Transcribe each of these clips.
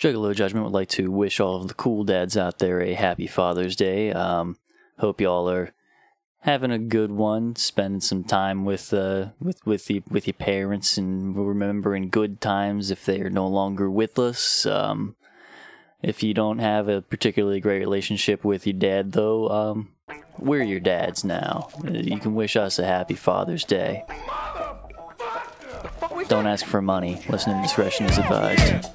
Juggalo Judgment would like to wish all of the cool dads out there a happy Father's Day. Um, hope y'all are having a good one, spending some time with uh, with with the with your parents and remembering good times if they are no longer with us. Um, if you don't have a particularly great relationship with your dad, though, um, we're your dads now. You can wish us a happy Father's Day. Don't ask for money. Listening discretion is advised.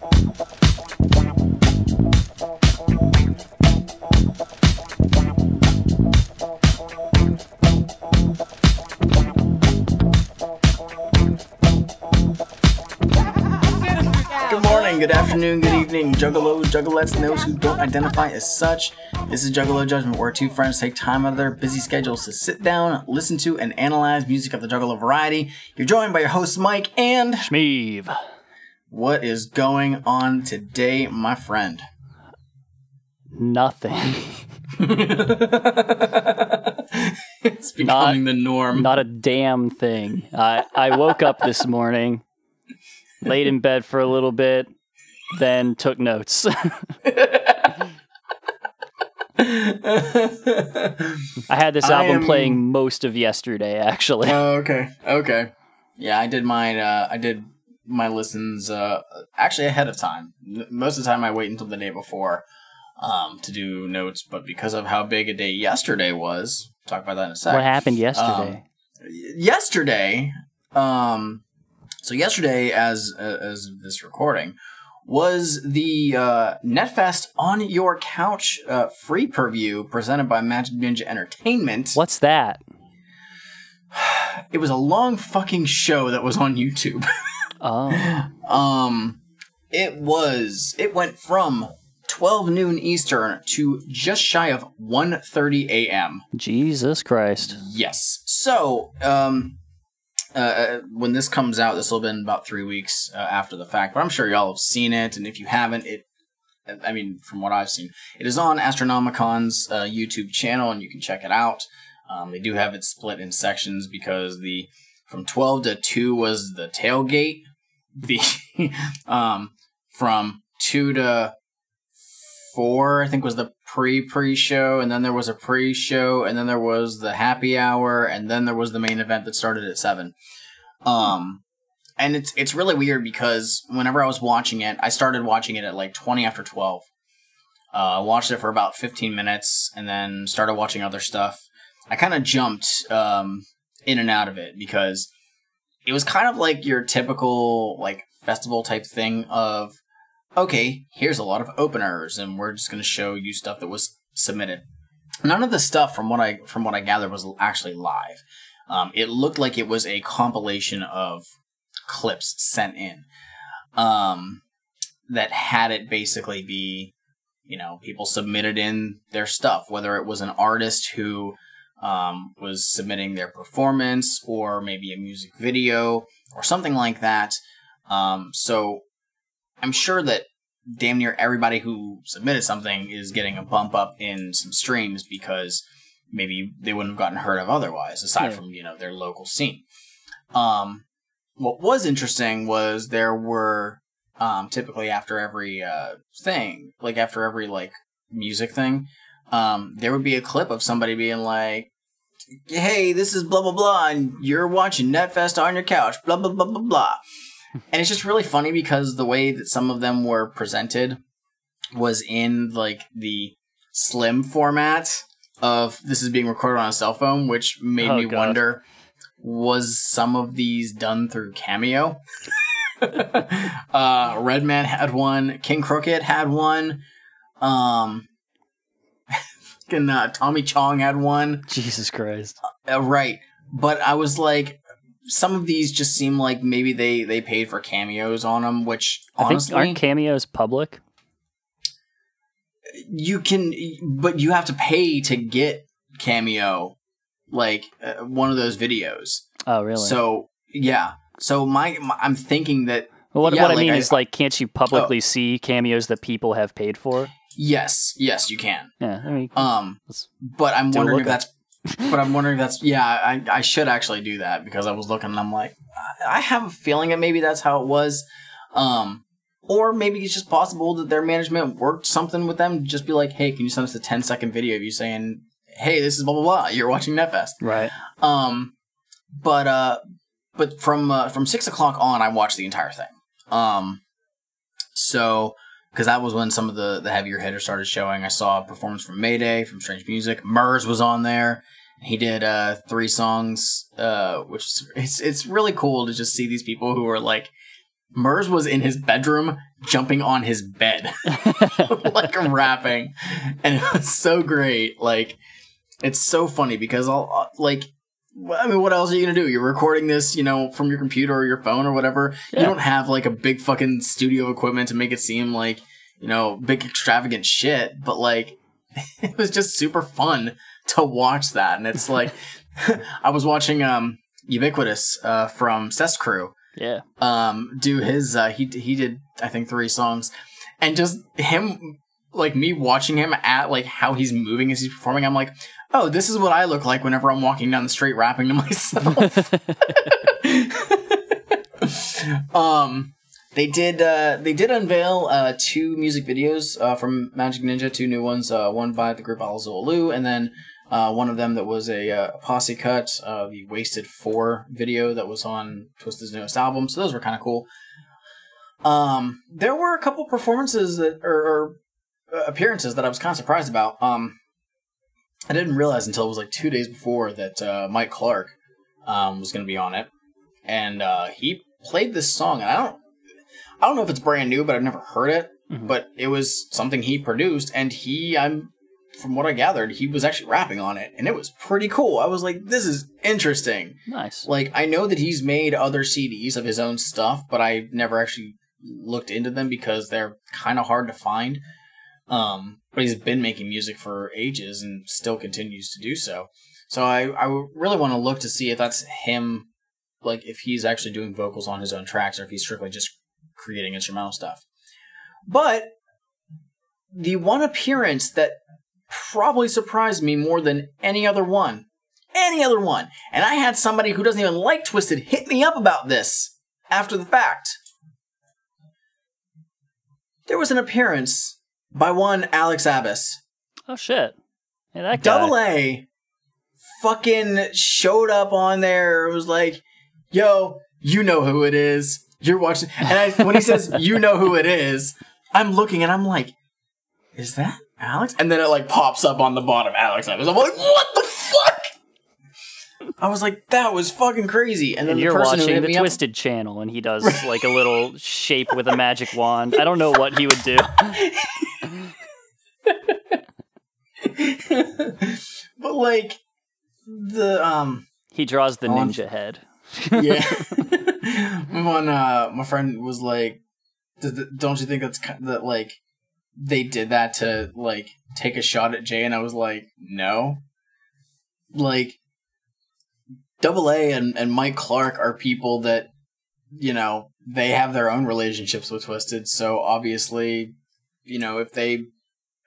Good afternoon, good evening, juggalos, juggalettes, and those who don't identify as such. This is Juggalo Judgment, where two friends take time out of their busy schedules to sit down, listen to, and analyze music of the juggalo variety. You're joined by your hosts, Mike, and Schmeeve. what is going on today, my friend? Nothing. it's becoming the norm. Not a damn thing. I, I woke up this morning, laid in bed for a little bit, then took notes. I had this album am- playing most of yesterday, actually. Oh, okay. Okay. Yeah, I did mine. Uh, I did my listens uh, actually ahead of time. Most of the time, I wait until the day before um, to do notes. But because of how big a day yesterday was, talk about that in a sec. what happened yesterday? yesterday, um, so yesterday, as uh, as this recording, was the uh, NetFest on your couch uh, free preview presented by Majik Ninja Entertainment. What's that? It was a long fucking show that was on YouTube. Oh, um, it was. It went from 12 noon Eastern to just shy of 1:30 a.m. Jesus Christ. Yes. So, um, uh, when this comes out, this will have been about three weeks uh, after the fact, but I'm sure y'all have seen it, and if you haven't, it. I mean, from what I've seen, it is on Astronomicon's uh, YouTube channel, and you can check it out. Um, they do have it split in sections because the from 12 to 2 was the tailgate. The um, from 2 to 4, I think, was the pre pre show, and then there was a pre show, and then there was the happy hour, and then there was the main event that started at 7. Um, and it's it's really weird because whenever I was watching it, I started watching it at like 20 after 12. Uh, I watched it for about 15 minutes and then started watching other stuff. I kind of jumped um, in and out of it because it was kind of like your typical like festival type thing of okay, here's a lot of openers and we're just going to show you stuff that was submitted. None of the stuff from what I from what I gathered was actually live. Um, it looked like it was a compilation of clips sent in um, that had it basically be you know people submitted in their stuff whether it was an artist who um, was submitting their performance or maybe a music video or something like that um, so i'm sure that damn near everybody who submitted something is getting a bump up in some streams because maybe they wouldn't have gotten heard of otherwise aside Yeah. from you know their local scene um, what was interesting was there were um, typically after every uh, thing, like after every like music thing, um, there would be a clip of somebody being like, "Hey, this is blah blah blah, and you're watching Netfest on your couch, blah blah blah blah blah." And it's just really funny because the way that some of them were presented was in like the slim format of this is being recorded on a cell phone, which made Oh, me God. wonder was some of these done through Cameo? uh, Redman had one. King Crooked had one. Um, fucking, uh, Tommy Chong had one. Jesus Christ. Uh, right, but I was like, some of these just seem like maybe they they paid for cameos on them, which I think honestly aren't cameos public? you can, but you have to pay to get cameo, like uh, one of those videos. Oh, really? So yeah, so my, my I'm thinking that Well, what, yeah, what I mean I- is, like, can't you publicly see cameos that people have paid for? yes, yes, you can. Yeah, I mean, Um, but I'm wondering if that's. But I'm wondering if that's yeah. I I should actually do that because I was looking and I'm like I have a feeling that maybe that's how it was. Um, Or maybe it's just possible that their management worked something with them to just be like, hey, can you send us a 10 second video of you saying, hey, this is blah, blah, blah. You're watching NetFest. Right. Um, but, uh, but from, uh, from six o'clock on, I watched the entire thing. Um, so, because that was when some of the, the heavier hitters started showing. I saw a performance from Mayday, from Strange Music. Murs was on there. He did uh, three songs, uh, which is, it's it's really cool to just see these people who are like. Murs was in his bedroom jumping on his bed, like rapping, and it was so great. Like, it's so funny because I'll like I mean, what else are you gonna do? You're recording this, you know, from your computer or your phone or whatever. Yeah. You don't have like a big fucking studio equipment to make it seem like, you know, big extravagant shit. But like, it was just super fun to watch that. And it's like, I was watching um Ubiquitous uh, from Ces Cru Yeah. um do his uh he he did I think three songs and just him like me watching him at like how he's moving as he's performing I'm like oh this is what I look like whenever I'm walking down the street rapping to myself um they did uh they did unveil uh two music videos uh from Majik Ninja two new ones uh one by the group Alla Xul Elu and then uh, one of them that was a, uh, posse cut, uh, the Wasted 4 video that was on Twiztid's newest album. So those were kind of cool. Um, there were a couple performances that, or, or uh, appearances that I was kind of surprised about. Um, I didn't realize until it was like two days before that uh, Mike Clark um, was going to be on it, and uh, he played this song. And I don't, I don't know if it's brand new, but I've never heard it. Mhm. But it was something he produced, and he, I'm from what I gathered, he was actually rapping on it, and it was pretty cool. I was like, this is interesting. Nice. Like, I know that he's made other CDs of his own stuff, but I never actually looked into them because they're kind of hard to find. Um, but he's been making music for ages and still continues to do so. So I, I really want to look to see if that's him, like if he's actually doing vocals on his own tracks or if he's strictly just creating instrumental stuff. But the one appearance that probably surprised me more than any other one, any other one, and I had somebody who doesn't even like Twiztid hit me up about this after the fact. There was an appearance by one Alex Abbas. Oh shit. Hey, that guy. Double A fucking showed up on there. It was like, yo, you know who it is. You're watching. And I, when he says, you know who it is, I'm looking and I'm like, is that Alex? And then it like pops up on the bottom, Alex Abbas. I'm like, what the fuck? I was like, that was fucking crazy. And then And the you're person who watching hit the me up- Twiztid channel, and he does like a little shape with a magic wand. I don't know what he would do. but like the um He draws the On- ninja head. yeah. when uh, my friend was like, "Does "Don't you think that's ki- that like they did that to like take a shot at Jay?" And I was like, "No." Like, Double A and and Mike Clark are people that you know they have their own relationships with Twiztid, so obviously, you know, if they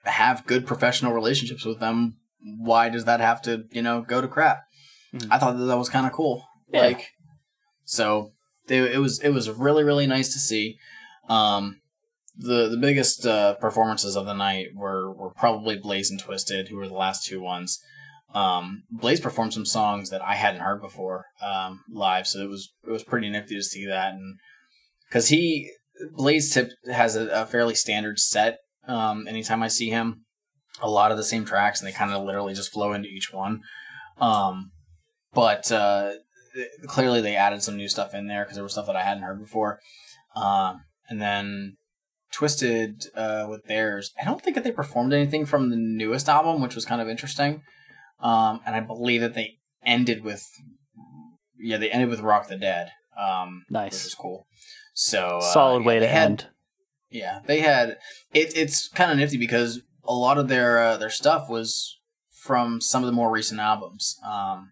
have good professional relationships with them, why does that have to you know go to crap? Mhm. I thought that that was kind of cool. Yeah. Like, so they, it was it was really really nice to see. Um, the the biggest uh, performances of the night were were probably Blaze and Twiztid, who were the last two ones. Um, Blaze performed some songs that I hadn't heard before um, live, so it was it was pretty nifty to see that, and because he Blaze tip has a, a fairly standard set. Um, anytime I see him, a lot of the same tracks, and they kind of literally just flow into each one. Um, but uh, clearly they added some new stuff in there because there was stuff that I hadn't heard before. Um, and then Twiztid uh, with theirs, I don't think that they performed anything from the newest album, which was kind of interesting. Um, and I believe that they ended with, yeah, they ended with Rock the Dead. Um, Nice. which was cool. So uh, Solid yeah, way to had- end. yeah, they had it. It's kind of nifty because a lot of their uh, their stuff was from some of the more recent albums. Um,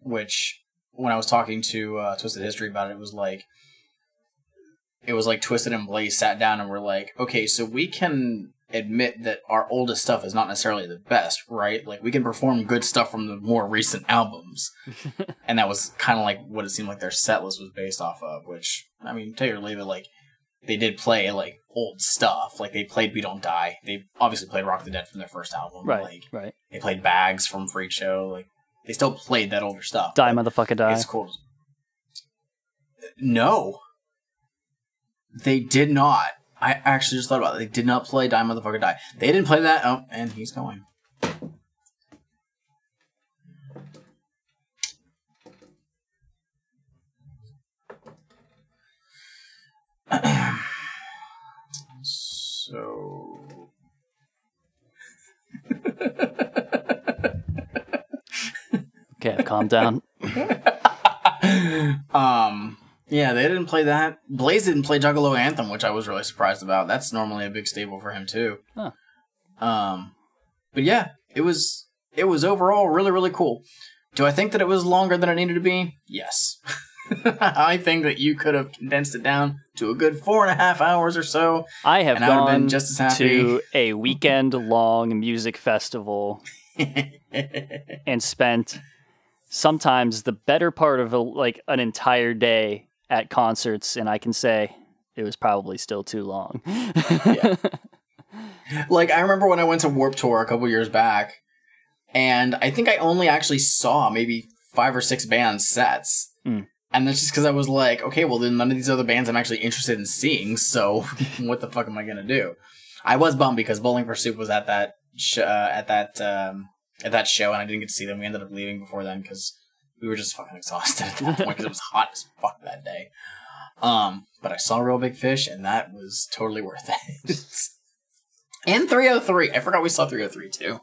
which when I was talking to uh, Twiztid History about it, it was like it was like Twiztid and Blaze sat down and were like, okay, so we can admit that our oldest stuff is not necessarily the best, right? Like we can perform good stuff from the more recent albums, and that was kind of like what it seemed like their set list was based off of. Which I mean, take or leave it, like they did play like old stuff. Like they played We Don't Die. They obviously played Rock the Dead from their first album. Right. Like right. they played Bags from Freak Show. Like they still played that older stuff. Die motherfucker die. It's cool. No. They did not. I actually just thought about it. They did not play Die Motherfucker Die. They didn't play that. Oh, and he's going. so. Okay, I've calmed down. um. Yeah, they didn't play that. Blaze didn't play Juggalo Anthem, which I was really surprised about. That's normally a big staple for him too. Huh. Um, but yeah, it was it was overall really really cool. Do I think that it was longer than it needed to be? Yes. I think that you could have condensed it down to a good four and a half hours or so. I have And I gone been just as happy. to a weekend long music festival and spent sometimes the better part of a, like an entire day at concerts and I can say it was probably still too long. like I remember when I went to Warp Tour a couple years back, and I think I only actually saw maybe five or six bands sets. Mm. And that's just because I was like, okay, well then none of these other bands I'm actually interested in seeing. So what the fuck am I gonna do? I was bummed because Bowling for Soup was at that sh- uh, at that um, at that show, and I didn't get to see them. We ended up leaving before then because we were just fucking exhausted at that point because it was hot as fuck that day. Um, but I saw a Reel Big Fish, and that was totally worth it. and 3OH!3. I forgot we saw 3OH!3 too.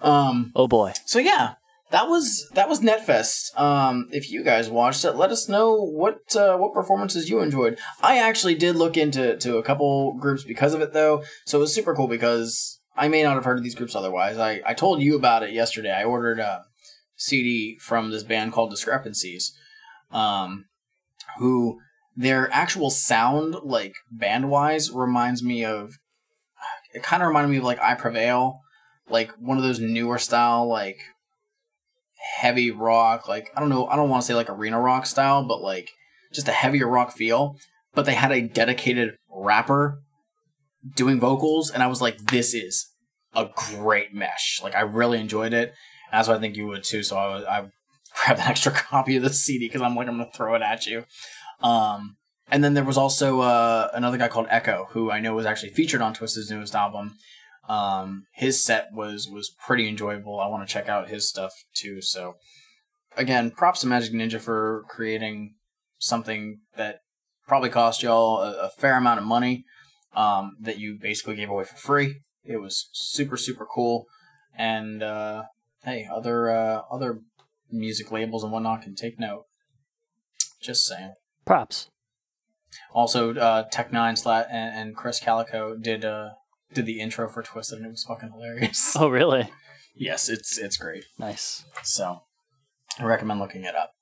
Um, oh boy. so yeah, that was that was Netfest. Um, if you guys watched it, let us know what uh, what performances you enjoyed. I actually did look into to a couple groups because of it though, so it was super cool because I may not have heard of these groups otherwise. I I told you about it yesterday. I ordered a CD from this band called Discrepancies, um, who their actual sound like band wise reminds me of. It kind of reminded me of like I Prevail, like one of those newer style like heavy rock, like I don't know, I don't want to say like arena rock style, but like just a heavier rock feel. But they had a dedicated rapper doing vocals, and I was like, this is a great mesh. Like I really enjoyed it. That's what I think you would too. So I, I grabbed an extra copy of the CD because I'm like, I'm gonna throw it at you. Um, and then there was also uh, another guy called Echo, who I know was actually featured on Twiztid's newest album. Um, his set was was pretty enjoyable. I want to check out his stuff too. So, again, props to Majik Ninja for creating something that probably cost y'all a, a fair amount of money. Um, that you basically gave away for free. It was super super cool, and uh, hey, other uh, other music labels and whatnot can take note. Just saying. Props. Also, uh, Tech Nine Slat and, and Chris Calico did uh did the intro for Twiztid, and it was fucking hilarious. Oh really? yes, it's it's great. Nice. So, I recommend looking it up.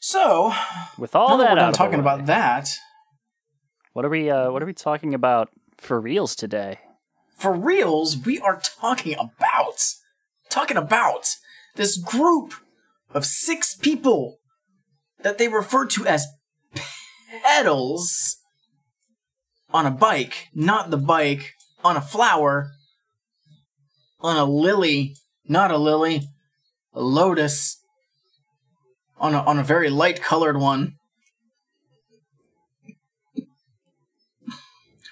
So, With all that that we're talking about that, what are we uh what are we talking about for reals today? for reals, we are talking about talking about this group of six people that they refer to as pedals on a bike, not the bike, on a flower, on a lily, not a lily, a lotus, on a, on a very light colored one.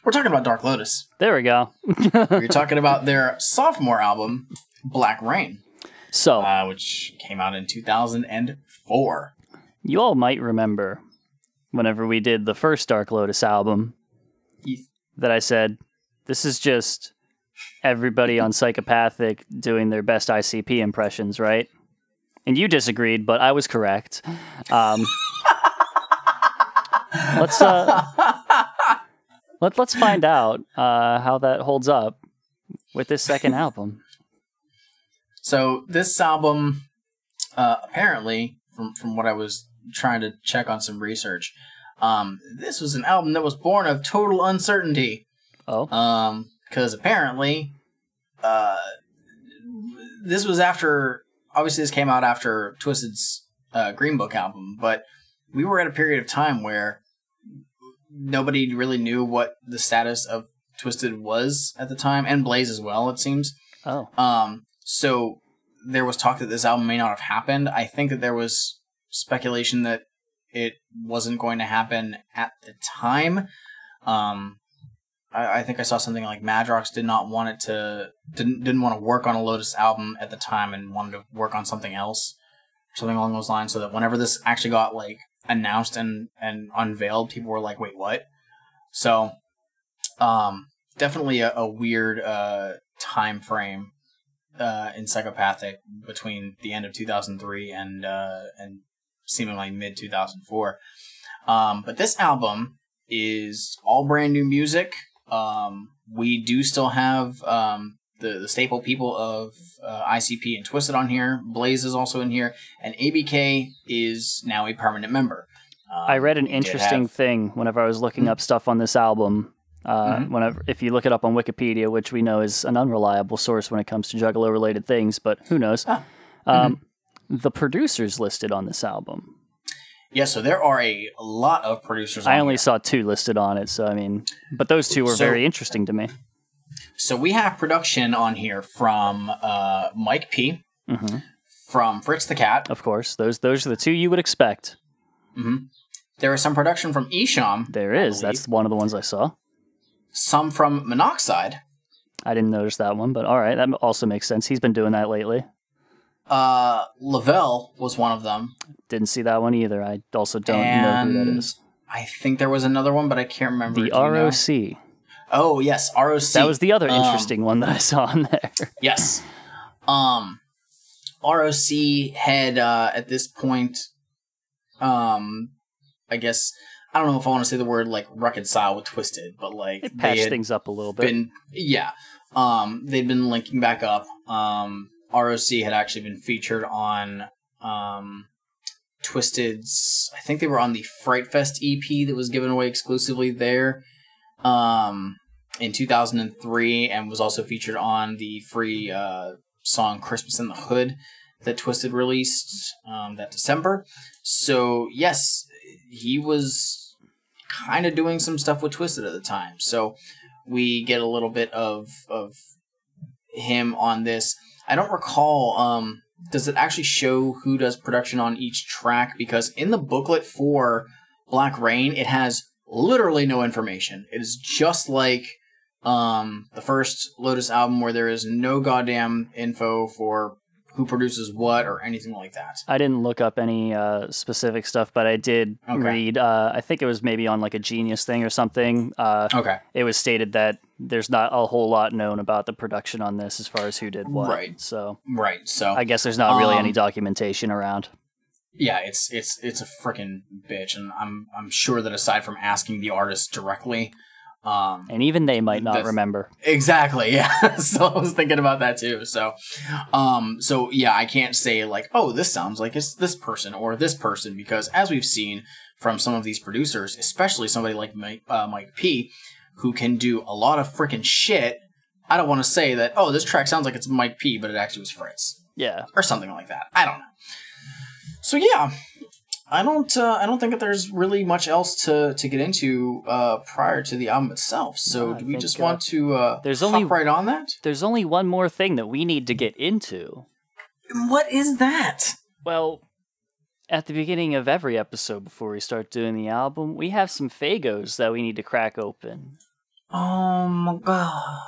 We're talking about Dark Lotus. There we go. We're talking about their sophomore album, Black Rain, so uh, which came out in 2004. you all might remember whenever we did the first Dark Lotus album Heath. that I said this is just everybody on psychopathic doing their best ICP impressions, right? And you disagreed, but I was correct. Um, let's uh, let let's find out uh, how that holds up with this second album. So this album, uh, apparently, from from what I was trying to check on some research, um, this was an album that was born of total uncertainty. Oh, Um, because apparently, uh, this was after. Obviously, this came out after Twiztid's uh, Green Book album, but we were at a period of time where nobody really knew what the status of Twisted was at the time, and Blaze as well. It seems. Oh, Um, so there was talk that this album may not have happened. I think that there was speculation that it wasn't going to happen at the time. Um, I, I think I saw something like Madrox did not want it to didn't didn't want to work on a Lotus album at the time and wanted to work on something else, something along those lines. So that whenever this actually got like announced and and unveiled, people were like, "Wait, what?" So, um, definitely a, a weird uh time frame uh, in psychopathic between the end of 2003 and uh, and seemingly mid 2004. Um, but this album is all brand new music. Um, we do still have um, the the staple people of uh, ICP and Twiztid on here. Blaze is also in here, and ABK is now a permanent member. Um, I read an interesting have- thing whenever I was looking up stuff on this album. Uh, Mhm. Whenever, if you look it up on Wikipedia, which we know is an unreliable source when it comes to Juggalo-related things, but who knows? Ah. Um, The producers listed on this album. yeah, so there are a lot of producers. I on only here. saw two listed on it, so I mean, but those two were So- very interesting to me. So we have production on here from uh, Mike P, hmm from Fritz the Cat. Of course, those those are the two you would expect. hmm There is some production from Isham, There is. That's one of the ones I saw. Some from Monoxide. I didn't notice that one, but all right, that also makes sense. He's been doing that lately. Uh, Lavelle was one of them. Didn't see that one either. I also don't know who that is. I think there was another one, but I can't remember. The you know? ROC. Oh yes, ROC. That was the other Um, interesting one that I saw on there. Yes. Um, ROC had uh, at this point, um, I guess I don't know if I want to say the word like reconcile with Twiztid, but like It patched things up a little bit. been yeah, um, they'd been linking back up. Um, ROC had actually been featured on um, Twiztid's. I think they were on the Fright Fest EP that was given away exclusively there. Um, in 2003 and was also featured on the free uh, song Christmas in the Hood that Twisted released um, that December. So, yes, he was kind of doing some stuff with Twiztid at the time. So, we get a little bit of, of him on this. I don't recall, um, does it actually show who does production on each track? Because in the booklet for Black Rain, it has literally no information. It is just like um, the first Lotus album where there is no goddamn info for who produces what or anything like that. I didn't look up any uh, specific stuff, but I did Okay. read. Uh, I think it was maybe on like a Genius thing or something. Uh, Okay. it was stated that there's not a whole lot known about the production on this as far as who did what. Right. So Right. So I guess there's not really any Um, documentation around. yeah, it's it's it's a freaking bitch, and I'm I'm sure that aside from asking the artist directly, um, And even they might not remember. Exactly. Yeah. so I was thinking about that too. So, um, so yeah, I can't say like, oh, this sounds like it's this person or this person because as we've seen from some of these producers, especially somebody like Mike, uh, Mike P, who can do a lot of freaking shit. I don't want to say that. Oh, this track sounds like it's Mike P, but it actually was Fritz Yeah. or something like that. I don't know. So yeah, I don't. Uh, I don't think that there's really much else to to get into uh, prior to the album itself. So No, do we think, just uh, want to? Uh, there's hop only- right on that. There's only one more thing that we need to get into. What is that? Well, at the beginning of every episode before we start doing the album, we have some Faygos that we need to crack open. Oh my god!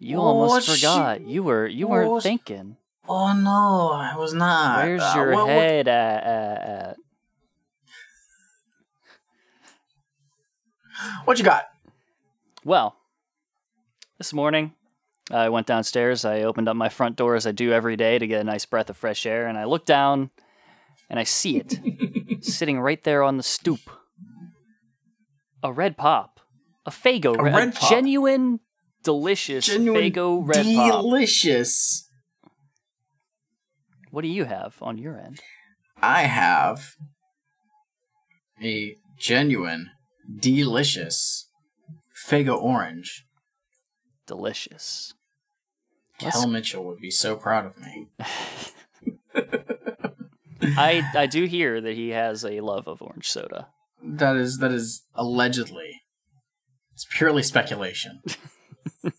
You Oh, almost shit. forgot. You were you weren't sh- thinking. Oh no, I was not. Where's Uh, your what- what- head at, at, at? What you got? Well, this morning I went downstairs. I opened up my front door as I do every day to get a nice breath of fresh air, and I look down and I see it sitting right there on the stoop. A red pop, a Faygo, A re- red pop. genuine, delicious Genuine Faygo red pop. delicious. What do you have on your end? I have a genuine, delicious Faygo orange. Delicious. Kel Mitchell would be so proud of me. I I do hear that he has a love of orange soda. That is that is allegedly. It's purely speculation.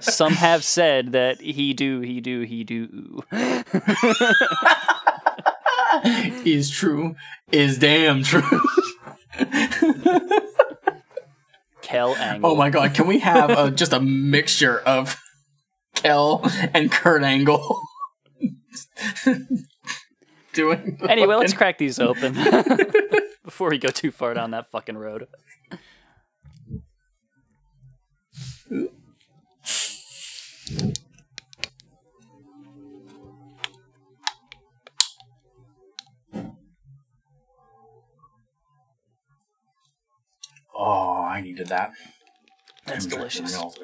Some have said that he do, he do, he do. is true. Is damn true. Kel Angle. oh my god! Can we have a, just a mixture of Kel and Kurt Angle doing? Anyway, let's crack these open before we go too far down that fucking road. Oh, I needed that. That's I'm drinking delicious.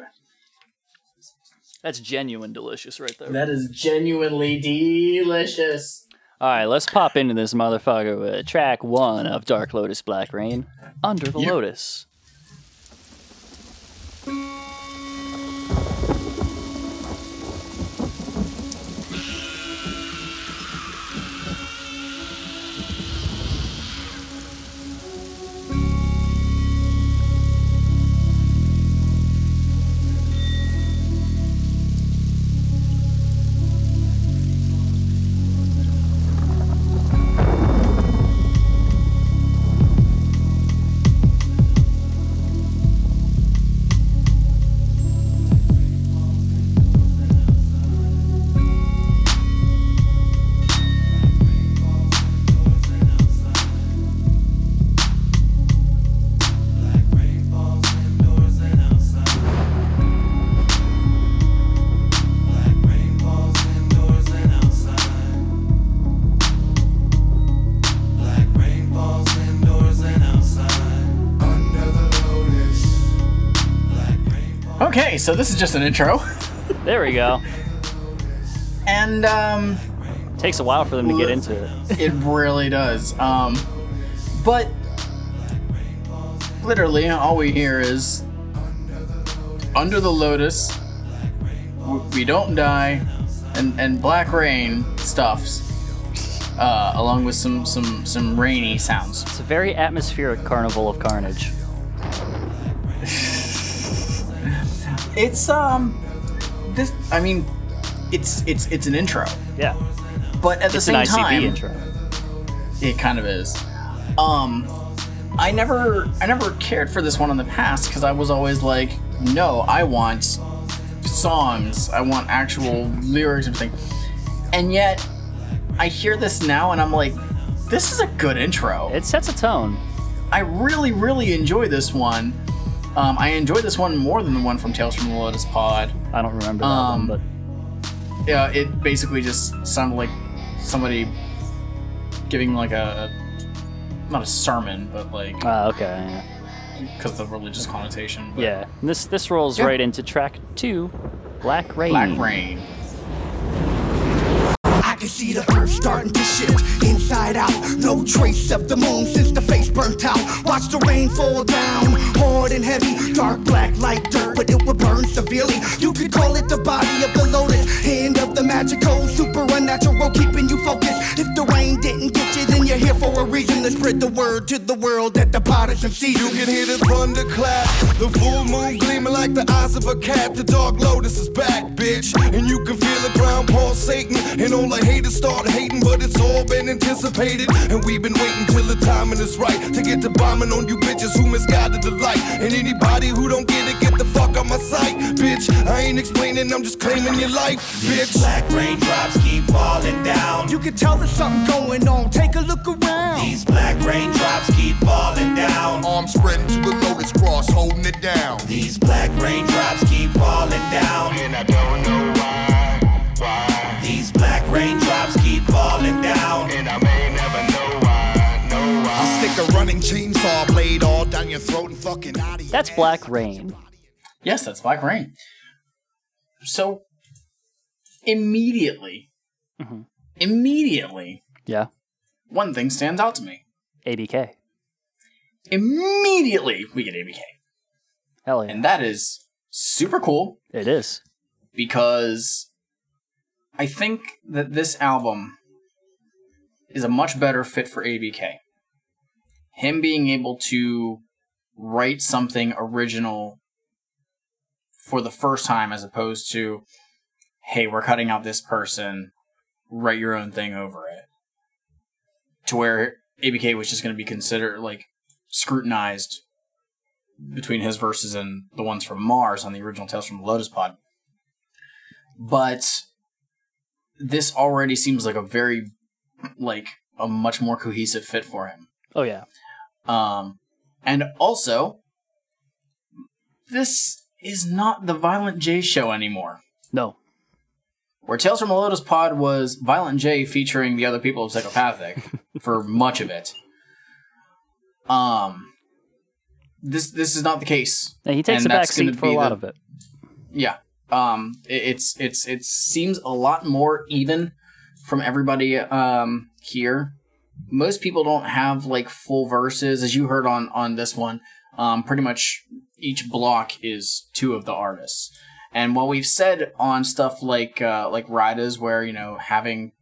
That's genuine delicious right there. That is genuinely delicious. All right, let's pop into this motherfucker with track one of Dark Lotus Black Rain, Under the. Lotus. So this is just an intro, There we go. and um, Takes a while for them to get into it. it really does. Um, but literally, all we hear is "Under the Lotus," "We Don't Die," and and "Black Rain" stuffs, uh, along with some some some rainy sounds. It's a very atmospheric carnival of carnage. It's um, this. I mean, it's it's it's an intro, Yeah, but at the it's an same time, intro. It kind of is. Um, I never, I never cared for this one in the past because I was always like, no, I want songs, I want actual lyrics and everything. And yet, I hear this now and I'm like, this is a good intro. It sets a tone. I really, really enjoy this one. Um, I enjoy this one more than the one from Tales from the Lotus Pod. I don't remember that Um, one, but Yeah, it basically just sounded like somebody giving like a not a sermon, but like but uh, okay. because of the religious connotation. but Yeah, And this this rolls Yeah. right into track two, Black Rain. Black Rain. I can see the earth starting to shift inside out. No trace of the moon since the face burnt out. Watch the rain fall down, hard and heavy. Dark black like dirt, but it will burn severely. You could call it the body of the lotus, hand of the magical, super unnatural, keeping you focused. If the rain didn't get you, then you're here for a reason to spread the word to the world that the pot is in season. You can hear the thunder clap, the full moon gleaming like the eyes of a cat. The dark lotus is back, bitch. And you can feel the ground pulsating. And all the haters start hating, but it's all been anticipated. And we've been waiting till the timing is right to get to bombing on you bitches who misguided the light. And anybody who don't get it, get the fuck out my sight, bitch. I ain't explaining, I'm just claiming your life, bitch. Black raindrops keep falling down. You can tell there's something going on. Take a look around. These black raindrops keep falling down. Arms spreading to the lotus cross, holding it down. These black raindrops keep falling down. And I don't know why, why. These black raindrops keep falling down. And I a running chainsaw blade all down your throat and fucking out of your That's Black Rain. Yes, that's Black Rain. So immediately, Mhm. immediately, Yeah, one thing stands out to me. ABK. Immediately, we get ABK, Hell yeah, and that is super cool. it is. because I think that this album is a much better fit for ABK. Him being able to write something original for the first time as opposed to hey we're cutting out this person. Write your own thing over it. To where abk was just going to be considered like scrutinized between his verses and the ones from Marz on the original tales from the lotus pod. But this already seems like a very like a much more cohesive fit for him. Oh yeah. Um, and also, this is not the Violent J show anymore. No. Where Tales from a Lotus Pod was Violent J featuring the other people of Psychopathic for much of it. Um, this this is not the case. And he takes And a back seat for a lot the- of it. Yeah. Um, it, it's it's it seems a lot more even from everybody um here. Most people don't have like full verses, as you heard on on this one. Um, pretty much each block is two of the artists. And while we've said on stuff like uh, like Rydas, where you know having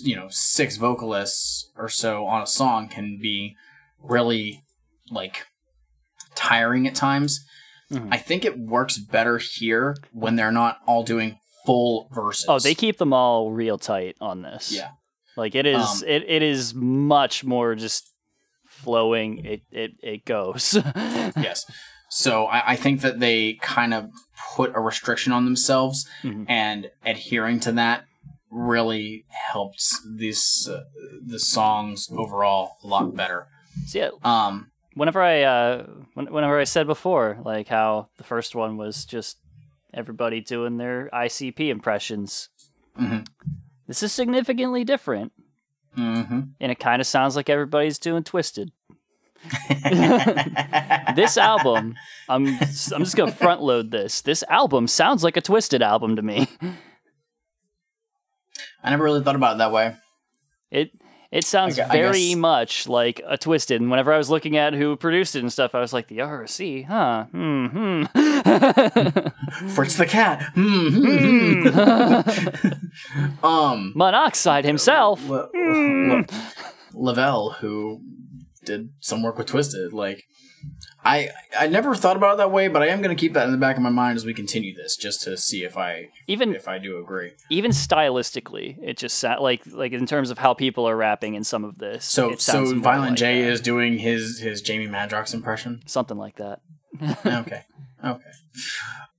you know six vocalists or so on a song can be really like tiring at times. Mhm. I think it works better here when they're not all doing full verses. Oh, they keep them all real tight on this. yeah. Like it is Um, it, it is much more just flowing. It it it goes. yes. So I, I think that they kind of put a restriction on themselves, Mhm. and adhering to that really helps these uh, the songs overall a lot better. so yeah, Um, whenever I uh when, whenever I said before like how the first one was just everybody doing their ICP impressions. Mhm. This is significantly different, hmm and it kind of sounds like everybody's doing Twiztid. this album, I'm I'm just gonna front load this. This album sounds like a Twiztid album to me. I never really thought about it that way. It it sounds very much like a Twiztid. And whenever I was looking at who produced it and stuff, I was like, the ROC, huh? Hmm. hmm. Fritz the cat. Hmm. um, Monoxide himself. Le- Le- Lavelle, who did some work with Twiztid, like I I never thought about it that way, but I am going to keep that in the back of my mind as we continue this, just to see if I Even if I do agree. even stylistically, it just sound like like in terms of how people are rapping in some of this. So so Violent like J that. is doing his his Jamie Madrox impression. something like that. okay. Okay.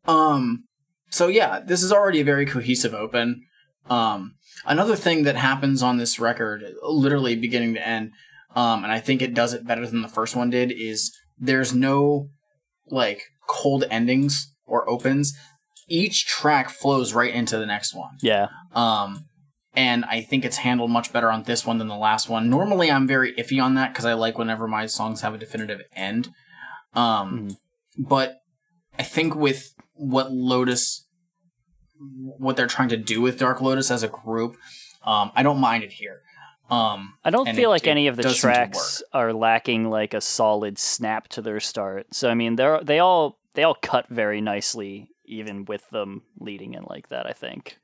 Um so yeah, this is already a very cohesive open. Um another thing that happens on this record, literally beginning to end, um, and I think it does it better than the first one did, is there's no like cold endings or opens. Each track flows right into the next one. Yeah. Um, and I think it's handled much better on this one than the last one. Normally, I'm very iffy on that because I like whenever my songs have a definitive end. Um, but I think with what Lotus, what they're trying to do with Dark Lotus as a group, um, I don't mind it here. Um, I don't feel it- like any of the does seem to tracks are lacking like a solid snap to their start. So I mean, they're they all they all cut very nicely, even with them leading in like that. I think.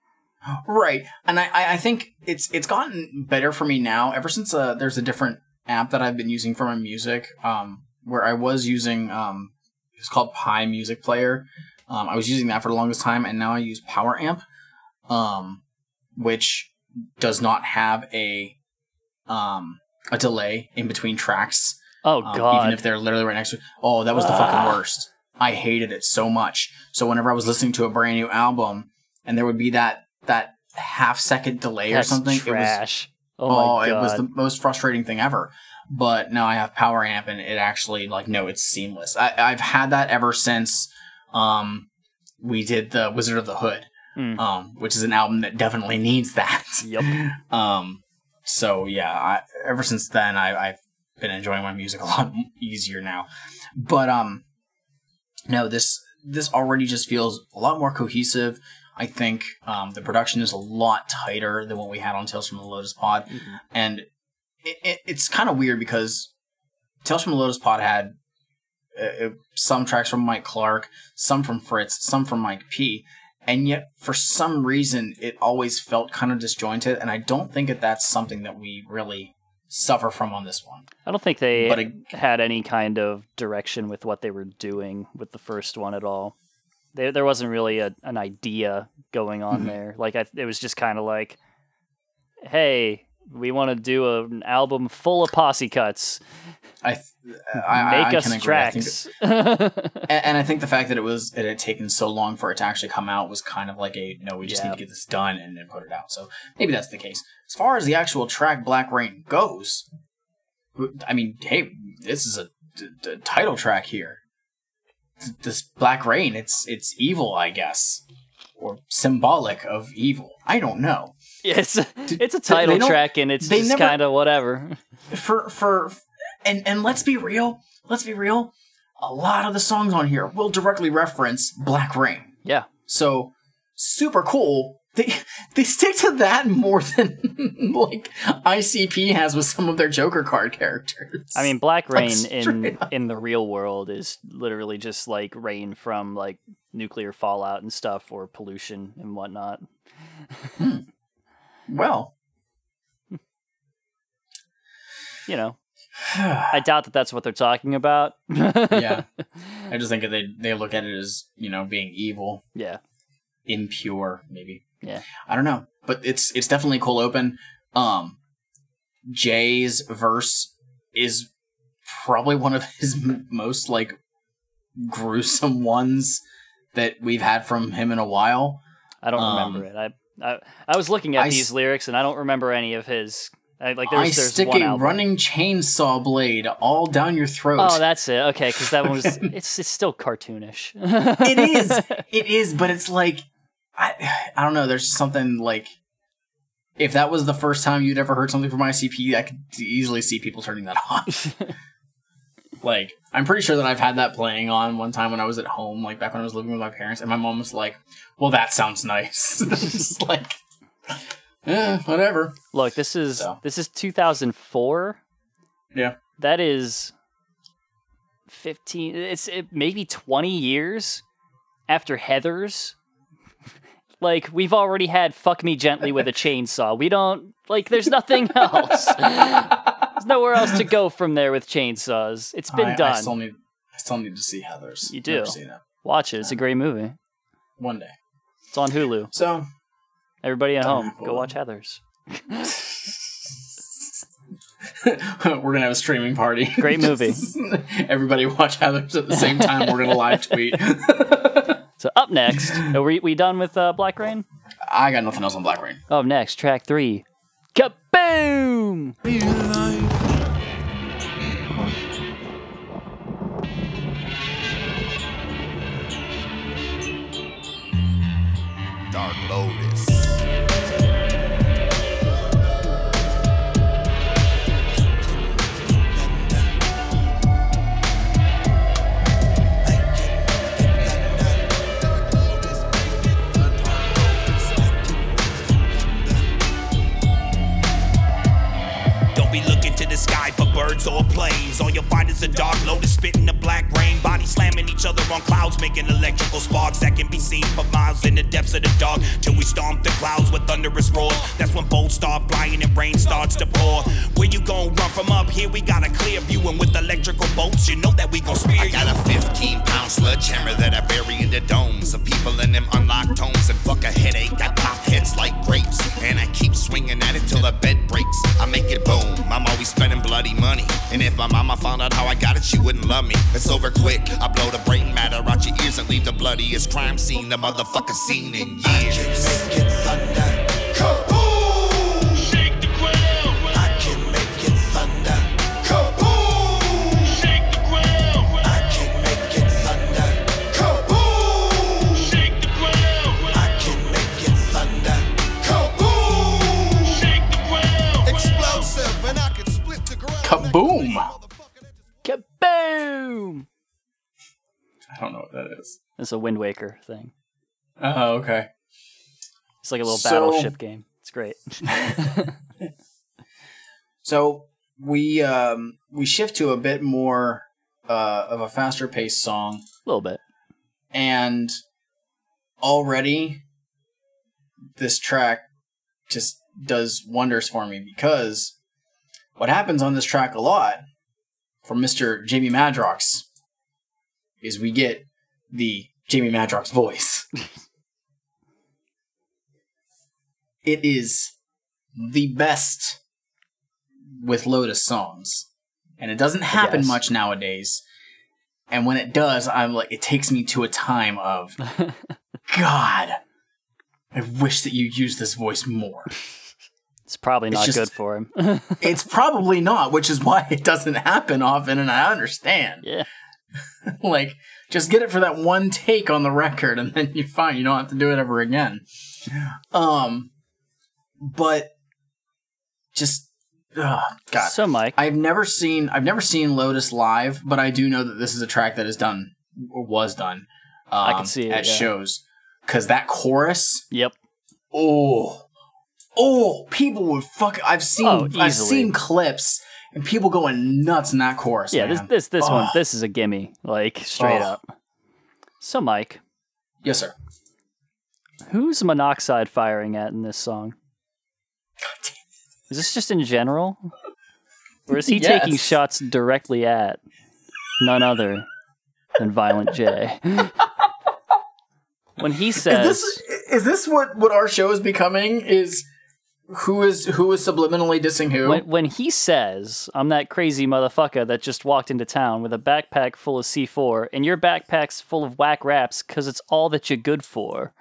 Right, and I, I I think it's it's gotten better for me now. Ever since uh, there's a different app that I've been using for my music, um, where I was using um, it's called Pi Music Player. Um, I was using that for the longest time, and now I use Power Amp, um, which does not have a um a delay in between tracks. Oh Um, God. Even if they're literally right next to Oh, that was the fucking worst. I hated it so much. So whenever I was listening to a brand new album and there would be that that half second delay That's or something, it was trash. oh oh, God. it was the most frustrating thing ever. But now I have Power Amp and it actually like no, it's seamless. I, I've had that ever since um we did the Wizard of the Hood, Mm. um, which is an album that definitely needs that. Yep. Um, so yeah, I, ever since then, I, I've been enjoying my music a lot easier now. But um, no, this this already just feels a lot more cohesive. I think um, the production is a lot tighter than what we had on Tales from the Lotus Pod, and it, it, it's kind of weird because Tales from the Lotus Pod had uh, uh, some tracks from Mike Clark, some from Fritz, some from Mike P, and yet for some reason it always felt kind of disjointed and i don't think that that's something that we really suffer from on this one. I don't think they But it- had any kind of direction with what they were doing with the first one at all. There, there wasn't really a, an idea going on Mm-hmm. there. Like, I, it was just kind of like, hey, we want to do a, an album full of posse cuts. I, th- uh, I, I- Make I us. I tracks. and, and I think the fact that it was it had taken so long for it to actually come out was kind of like a no, we just Yeah. need to get this done and then put it out. So maybe that's the case. As far as the actual track Black Rain goes, I mean, hey, this is a, title track here. Th- This Black Rain, it's it's evil, I guess, or symbolic of evil. I don't know. Yeah, it's a, it's a title track and it's just kind of whatever. for for and and let's be real let's be real a lot of the songs on here will directly reference black rain Yeah. so super cool they they stick to that more than like icp has with some of their joker card characters I mean, Black Like, Rain in up. in the real world is literally just like rain from like nuclear fallout and stuff or pollution and whatnot. Hmm. well You know, I doubt that that's what they're talking about. yeah i just think that they they look at it as you know being evil yeah, impure maybe yeah. I don't know, but it's it's definitely cool open. Um, Jay's verse is probably one of his m- most like gruesome ones that we've had from him in a while. I don't Um, remember it. I, I I was looking at I these s- lyrics and I don't remember any of his. I, like I there's, there's stick a running chainsaw blade all down your throat. Oh, that's it. Okay, because that one was it's it's still cartoonish. it is, it is, but it's like I I don't know. There's something like. If that was the first time you'd ever heard something from ICP, I could easily see people turning that off. Like, I'm pretty sure that I've had that playing on one time when I was at home, like back when I was living with my parents, and my mom was like, "Well, that sounds nice." Like, eh, whatever. Look, this is So. this is 2004. Yeah, That is 15. It's it, maybe 20 years after Heather's. like we've already had "Fuck Me Gently" with a chainsaw. We don't like. There's nothing else. there's nowhere else to go from there with chainsaws. It's been I, done. I still need, I still need to see Heather's. You do. Never seen it. Watch it. It's a great movie. One day. It's on Hulu. So, Everybody at home, go watch Heather's. we're gonna have a streaming party. Great movie. Everybody watch Heather's at the same time. We're gonna live tweet. So up next, are we, we done with uh, Black Rain? I got nothing else on Black Rain. Up next, track three. Kaboom! Dark Lotus. Birds or planes. All you'll find is a dark lotus spitting the black rain. Bodies slamming each other on clouds, making electrical sparks that can be seen for miles in the depths of the dark. Till we stomp the clouds with thunderous roars. That's when bolts start flying and rain starts to pour. Where you gon' run from up here? We got a clear view, and with electrical bolts, you know that we gon' spear you. I got a 15 pound sledgehammer that I bury in the domes of people in them unlocked homes. And fuck a headache, I pop heads like grapes. And I keep swinging at it till the bed breaks. I make it boom. I'm always spending bloody money. And if my mama found out how I got it, she wouldn't love me. It's over quick. I blow the brain matter out your ears and leave the bloodiest crime scene the motherfucker seen in years. A Wind Waker thing. Oh, okay. It's like a little So- battleship game. It's great. So we um we shift to a bit more uh of a faster paced song a little bit. and already this track just does wonders for me because what happens on this track a lot from Mr. Jamie Madrox is we get the Jamie Madrox's voice. it is the best with Lotus songs. And it doesn't happen much nowadays. And when it does, I'm like, it takes me to a time of, God, I wish that you used this voice more. It's probably not just- good for him. it's probably not, which is why it doesn't happen often, and I understand. yeah. like, just get it for that one take on the record, and then you're fine. You don't have to do it ever again. Um, but just, oh, God. So, Mike, I've never seen I've never seen Lotus live, but I do know that this is a track that is done or was done. Um, I can see it, at yeah. shows because that chorus. yep. Oh, oh, people would fuck. I've seen Oh, I've seen clips and people going nuts in that chorus. Yeah, this man. this this one Ugh. this is a gimme, like straight up. So, Mike, yes, sir. who's monoxide firing at in this song? Is this just in general? Or is he taking shots directly at none other than Violent J? when he says Is this is this what what our show is becoming? Is who is who is subliminally dissing who? when, when he says, I'm that crazy motherfucker that just walked into town with a backpack full of C4 and your backpack's full of whack raps because it's all that you're good for.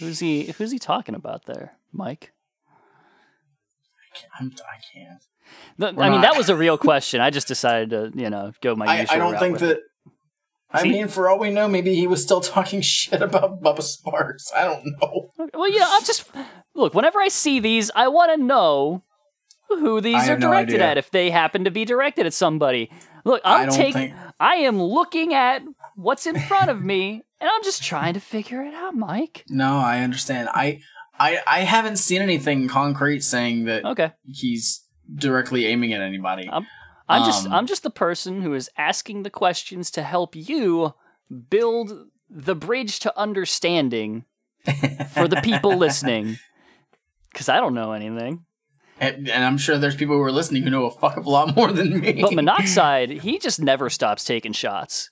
Who's he who's he talking about there, Mike? I'm, I can't. The- I mean, not- that was a real question. I just decided to, you know, go my I, I don't think that. it. I See- mean, for all we know, maybe he was still talking shit about Bubba Sparxxx. I don't know. Well, you know, I'm just look. Whenever I see these, I want to know who these are have no directed at. If they happen to be directed at somebody, look, I'm taking. think- I am looking at what's in front of me, and I'm just trying to figure it out, Mike. No, I understand. I, I, I haven't seen anything concrete saying that Okay, he's directly aiming at anybody. I'm, I'm just. Um, I'm just the person who is asking the questions to help you build the bridge to understanding for the people listening. Because I don't know anything. and, and I'm sure there's people who are listening who know a fuck of a lot more than me. But Monoxide, he just never stops taking shots.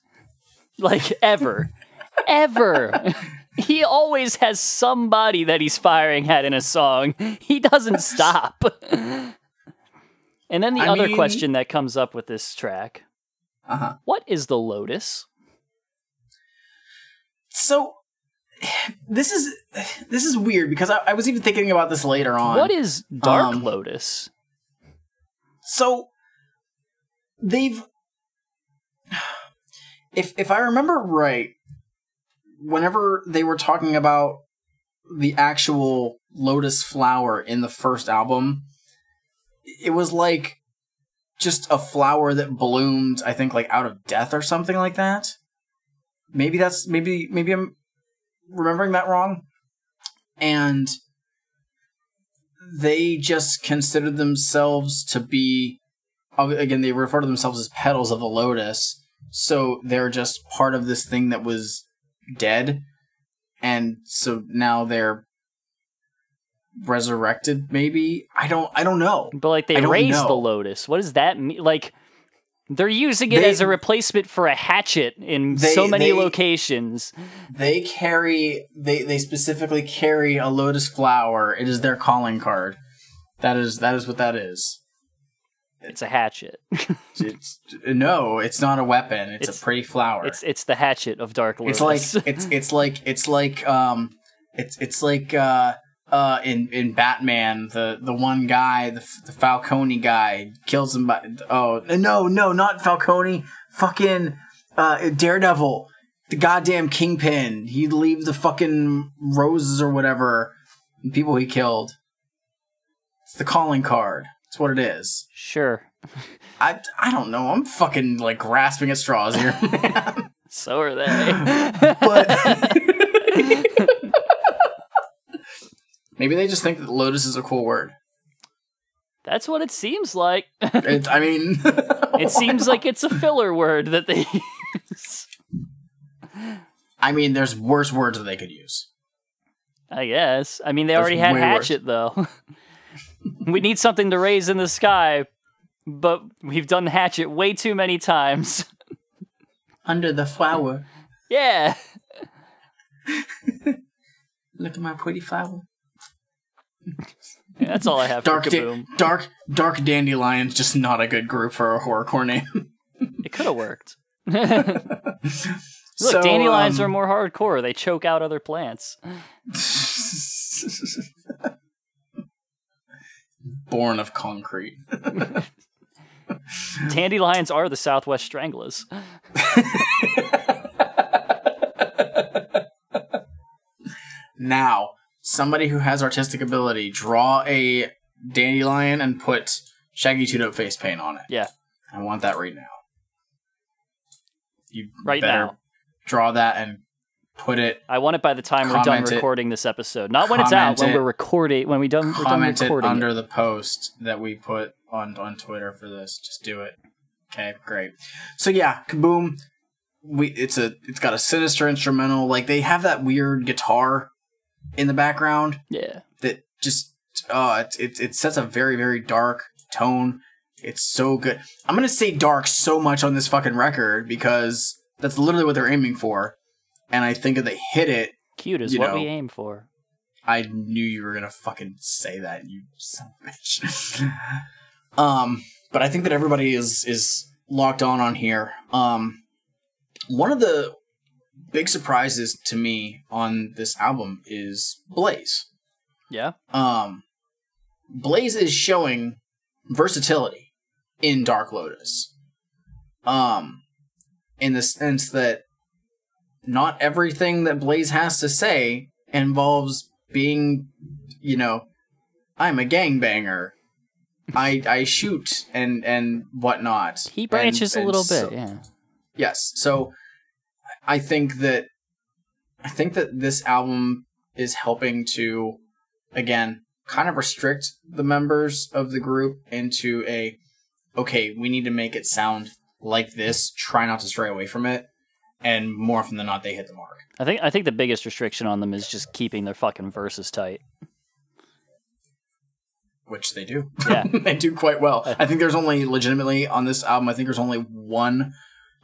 Like, ever. ever. He always has somebody that he's firing at in a song. He doesn't stop. And then the I other mean- question that comes up with this track uh-huh. what is the Lotus? So this is this is weird because I, I was even thinking about this later on. What is Dark um, Lotus? So they've if if I remember right, whenever they were talking about the actual lotus flower in the first album, it was like just a flower that bloomed, I think like out of death or something like that. Maybe that's maybe maybe I'm remembering that wrong. And they just considered themselves to be again they refer to themselves as petals of the lotus so they're just part of this thing that was dead and so now they're resurrected maybe i don't i don't know But like they raise the. Lotus. What does that mean? Like they're using it They- as a replacement for a hatchet in They- so many they- locations. they carry they they specifically carry a lotus flower it is their calling card that is that is what that is It's a hatchet. it's, no it's not a weapon it's, It's- a pretty flower It's it's the hatchet of Dark Lotus. It's like it's it's like it's like um it's it's like uh uh in in Batman the the one guy the the Falcone guy kills him by oh. No no not Falcone. Fucking uh Daredevil. The goddamn kingpin. He'd leave the fucking roses or whatever. And people he killed. It's the calling card. That's what it is. Sure. I I don't know. I'm fucking like grasping at straws here So are they. but maybe they just think that lotus is a cool word. That's what it seems like. It, I mean, it seems like it's a filler word that they use. I mean, there's worse words that they could use. I guess. I mean, they That's already had way worse. hatchet though. we need something to raise in the sky, but we've done Hatchet way too many times. Under the flower. yeah. Look at my pretty flower. That's all I have Dark, for da- dark, dark dandelions. Just not a good group for a horrorcore name. It could have worked. Look, So, dandelions um, are more hardcore. They choke out other plants. Born of concrete. Dandelions are the Southwest Stranglers. Now, somebody who has artistic ability, draw a dandelion and put Shaggy Two Dope face paint on it. Yeah, I want that right now. You Right better now. draw that and put it. I want it by the time we're done Comment it. recording this episode. Not when it's out. When it. we're recording. When we done. We're done it recording. under the post that we put on on Twitter for this. Just do it. Okay, great. So yeah, Kaboom. We it's a it's got a sinister instrumental. Like they have that weird guitar in the background Yeah. that just uh it, it it sets a very very dark tone. It's so good. I'm gonna say dark so much on this fucking record because that's literally what they're aiming for, and I think if they hit it, Cute is what know. we aim for. I knew you were gonna fucking say that, you son of a bitch. um, but I think that everybody is is locked on on here. Um, one of the big surprises to me on this album is Blaze. Yeah. Um, Blaze is showing versatility in Dark Lotus. Um, in the sense that not everything that Blaze has to say involves being, you know, I'm a gangbanger. I I shoot and and whatnot. He And- branches a little so- bit. Yeah. Yes. So I think that I think that this album is helping to again kind of restrict the members of the group into a okay, we need to make it sound like this, try not to stray away from it, and more often than not they hit the mark. I think I think the biggest restriction on them is just keeping their fucking verses tight. Which they do. Yeah. they do quite well. I think there's only legitimately on this album, I think there's only one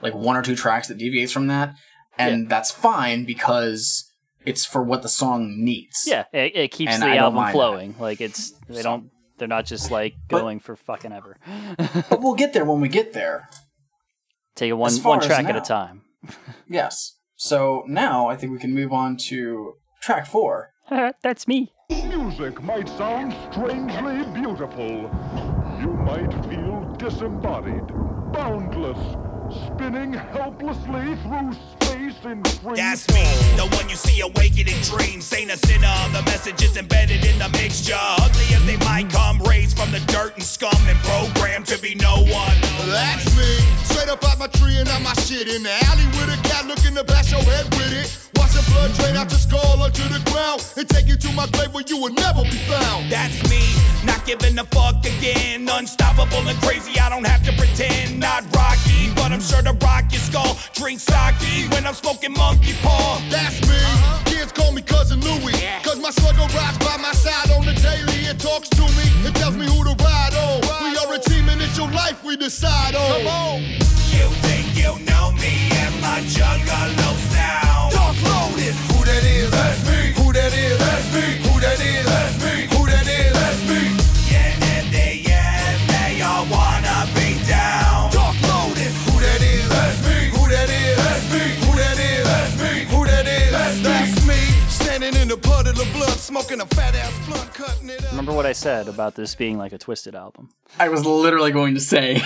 like one or two tracks that deviates from that. And that's fine because it's for what the song needs. Yeah, it, it keeps And the I album mind that. flowing. Like it's they So- don't they're not just like But- going for fucking ever. But we'll get there when we get there. Take it one one track at a time. Yes. So now I think we can move on to track four. That's me. Music might sound strangely beautiful. You might feel disembodied, boundless, spinning helplessly through space in free That's me, the one you see awakened in dreams. Ain't a sinner, the message is embedded in the mixture. Ugly as they might come, raised from the dirt and scum and programmed to be no one. That's me. Straight up out my tree and out my shit in the alley with a cat looking to bash your head with it. Watch the blood drain out your skull onto the ground and take you to my grave where you will never be found. That's me, not giving a fuck again. Unstoppable and crazy, I don't have to pretend. Not Rocky, but I'm sure to rock your skull. Drink sake when I'm smoking monkey paw. That's me. Uh-huh. Kids call me cousin Louie. Cause my slugger rides by my side on the daily. It talks to me. It tells me who to ride on. We are a team and it's your life we decide on. Come on. You think you know me and my juggalo sound? Smoking a fat ass blunt, cutting it up. Remember what I said about this being like a twisted album. I was literally going to say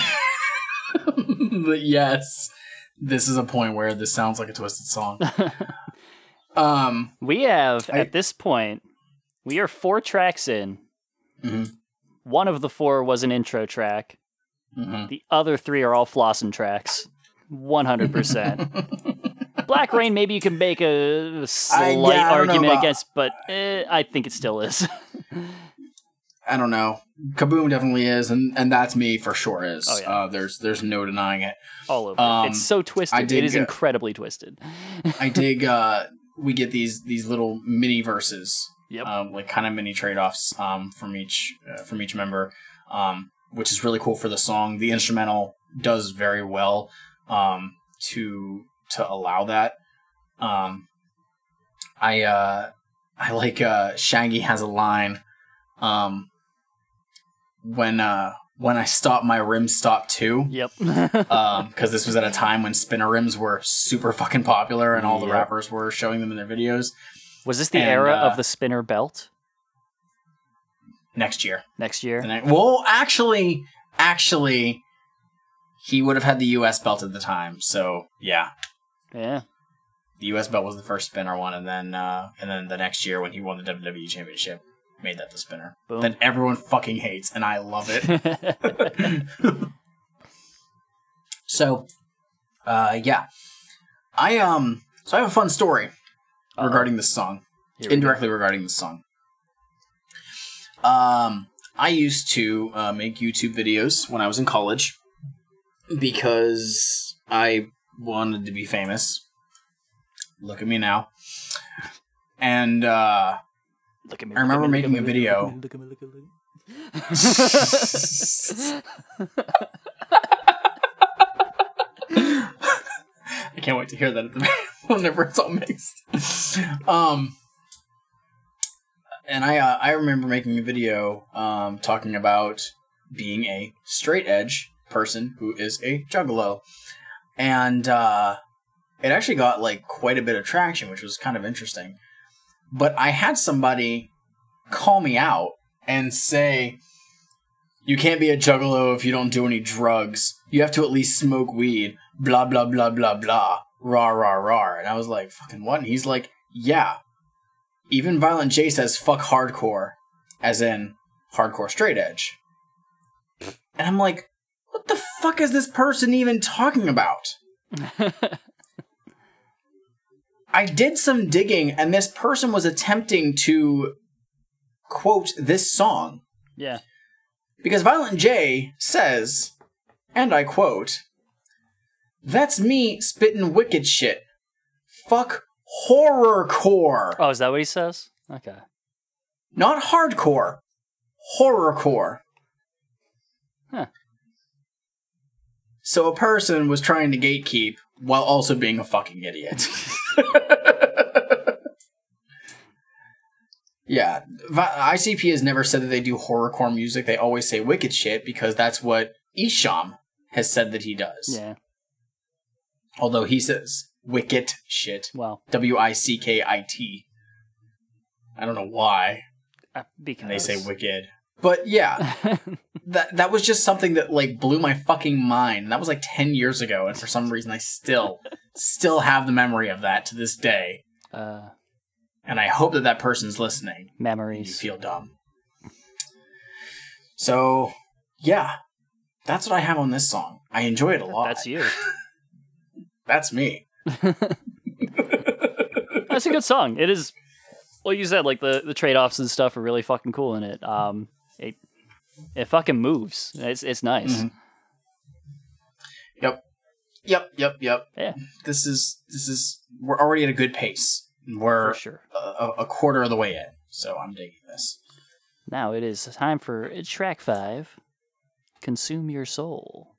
that yes, this is a point where this sounds like a twisted song. um, We have I- at this point, we are four tracks in. Mhm. One of the four was an intro track. Mhm. The other three are all flossing tracks. One hundred percent. Black Rain, maybe you can make a slight yeah, I argument about- against, but eh, I think it still is. I don't know. Kaboom definitely is, and, and that's me for sure is. Oh, yeah. uh, there's there's no denying it. all over. Um, it's so twisted. I It dig, is uh, incredibly twisted. I dig. uh We get these these little mini verses Yep. um, like kind of mini trade offs um, from each uh, from each member, um, which is really cool for the song. The instrumental does very well um, to to allow that. Um, I uh, I like uh, Shaggy has a line um, when uh, when I stop my rim stop too Yep. because this was at a time when spinner rims were super fucking popular and all the Yep. rappers were showing them in their videos. Was this the And, era uh, of the spinner belt Next year, next year? Ne- well, actually, actually, he would have had the U.S. belt at the time. So yeah, Yeah. the U.S. belt was the first spinner one, and then uh, and then the next year when he won the WWE Championship, made that the spinner. Boom. That everyone fucking hates, and I love it. So, uh, yeah, I um, so I have a fun story regarding this song, go. indirectly regarding this song. Um, I used to uh, make YouTube videos when I was in college because I wanted to be famous. Look at me now. And uh, Look at me. I remember me, look at making me, a video. Look at me, look at me, I can't wait to hear that at the whenever it's all mixed. Um, and I uh, I remember making a video um, talking about being a straight edge person who is a juggalo, and uh, it actually got like quite a bit of traction, which was kind of interesting. But I had somebody call me out and say, "You can't be a juggalo if you don't do any drugs. You have to at least smoke weed." Blah blah blah blah blah. Rah rah rah. And I was like, "Fucking what?" And he's like, "Yeah." Even Violent J says "fuck hardcore," as in hardcore straight edge. And I'm like, "What the fuck is this person even talking about?" I did some digging, and this person was attempting to quote this song Yeah. because Violent J says, and I quote, That's me spitting wicked shit. Fuck horrorcore. Oh, is that what he says? Okay. Not hardcore. Horrorcore. Huh. So a person was trying to gatekeep while also being a fucking idiot. yeah, ICP has never said that they do horrorcore music. They always say wicked shit because that's what Esham has said that he does. Yeah. Although he says wicked shit. Well, W I C K I T. I don't know why uh, because they say wicked. But yeah, that that was just something that like blew my fucking mind. That was like 10 years ago and for some reason I still still have the memory of that to this day. uh, And I hope that that person's listening. Memories. You feel dumb. So, yeah. That's what I have on this song. I enjoy it a lot. That's you. That's me. That's a good song. It is. well you said, like the the trade offs and stuff are really fucking cool in it. Um, it it fucking moves. It's it's nice. Mhm. Yep. Yep, yep, yep. Yeah, This is this is we're already at a good pace. We're for sure. a, a quarter of the way in, so I'm digging this. Now it is time for track five. Consume your soul.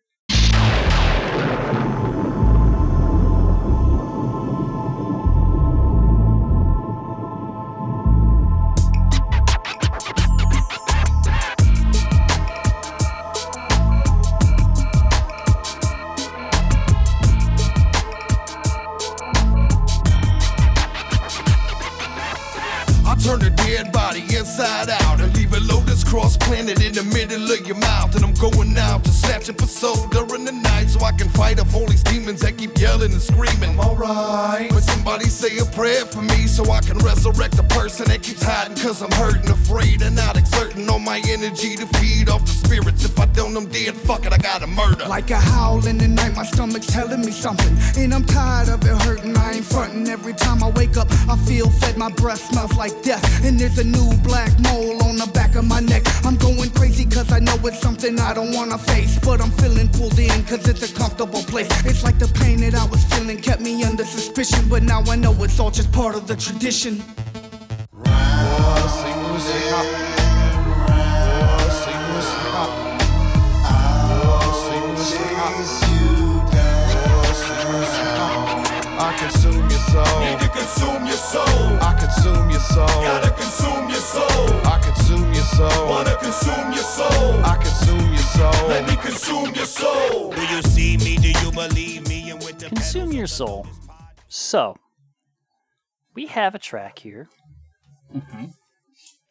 Out to snatch up a soul during can fight off all these demons that keep yelling and screaming. I'm alright. But somebody say a prayer for me so I can resurrect the person that keeps hiding cause I'm hurting, afraid, and not exerting all my energy to feed off the spirits. If I don't, I'm dead. Fuck it, I gotta murder. Like a howl in the night, my stomach's telling me something. And I'm tired of it hurting, I ain't fronting. Every time I wake up, I feel fed, my breath smells like death. And there's a new black mole on the back of my neck. I'm going crazy cause I know it's something I don't wanna face. But I'm feeling pulled in cause it's a comfortable place. It's like the pain that I was feeling kept me under suspicion. But now I know it's all just part of the tradition. Ride I consume your soul. Need to consume your soul. I consume your soul. Gotta consume your soul. I consume your soul. Wanna consume your soul. I consume your soul. Let me consume your soul. Do you see me? Do you believe me? And with the Consume your soul. So, we have a track here mm-hmm.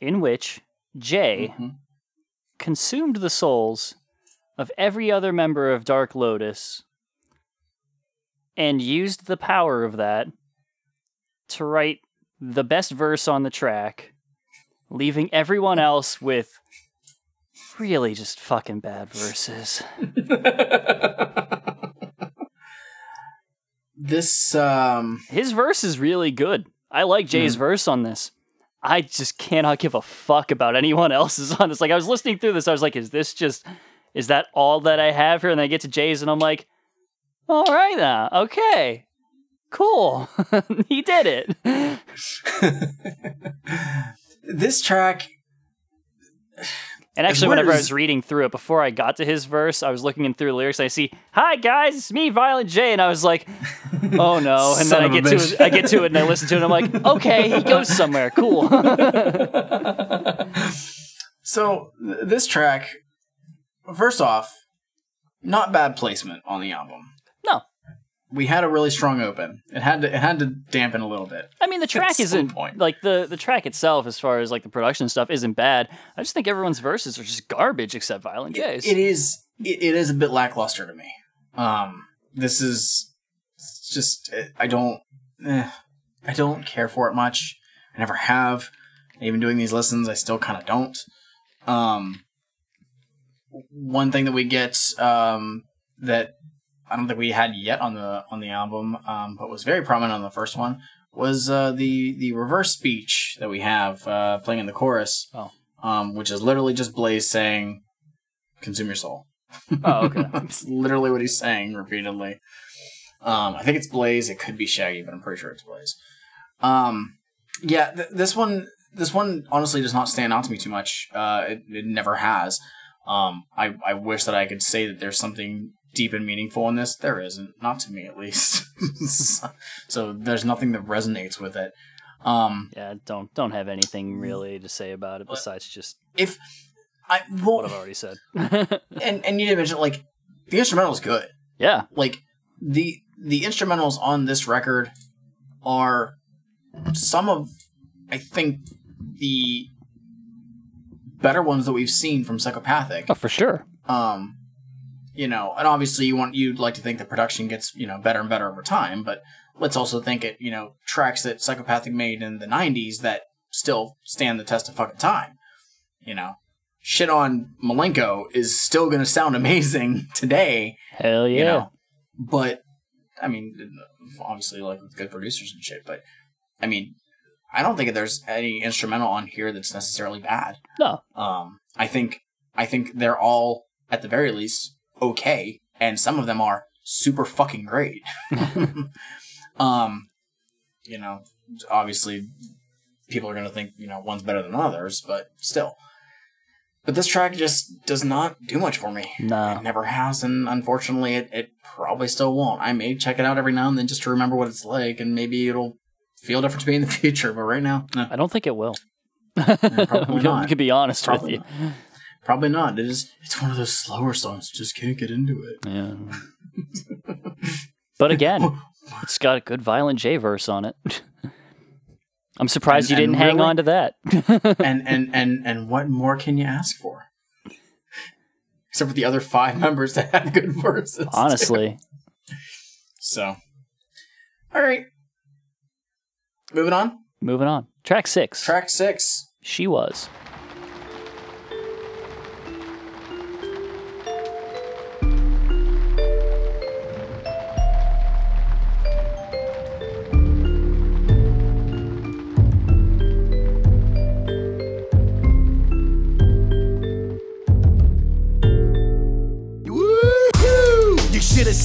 in which Jay mm-hmm. consumed the souls of every other member of Dark Lotus and used the power of that to write the best verse on the track, leaving everyone else with really just fucking bad verses. This um His verse is really good. I like Jay's verse on this. I just cannot give a fuck about anyone else's on this. Like I was listening through this, I was like, is this just is that all that I have here? And then I get to Jay's and I'm like, all right now, okay. Cool. he did it. this track And actually, whenever I was reading through it, before I got to his verse, I was looking in through the lyrics. And I see, "Hi guys, it's me, Violent J," and I was like, "Oh no!" And then I get to it, I get to it, and I listen to it, and I'm like, "Okay, he goes somewhere. Cool." So th- this track, first off, not bad placement on the album. We had a really strong open. It had to it had to dampen a little bit. I mean, the track isn't point. like the the track itself, as far as like the production stuff, isn't bad. I just think everyone's verses are just garbage except Violent J's. It is it, it is a bit lackluster to me. Um, this is just I don't eh, I don't care for it much. I never have. Even doing these listens, I still kind of don't. Um, one thing that we get um, that I don't think we had yet on the on the album, um, but was very prominent on the first one was uh, the the reverse speech that we have uh, playing in the chorus. Oh. Um, which is literally just Blaze saying, "Consume your soul." Oh, okay. That's literally what he's saying repeatedly. Um, I think it's Blaze. It could be Shaggy, but I'm pretty sure it's Blaze. Um, yeah, th- this one, this one honestly does not stand out to me too much. Uh, it, it never has. Um, I, I wish that I could say that there's something deep and meaningful in this. There isn't, not to me at least. so there's nothing that resonates with it. Um, yeah, don't don't have anything really to say about it besides just if I well, what I've already said. and and you didn't mention like the instrumental is good. yeah, like the the instrumentals on this record are some of I think the better ones that we've seen from Psychopathic. oh, for sure. Um you know, and obviously you want you'd like to think the production gets, you know, better and better over time, but let's also think it, you know, tracks that Psychopathic made in the 90s that still stand the test of fucking time. You know, shit on Malenko is still going to sound amazing today Hell yeah. you know. But I mean, obviously, like with good producers and shit. But I mean, I don't think there's any instrumental on here that's necessarily bad. No, Um, I think I think they're all at the very least okay, and some of them are super fucking great. um, you know, obviously, people are gonna think you know one's better than others, but still. But this track just does not do much for me. No. It never has, and unfortunately, it, it probably still won't. I may check it out every now and then just to remember what it's like, and maybe it'll feel different to me in the future. But right now, no, I don't think it will. probably We not. could be honest Probably with not. Probably not. It is. It's one of those slower songs. Just can't get into it. Yeah. but again, it's got a good Violent J verse on it. I'm surprised And- you didn't hang really- on to that. and and and and what more can you ask for? Except for the other five members that have good verses. too. Honestly. So, all right. Moving on. Moving on. Track six. Track six. She was.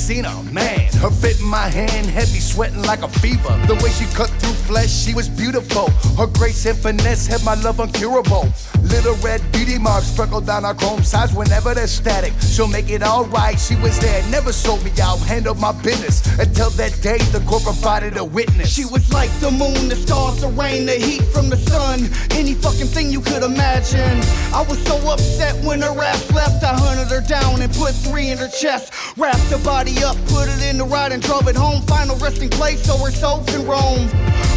Her, man. Her fit in my hand, heavy, sweating like a fever. The way she cut through flesh, she was beautiful. Her grace and finesse had my love uncurable. Little red beauty marks freckled down her chrome sides whenever they're static. She'll make it alright. She was there, never sold me out, handled my business. Until that day, the court provided a witness. She was like the moon, the stars, the rain, the heat from the sun. Any fucking thing you could imagine. I was so upset when her ass left. I hunted her down and put three in her chest. Wrapped her body up, put it in the ride and drove it home. Final resting place so her soul can roam.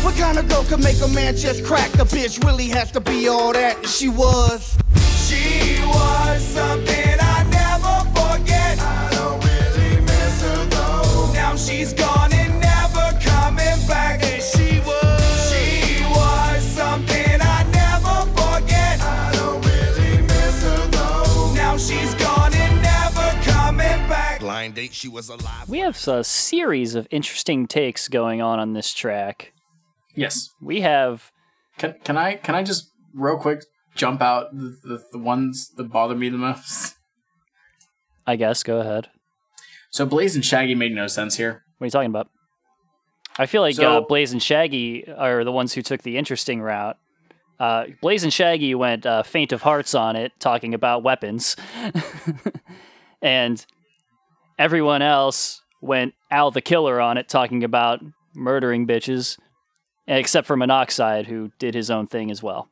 What kind of girl could make a man just crack? The bitch really has to be all that. She was. She was something I never forget. I don't really miss her though. Now she's gone and never coming back. Back. Blind date, she was alive. We have a series of interesting takes going on on this track. Yes. We have Can can I can I just real quick jump out the, the, the ones that bother me the most? I guess go ahead. So Blaze and Shaggy made no sense here. What are you talking about? I feel like So- uh, Blaze and Shaggy are the ones who took the interesting route. Uh, Blaze and Shaggy went uh, faint of hearts on it, talking about weapons, and everyone else went Al the Killer on it, talking about murdering bitches, except for Monoxide, who did his own thing as well.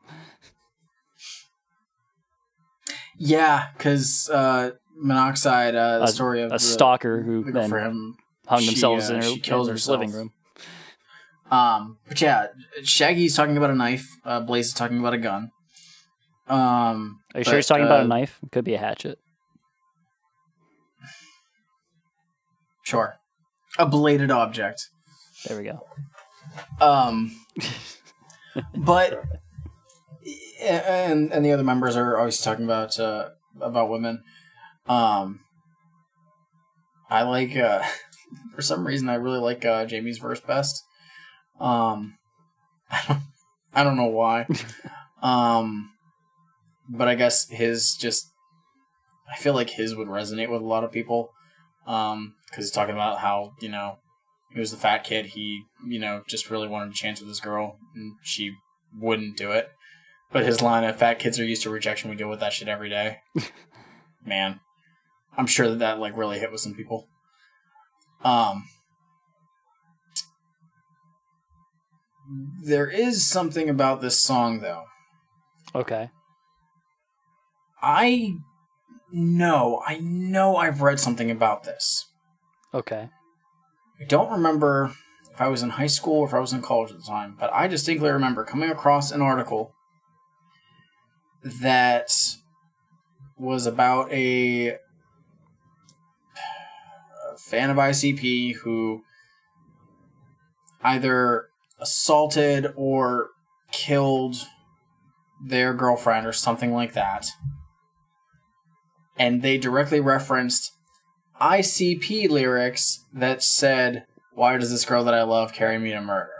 Yeah, because uh, Monoxide, uh, the A- story of a the, stalker who the then girlfriend hung she, themselves uh, in, her, she kills in herself. living room. Um, but yeah, Shaggy's talking about a knife. Uh, Blaze is talking about a gun. Um, Are you sure he's talking about uh, a knife? It could be a hatchet. Sure, a bladed object. There we go. Um, but and and the other members are always talking about uh, about women. Um, I like uh, for some reason I really like uh, Jamie's verse best. Um, I don't I don't know why. um, but I guess his just I feel like his would resonate with a lot of people. Um, because he's talking about how you know he was the fat kid. He, you know, just really wanted a chance with this girl, and she wouldn't do it. But his line of "fat kids are used to rejection. We deal with that shit every day." Man, I'm sure that that like really hit with some people. Um, there is something about this song though. Okay. I know, I know, I've read something about this. Okay. I don't remember if I was in high school or if I was in college at the time, but I distinctly remember coming across an article that was about a, fan of ICP who either assaulted or killed their girlfriend or something like that. And they directly referenced ICP lyrics that said, Why does this girl that I love carry me to murder?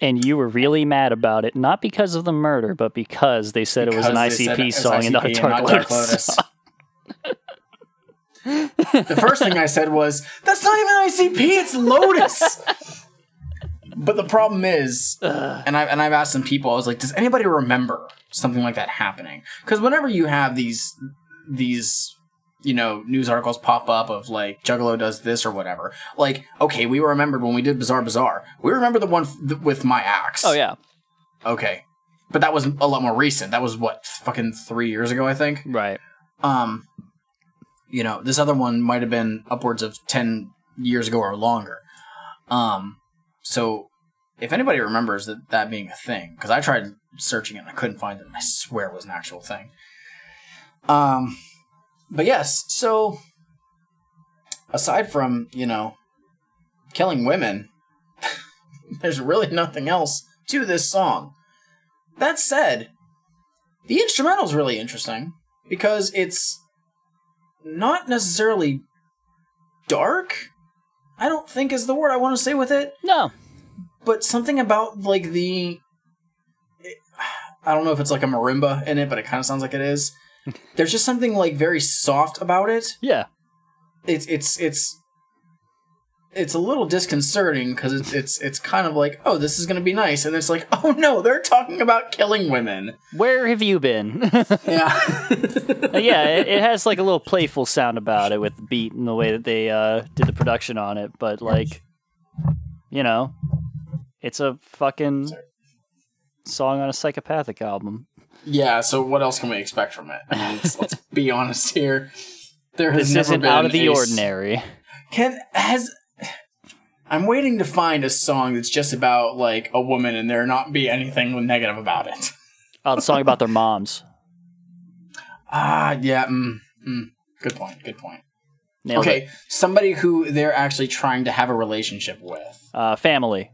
And you were really mad about it, not because of the murder, but because they said it was an Because ICP song and not a ICP Dark, and Lotus. Lotus. the first thing I said was, That's not even ICP, it's Lotus! but the problem is, and, I've, and I've asked some people, I was like, Does anybody remember something like that happening? Because whenever you have these, these, you know, news articles pop up of like Juggalo does this or whatever. Like, okay, we remembered when we did Bizarre Bizarre. We remember the one f- th- with my axe. Oh yeah, Okay. But that was a lot more recent. That was what, fucking three years ago, I think. right. Um, you know, this other one might have been upwards of 10 years ago or longer. Um, so if anybody remembers that, that being a thing, because I tried searching it and I couldn't find it, and I swear it was an actual thing. Um, but yes, so aside from, you know, killing women, there's really nothing else to this song. That said, the instrumental's really interesting because it's not necessarily dark. I don't think is the word I want to say with it, No, but something about like the I don't know if it's like a marimba in it, but it kind of sounds like it is. There's just something like very soft about it. yeah, It's it's it's it's a little disconcerting because it's, it's it's kind of like oh this is gonna be nice and it's like oh no they're talking about killing women Where have you been? yeah Uh, yeah, it, it has like a little playful sound about it with the beat and the way that they uh, did the production on it. But like, you know, it's a fucking song on a psychopathic album. Yeah so what else can we expect from it I mean, let's, let's be honest here there has This never isn't been out of the a ordinary. Can has I'm waiting to find a song that's just about like a woman and there not be anything negative about it. Oh, the song about their moms. Ah, yeah. Mm, mm, good point. Good point. Nailed okay, it. somebody who they're actually trying to have a relationship with. Uh, family.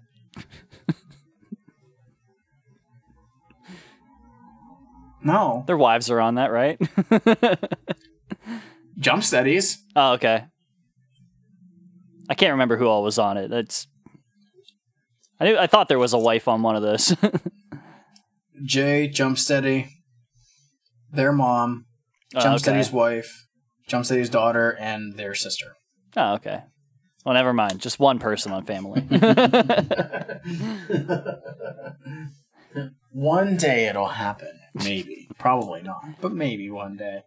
No, Their wives are on that, right? Jumpsteady's. oh, okay. I can't remember who all was on it. That's. I knew, I thought there was a wife on one of those. Jay, Jumpsteady. Their mom, Oh, jump okay. steady's wife, Jumpsteady's daughter, and their sister. Oh, okay. Well, never mind. Just one person on family. One day it'll happen. Maybe. Probably not. But maybe one day.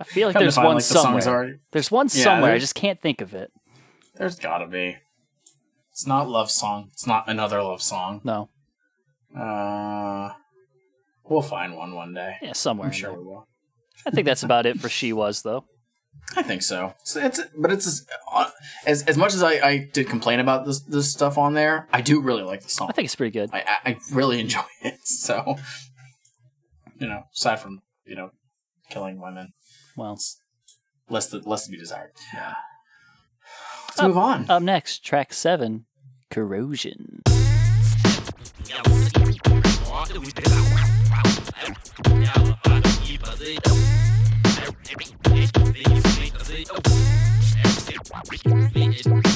I feel like Come there's find, one like, the somewhere. already- There's one Yeah, somewhere. I just can't think of it. There's gotta be. It's not love song. It's not another love song. No. Uh, we'll find one one day. Yeah, somewhere. I'm sure there. we will. I think that's about it for She Was, though. I think so. It's, it's but it's uh, as as much as I, I did complain about this this stuff on there. I do really like the song. I think it's pretty good. I I, I really enjoy it. So, you know, aside from you know killing women, Well, less to, less to be desired. Yeah. Let's move on. up next, track seven, Corrosion. Oh.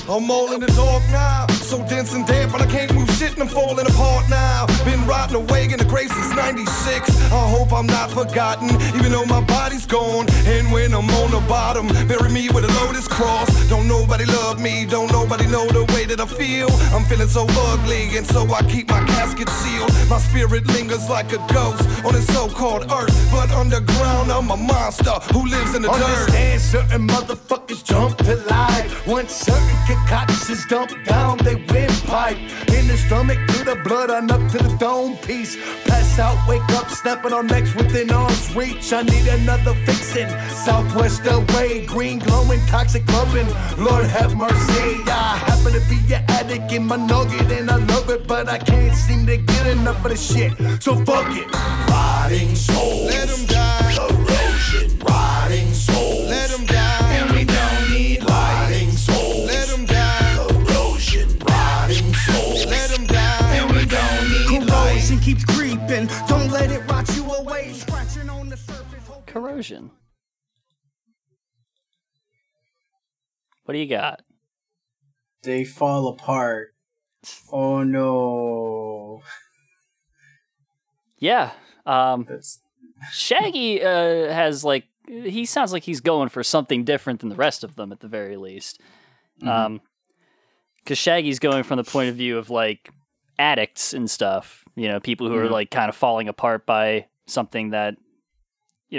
I'm all in the dark now, so dense and damp, but I can't move shit and I'm falling apart now. Been rotting away in the grave since 96. I hope I'm not forgotten, even though my body's gone. And when I'm on the bottom, bury me with a lotus cross. Don't nobody love me, don't nobody know the way that I feel. I'm feeling so ugly, and so I keep my casket sealed. My spirit lingers like a ghost on this so-called earth, but underground I'm a monster who lives in the dirt. Understand certain motherfuckers jump to life. Once certain concoctions dump down, they windpipe. In the stomach, to the blood, on up to the dome piece. Pass out, wake up, snapping on necks within arm's reach. I need another fixin'. Southwest away, green glowing, toxic loving. Lord have mercy. I happen to be an addict in my nugget, and I love it, but I can't seem to get enough of the shit. So fuck it. Rotting let them die. Corrosion. What do you got? They fall apart. Oh no. Yeah. Um, That's Shaggy uh, has like he sounds like he's going for something different than the rest of them at the very least. Um, because Shaggy's going from the point of view of like addicts and stuff. You know, people who are like kind of falling apart by something that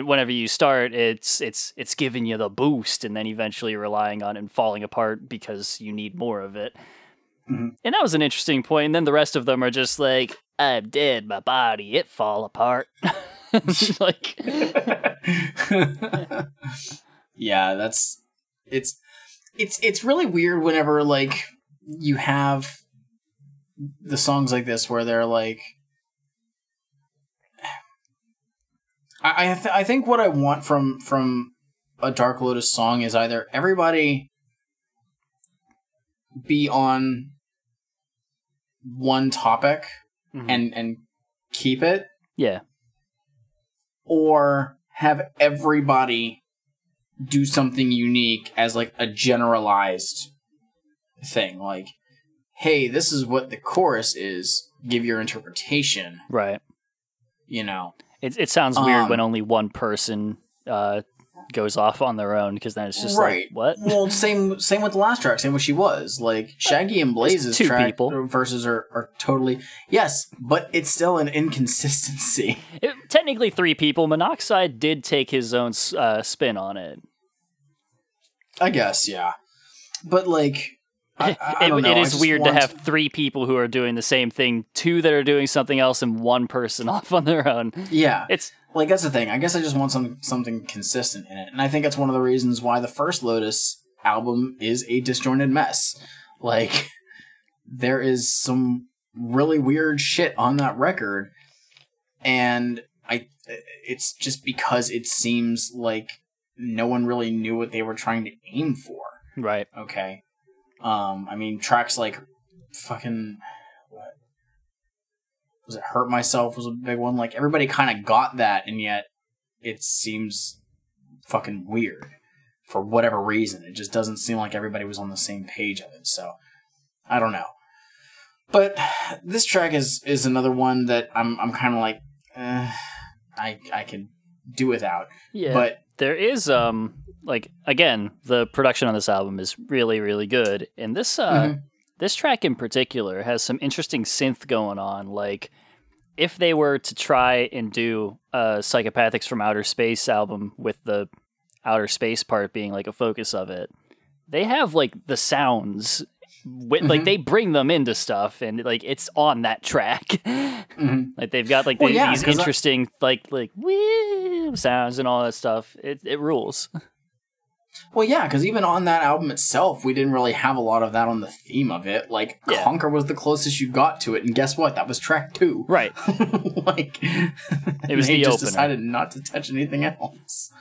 whenever you start, it's it's it's giving you the boost, and then eventually you're relying on it and falling apart because you need more of it. Mm-hmm. And that was an interesting point. And then the rest of them are just like, "I'm dead, my body, it fall apart." like, yeah, that's it's it's it's really weird whenever like you have the songs like this where they're like I I, th- I think what I want from from a Dark Lotus song is either everybody be on one topic Mhm. and and keep it. Yeah, or have everybody do something unique as like a generalized thing like hey this is what the chorus is. Give your interpretation. Right. you know It it sounds weird Um, when only one person uh, goes off on their own because then it's just right. like what? Well, same same with the last track. Same with she was like Shaggy and Blaze's two track people. verses are are totally yes, but it's still an inconsistency. It- technically three people. Monoxide did take his own uh, spin on it. I guess yeah, but like. I, I it, it I weird to have three people who are doing the same thing, two that are doing something else, and one person off on their own. Yeah, It's like that's the thing. I guess I just want some something consistent in it, and I think that's one of the reasons why the first Lotus album is a disjointed mess. Like there is some really weird shit on that record, and I it's just because it seems like no one really knew what they were trying to aim for. right. Okay. Um, I mean, tracks like fucking what was it? Hurt myself was a big one. Like everybody kind of got that, and yet it seems fucking weird for whatever reason. It just doesn't seem like everybody was on the same page of it. So I don't know. But this track is is another one that I'm I'm kind of like, eh, I I could do without. Yeah. But there is um like again the production on this album is really really good and this uh Mhm. this track in particular has some interesting synth going on like if they were to try and do a psychopathics from outer space album with the outer space part being like a focus of it they have like the sounds with, like they bring them into stuff and like it's on that track Mhm. like they've got like Well, the- yeah, these 'cause I- interesting like like woo sounds and all that stuff it, it rules Well, yeah, because even on that album itself, we didn't really have a lot of that on the theme of it. Like, Yeah. Conquer was the closest you got to it, and guess what? That was track two. right like, It was they the just opener. decided not to touch anything else.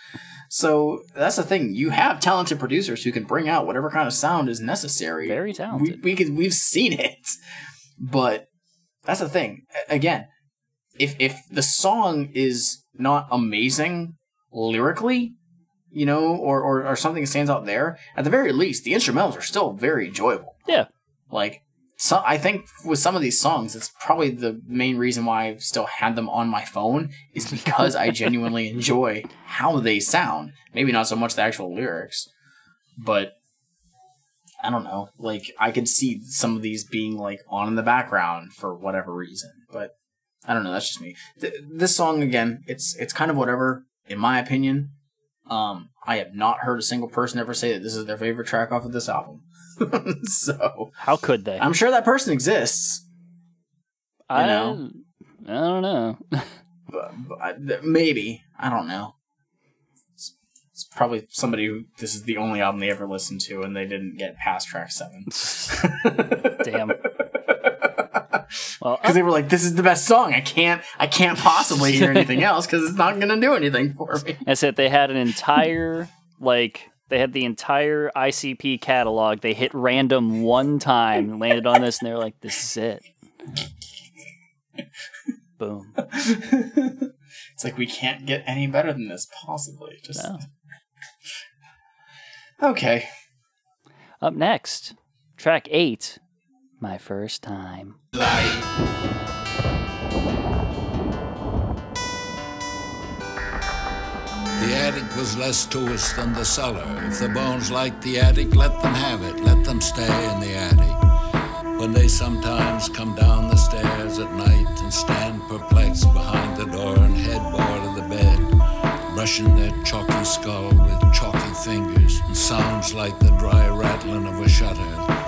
So that's the thing. You have talented producers who can bring out whatever kind of sound is necessary. Very We, talented. we could, we've seen it, but that's the thing. Again, if if the song is not amazing lyrically, you know, or, or or something stands out there, at the very least, the instrumentals are still very enjoyable. yeah Like, so I think with some of these songs, it's probably the main reason why I've still had them on my phone is because I genuinely enjoy how they sound. Maybe not so much the actual lyrics, but I don't know. Like, I could see some of these being like on in the background for whatever reason, but I don't know. That's just me. Th- this song again, it's it's kind of whatever in my opinion. Um, I have not heard a single person ever say that this is their favorite track off of this album. so how could they I'm sure that person exists. I, don't know. I don't know But, but maybe I don't know. It's, it's probably somebody who this is the only album they ever listened to, and they didn't get past track seven. damn well Because they were like, "This is the best song. I can't, I can't possibly hear anything else because it's not gonna do anything for me." I said they had an entire like they had the entire ICP catalog. They hit random one time, and landed on this, and they were like, "This is it." Boom. It's like we can't get any better than this, possibly. Just No. okay. Up next, track eight, "My First Time." The attic was less to us than the cellar. If the bones liked the attic, let them have it. Let them stay in the attic. When they sometimes come down the stairs at night and stand perplexed behind the door and headboard of the bed, brushing their chalky skull with chalky fingers and sounds like the dry rattling of a shutter.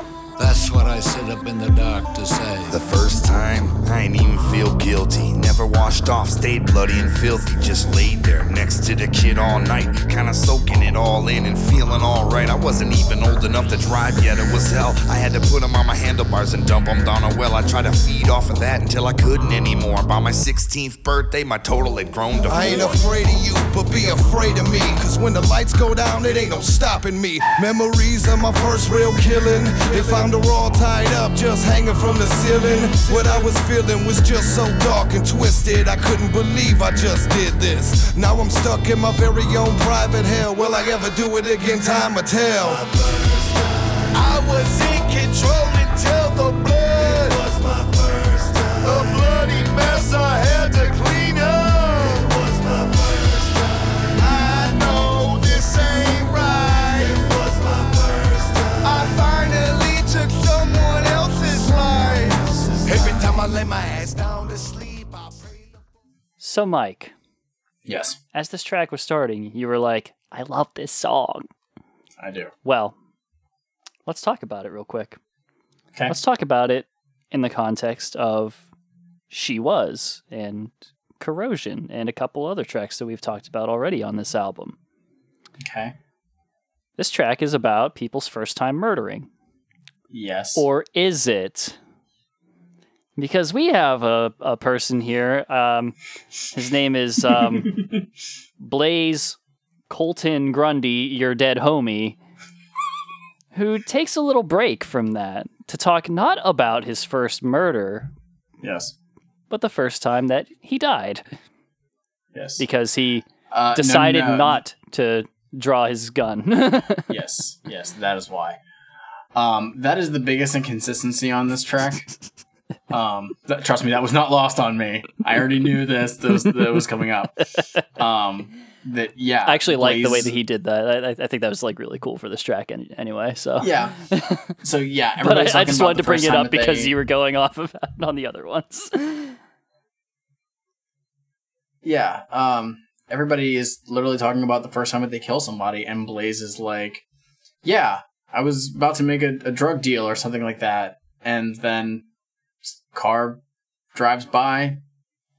That's what I sit up in the dark to say. The first time, I ain't even feel guilty. Never washed off, stayed bloody and filthy. Just laid there next to the kid all night. Kinda soaking it all in and feeling alright. I wasn't even old enough to drive yet, it was hell. I had to put him on my handlebars and dump him down a well. I tried to feed off of that until I couldn't anymore. By my 16th birthday, my total had grown to four. I ain't afraid of you, but be afraid of me. Cause when the lights go down, it ain't no stopping me. Memories of my first real killing. They found her all tied up, just hanging from the ceiling. What I was feeling was just so dark and twisted. I couldn't believe I just did this. Now I'm stuck in my very own private hell. Will I ever do it again? Time will tell. I was in control until the blood. It was my first time. A bloody mess I I lay my ass down to sleep, I pray. So, Mike, Yes, as this track was starting, you were like, I love this song. I do. Well, let's talk about it real quick. Okay. Let's talk about it in the context of She Was and Corrosion and a couple other tracks that we've talked about already on this album. Okay. This track is about people's first time murdering. Yes. Or is it? Because we have a, a person here. Um, his name is um, Blaze Colton Grundy, your dead homie, who takes a little break from that to talk not about his first murder, yes. but the first time that he died Yes. because he Uh, no, decided no. not to draw his gun. yes, yes, that is why. Um, that is the biggest inconsistency on this track. Um, that, trust me, that was not lost on me. I already knew this. That was, that was coming up. Um, that yeah. I actually like the way that he did that. I, I- think that was like really cool for this track any, anyway. So Yeah. So yeah, but I, I just wanted to bring it up because they- you were going off of on the other ones. Yeah. Um, everybody is literally talking about the first time that they kill somebody, and Blaze is like, "Yeah, I was about to make a, a drug deal or something like that," and then car drives by.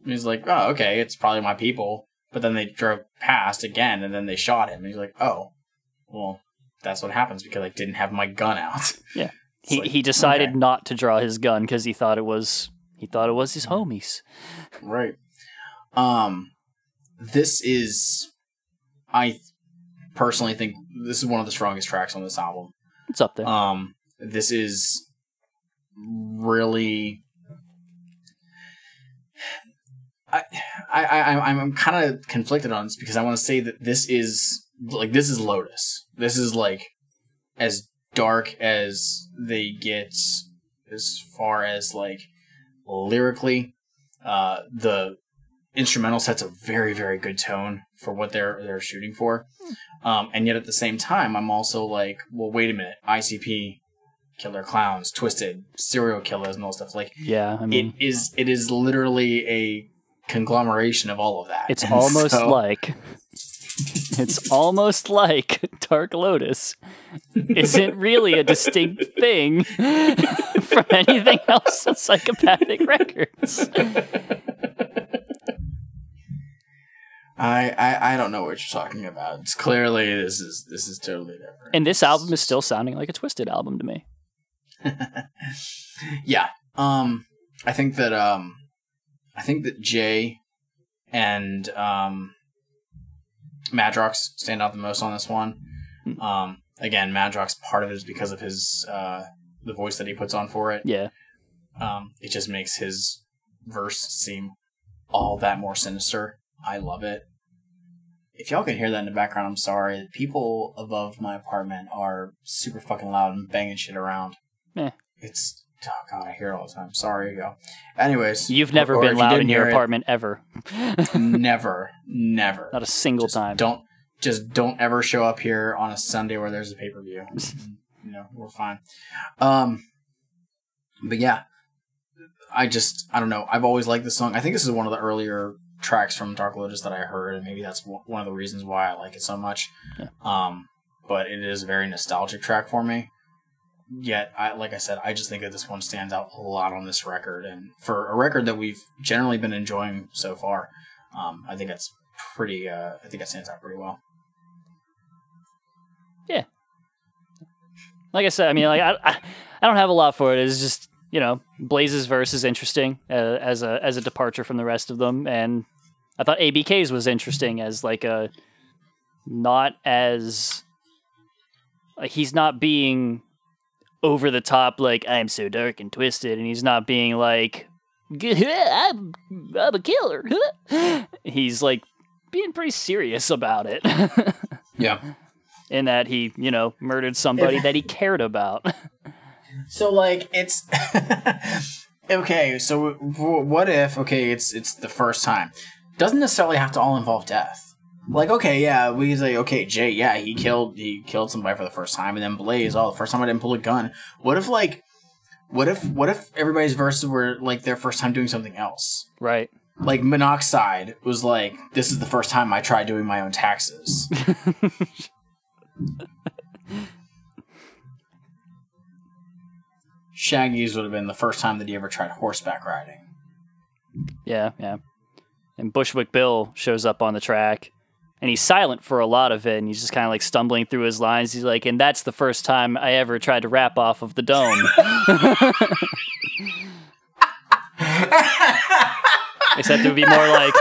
And he's like, "Oh, okay, it's probably my people." But then they drove past again, and then they shot him. And he's like, "Oh, well, that's what happens because I didn't have my gun out." yeah, It's he like, he decided okay. not to draw his gun because he thought it was he thought it was his homies. Right. Um, this is, I personally think this is one of the strongest tracks on this album. It's up there. Um, this is really. I, I, I, I'm, I'm kind of conflicted on this because I want to say that this is like this is Lotus. This is like as dark as they get as far as like lyrically. Uh, the instrumental sets a very very good tone for what they're they're shooting for. Um, and yet at the same time, I'm also like, well, wait a minute, ICP, killer clowns, twisted serial killers, and all stuff. Like, yeah, I mean, it is it is literally a conglomeration of all of that. it's And almost so- like it's almost like Dark Lotus isn't really a distinct thing from anything else on Psychopathic Records. I, I I don't know what you're talking about. It's clearly this is this is totally different. And this album is still sounding like a Twiztid album to me. yeah. Um I think that um I think that Jay and um Madrox stand out the most on this one. Um again, Madrox part of it is because of his uh the voice that he puts on for it. Yeah. Um it just makes his verse seem all that more sinister. I love it. If y'all can hear that in the background, I'm sorry. People above my apartment are super fucking loud and banging shit around. Eh. It's oh god, I hear it all the time. Sorry, yo. Anyways, You've never or been you loud didn't in your hear it, apartment ever. never, never. Not a single Just time. Don't just don't ever show up here on a Sunday where there's a pay per view. you know, we're fine. Um, but yeah, I just I don't know. I've always liked this song. I think this is one of the earlier tracks from Dark Lotus that I heard, and maybe that's one one of the reasons why I like it so much. Yeah. Um, but it is a very nostalgic track for me. Yet, I like I said, I just think that this one stands out a lot on this record, and for a record that we've generally been enjoying so far, um, I think that's pretty. Uh, I think that stands out pretty well. Yeah. Like I said, I mean, like I, I, I don't have a lot for it. It's just you know, Blaze's verse is interesting uh, as a as a departure from the rest of them, and I thought ABK's was interesting as like a not as like he's not being over the top like I'm so dark and twisted, and he's not being like I'm I'm a killer. he's like being pretty serious about it. Yeah. in that he, you know, murdered somebody that he cared about. So like it's okay. So w- what if okay, it's it's the first time. Doesn't necessarily have to all involve death. Like okay, yeah, we can say okay, Jay, yeah, he killed he killed somebody for the first time, and then Blaze, oh, the first time I didn't pull a gun. What if like What if what if everybody's verses were like their first time doing something else? Right. Like Monoxide was like, this is the first time I tried doing my own taxes. Shaggy's would have been the first time that he ever tried horseback riding. Yeah, yeah. And Bushwick Bill shows up on the track and he's silent for a lot of it and he's just kind of like stumbling through his lines. He's like, and that's the first time I ever tried to rap off of the dome. Except it would be more like,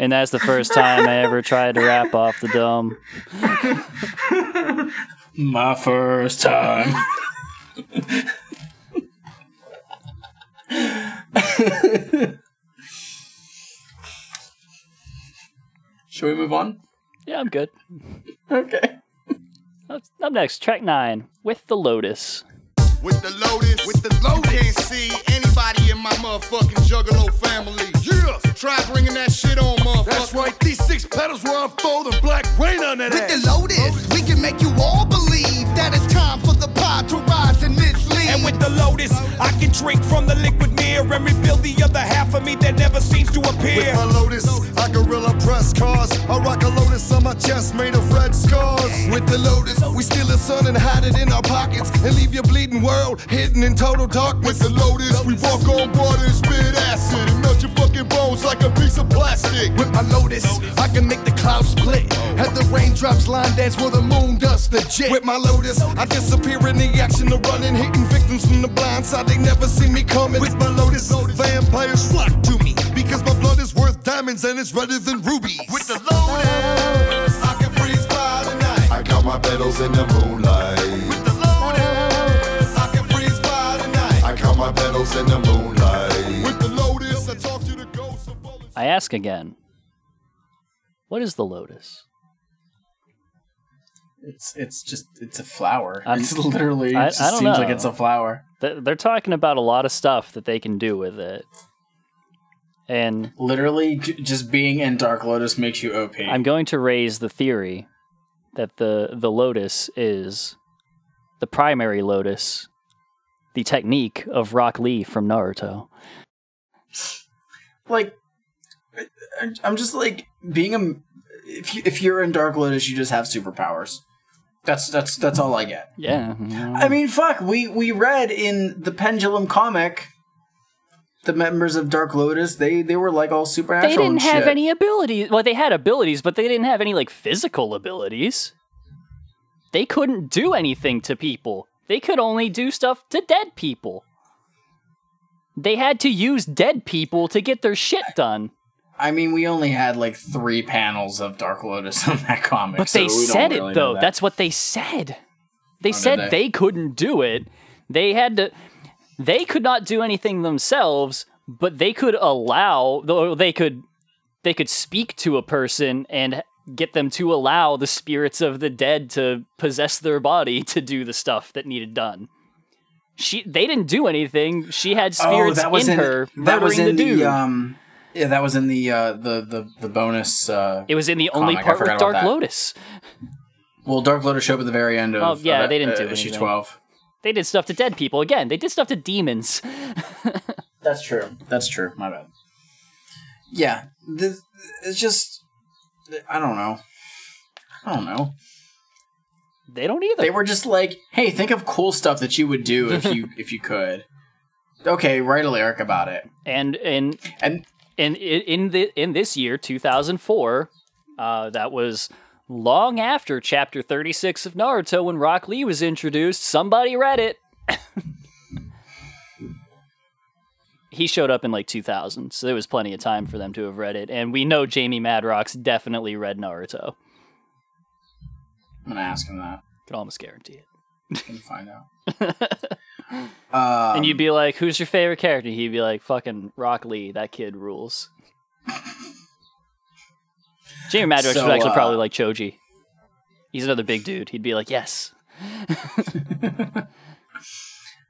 and that's the first time I ever tried to rap off the dome. My first time. Should we move on? Yeah, I'm good. Okay. Up up next, track nine, with the Lotus. With the Lotus, with the Lotus. Can't see anybody in my motherfucking Juggalo family. Yeah, try bringing that shit on, motherfucker. That's right, these six petals were unfolding black rain on that With ass. the Lotus, we can make you all believe that it's time for the pod to rise and mislead. And with the Lotus, I can drink from the liquid mirror and reveal the other half of me that never seems to appear. With my Lotus, I gorilla press cars. I rock a Lotus on my chest made of red scars. With the Lotus, we steal the sun and hide it in our pockets and leave your bleeding world hidden in total darkness. With the Lotus, we walk on water and spit acid and melt your fucking bones like a piece of plastic. With my Lotus, I can make the clouds split. Have the raindrops line dance where the moon does the jit. With my Lotus, I disappear in the action of running, hitting victims from the blind side. They never see me coming. With my Lotus, vampires flock to me because my blood is worth diamonds and it's redder than rubies. With the Lotus, I can freeze fire tonight. I count my petals in the moonlight. With the Lotus, I can freeze fire tonight. I count my petals in the moonlight. With the Lotus, I talk to the ghosts of all the I ask again, what is the Lotus? It's it's just it's a flower. I'm- it's literally. It I- just I don't seems like know. it's a flower. They're talking about a lot of stuff that they can do with it. And Literally, just being in Dark Lotus makes you OP. I'm going to raise the theory that the the lotus is the primary lotus, the technique of Rock Lee from Naruto. like, I'm just like being a. If you, if you're in Dark Lotus, you just have superpowers. That's that's that's all I get. Yeah. Mm-hmm. I mean, fuck. We we read in the Pendulum comic. The members of Dark Lotus, they they were like all supernatural. They didn't and have shit. any abilities. Well, they had abilities, but they didn't have any like physical abilities. They couldn't do anything to people. They could only do stuff to dead people. They had to use dead people to get their shit done. I mean, we only had like three panels of Dark Lotus on that comic. But they don't said really it though. that. That's what they said. They Oh, said they? they? couldn't do it. They had to. They could not do anything themselves, but they could allow. Though they could, they could speak to a person and get them to allow the spirits of the dead to possess their body to do the stuff that needed done. She, they didn't do anything. She had spirits oh, that was in, in her That was in the dude. the um. Yeah, that was in the uh, the the the bonus. Uh, it was in the only comic. I part with Dark. Lotus. well, Dark Lotus showed up at the very end of. Oh, yeah, of, they didn't uh, do issue anything. twelve. They did stuff to dead people. Again, they did stuff to demons. That's true. That's true. My bad. Yeah, this, it's just. I don't know. I don't know. They don't either. They were just like, "Hey, think of cool stuff that you would do if you if you could." Okay, write a lyric about it. and and And in in the in this year 2004 uh, that was long after chapter 36 of naruto when rock lee was introduced. Somebody read it. He showed up in like 2000 so there was plenty of time for them to have read it. And we know jamie madrox definitely read naruto. I'm gonna ask him that. could almost guarantee it. Can find out. um, and you'd be like who's your favorite character he'd be like fucking rock lee that kid rules jamie madrox So, would actually uh, probably like choji he's another big dude he'd be like yes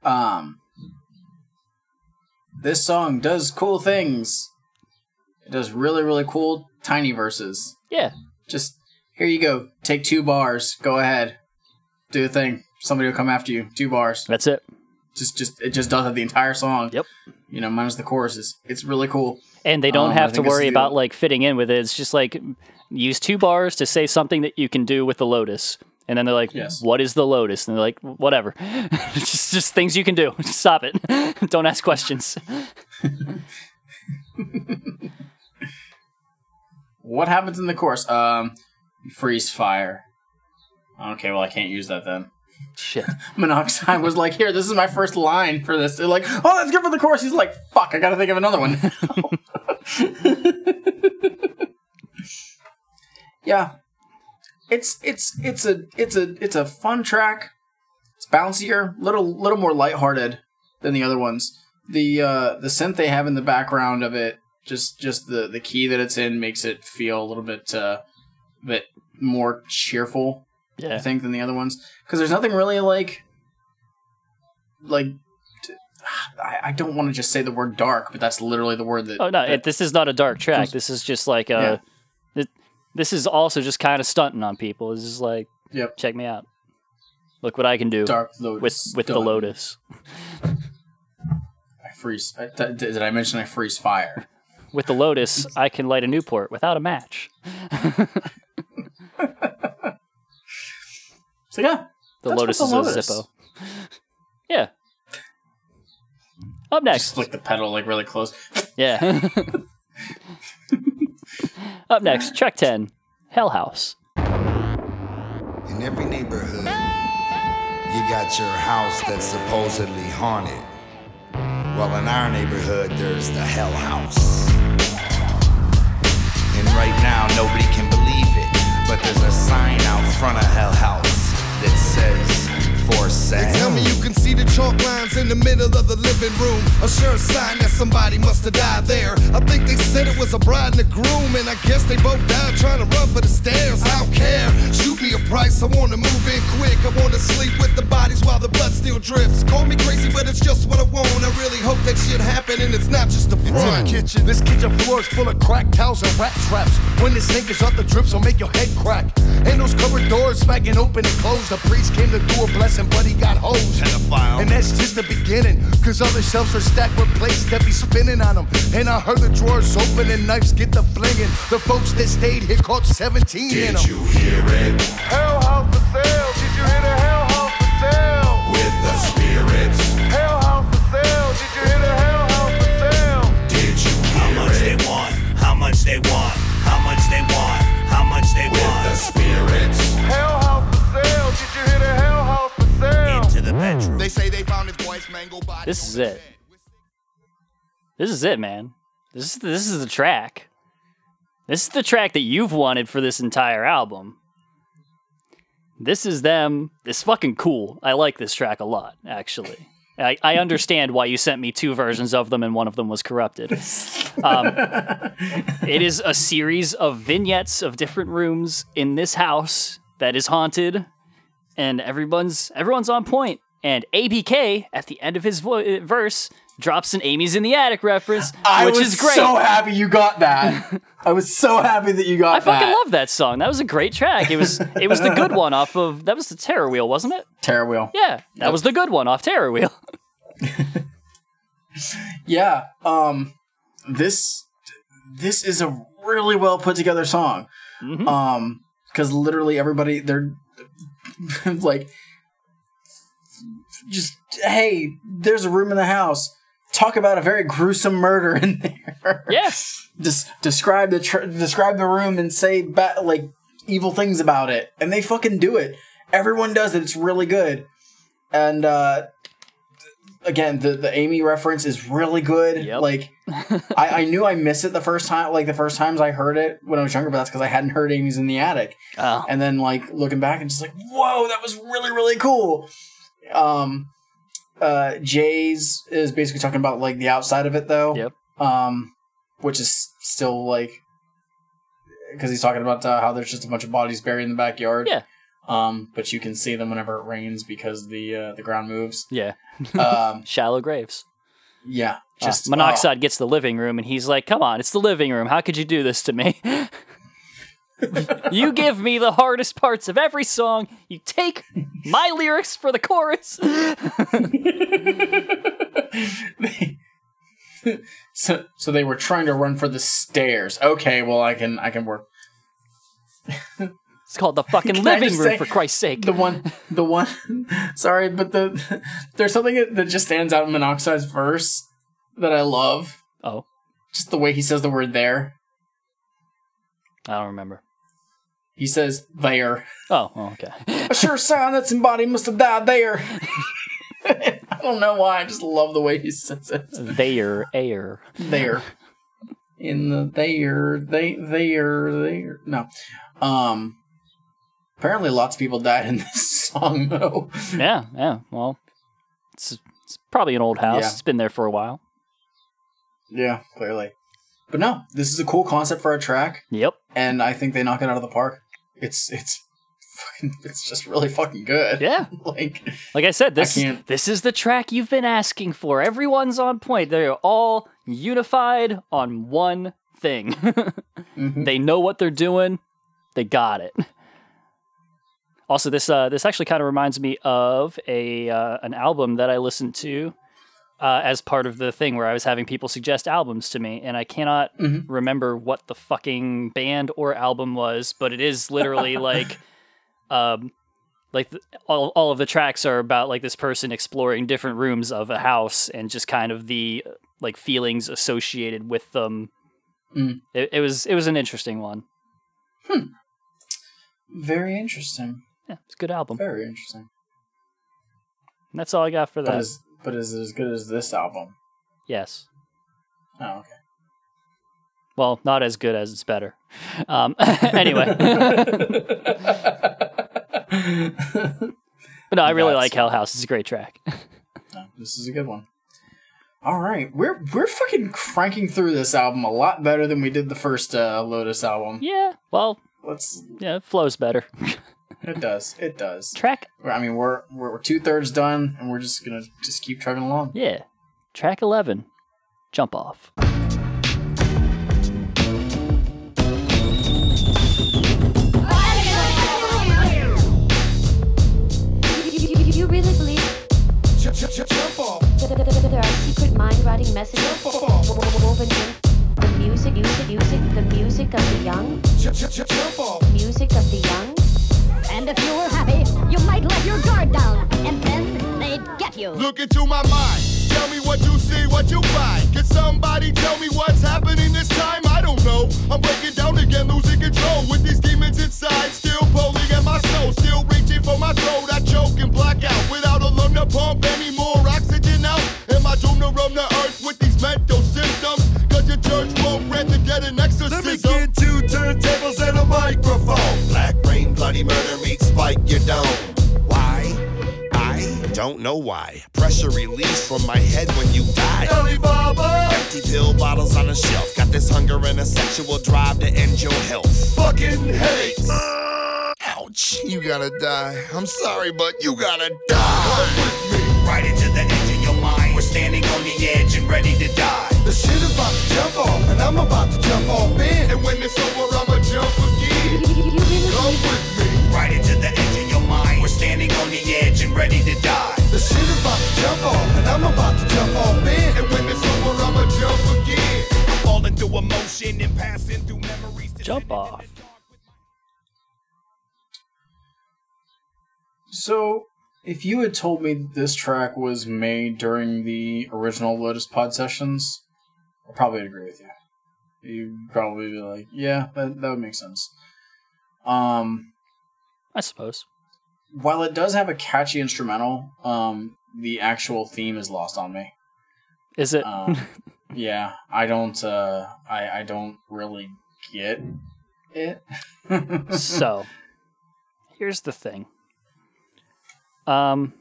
um, this song does cool things. It does really really cool tiny verses. yeah Just here you go. Take two bars. Go ahead. Do the thing. Somebody will come after you. Two bars. That's it. Just just it just does it the entire song. Yep. You know, minus the choruses. It's really cool. And they don't Um, have to think this is worry about like fitting in with it. It's just like use two bars to say something that you can do with the lotus. And then they're like, Yes. "What is the lotus?" And they're like, "Whatever, just just things you can do. Stop it. don't ask questions." What happens in the course? Um, freeze fire. Okay, well I can't use that then. Shit. Monoxide was like, "Here, this is my first line for this." They're like, "Oh, that's good for the chorus." He's like, "Fuck, I gotta think of another one." yeah, it's it's it's a it's a it's a fun track. It's bouncier, little little more lighthearted than the other ones. The uh, the synth they have in the background of it, just just the the key that it's in makes it feel a little bit uh, bit more cheerful. I think than the other ones because there's nothing really like like I, don't want to just say the word dark, but that's literally the word that. Oh no, that- it, this is not a dark track. comes- This is just like a. It, this is also just kind of stunting on people. It's just like, Yep. check me out. Look what I can do Dark with Lotus with the done. lotus. I freeze. I, th- did I mention I freeze fire? With the lotus, I can light a Newport without a match. So yeah, The That's lotus what is the a Lotus. Zippo. Yeah. Up next. just flick the pedal like really close. Yeah. Up next, track 10, Hell House. In every neighborhood, you got your house that's supposedly haunted. Well, in our neighborhood, there's the Hell House. And right now, nobody can believe it, but there's a sign out front of Hell House that says, for They tell me you can see the chalk lines in the middle of the living room. A sure sign that somebody must have died there. I think they said it was a bride and a groom, and I guess they both died trying to run for the stairs. I don't care. Shoot me a price. I wanna move in quick. I wanna sleep with the bodies while the blood still drips. Call me crazy, but it's just what I want. I really hope that shit happen, and it's not just a front. kitchen. This kitchen floor is full of crack towels and rat traps. When the sink is off, the drips will make your head crack. And those cupboard doors smacking open and closed. The priest came to do a blessing, but he got hosed. Pedophile. And that's just the beginning. Cause other shelves are stacked with plates that be spinning on them. And I heard the drawers open and knives get the flinging. The folks that stayed here caught 17 in them. hear it Hell house for sale. Did you hear the hell house for sale? with the spirits? Hell house for sale. Did you hear the hell house for sale? Did you hear How much hear they it want? How much they want? How much they want? How much they with the spirits? This is it. This is it, man. This is this is the track. This is the track that you've wanted for this entire album. This is them. It's fucking cool. I like this track a lot, actually. I, I understand why you sent me two versions of them and one of them was corrupted. Um, it is a series of vignettes of different rooms in this house that is haunted, and everyone's everyone's on point. And ABK at the end of his vo- verse drops an "Amy's in the attic" reference, I which was is great. so happy you got that. I was so happy that you got that. I fucking love that song. That was a great track. It was it was the good one off of that was the Terror Wheel, wasn't it? Terror Wheel. Yeah, that was the good one off Terror Wheel. Yeah. Um this this is a really well put together song. Mm-hmm. Um cuz literally everybody they're like just hey, there's a room in the house. Talk about a very gruesome murder in there. Yes. Just describe the tr- describe the room and say ba- like evil things about it, and they fucking do it. Everyone does it. It's really good. And uh again, the the Amy reference is really good. Yep. Like I, I knew I missed it the first time, like the first times I heard it when I was younger, but that's because I hadn't heard Amy's in the attic. Oh. And then like looking back and just like, whoa, that was really really cool. Um, uh, Jay's is basically talking about like the outside of it though. Yep. Um, which is still like because he's talking about uh, how there's just a bunch of bodies buried in the backyard. Yeah. Um, but you can see them whenever it rains because the uh, the ground moves. Yeah. Um, Shallow graves. yeah. Just Just Monoxide gets the living room and he's like, "Come on, it's the living room. How could you do this to me?" you give me the hardest parts of every song. You take my lyrics for the chorus. so so they were trying to run for the stairs. Okay, well I can I can work. It's called the fucking living room, for Christ's sake. The one, the one. sorry, but the there's something that just stands out in Monoxide's verse that I love. Oh, Just the way he says the word there. I don't remember. He says there. Oh, oh, okay. A sure sign that somebody must have died there. I don't know why. I just love the way he says it. There, air. There. In the there, they there, there. No. Um. Apparently, lots of people died in this song, though. Yeah, yeah. Well, it's, it's probably an old house. Yeah. It's been there for a while. Yeah, clearly. But no, this is a cool concept for a track, Yep. and I think they knock it out of the park. It's it's fucking it's just really fucking good. Yeah. like Like I said, this can't- this is the track you've been asking for. Everyone's on point. They're all unified on one thing. They know what they're doing. They got it. Also, this uh, this actually kind of reminds me of a uh, an album that I listened to uh, as part of the thing where I was having people suggest albums to me, and I cannot remember what the fucking band or album was, but it is literally like, um, like the, all all of the tracks are about like this person exploring different rooms of a house and just kind of the like feelings associated with them. Mm. It, it was it was an interesting one. Hmm. very interesting. Yeah, it's a good album. Very interesting. And that's all I got for that. that. is but is it as good as this album? yes. Oh, okay. Well, not as good as it's better. Um, anyway. but no, I really That's like Hell House. It's a great track. No, this is a good one. All right, we're we're fucking cranking through this album a lot better than we did the first uh, Lotus album. yeah, well, Let's. yeah, it flows better. It does. It does. track, I mean, we're we're, we're two thirds done, and we're just gonna just keep trucking along. yeah. Track 11, Jump Off. You, you really believe Jump, jump, jump, off. there are secret mind-writing messages woven in the music, music, music, the music of the young, Jump, jump, jump, jump off. music of the young? And if you were happy, you might let your guard down, and then they'd get you. Look into my mind. Tell me what you see, what you find. Can somebody tell me what's happening this time? I don't know. I'm breaking down again, losing control with these demons inside. Still pulling at my soul, still reaching for my throat. I choke and black out without a lung to pump any more oxygen out. Am I doomed to roam the earth with these mental symptoms? Cause your church won't grant the dead an exorcism. Let me get two turntables and a microphone. Black rain, murder meets spike your dome. Why? I don't know why. Pressure release from my head when you die. Alibaba! Empty pill bottles on a shelf. Got this hunger and a sexual drive to end your health. Fucking headaches. Ouch, you gotta die. I'm sorry, but you gotta die. Come with me. Right into the edge of your mind. We're standing on the edge and ready to die. The shit is about to jump off, and I'm about to jump off in. And when it's over, I'ma jump again. You, you, you Come with me. Right into the edge of your mind. We're standing on the edge and ready to die. The shit is about to jump off, and I'm about to jump off in. And when it's over, I'ma jump again. Falling through emotion and passing through memories. Jump off. So, if you had told me that this track was made during the original Lotus Pod sessions, I probably would agree with you. You'd probably be like, "Yeah, that that would make sense." Um, I suppose. while it does have a catchy instrumental, um, the actual theme is lost on me. Is it? Um, yeah, I don't. Uh, I I don't really get it. so, here's the thing. Um,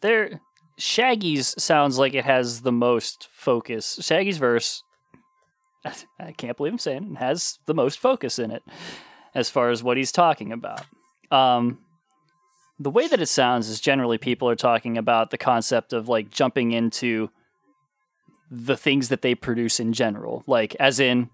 there, Shaggy's sounds like it has the most focus. Shaggy's verse, I can't believe I'm saying it, has the most focus in it as far as what he's talking about. Um, the way that it sounds is generally people are talking about the concept of like jumping into the things that they produce in general, like as in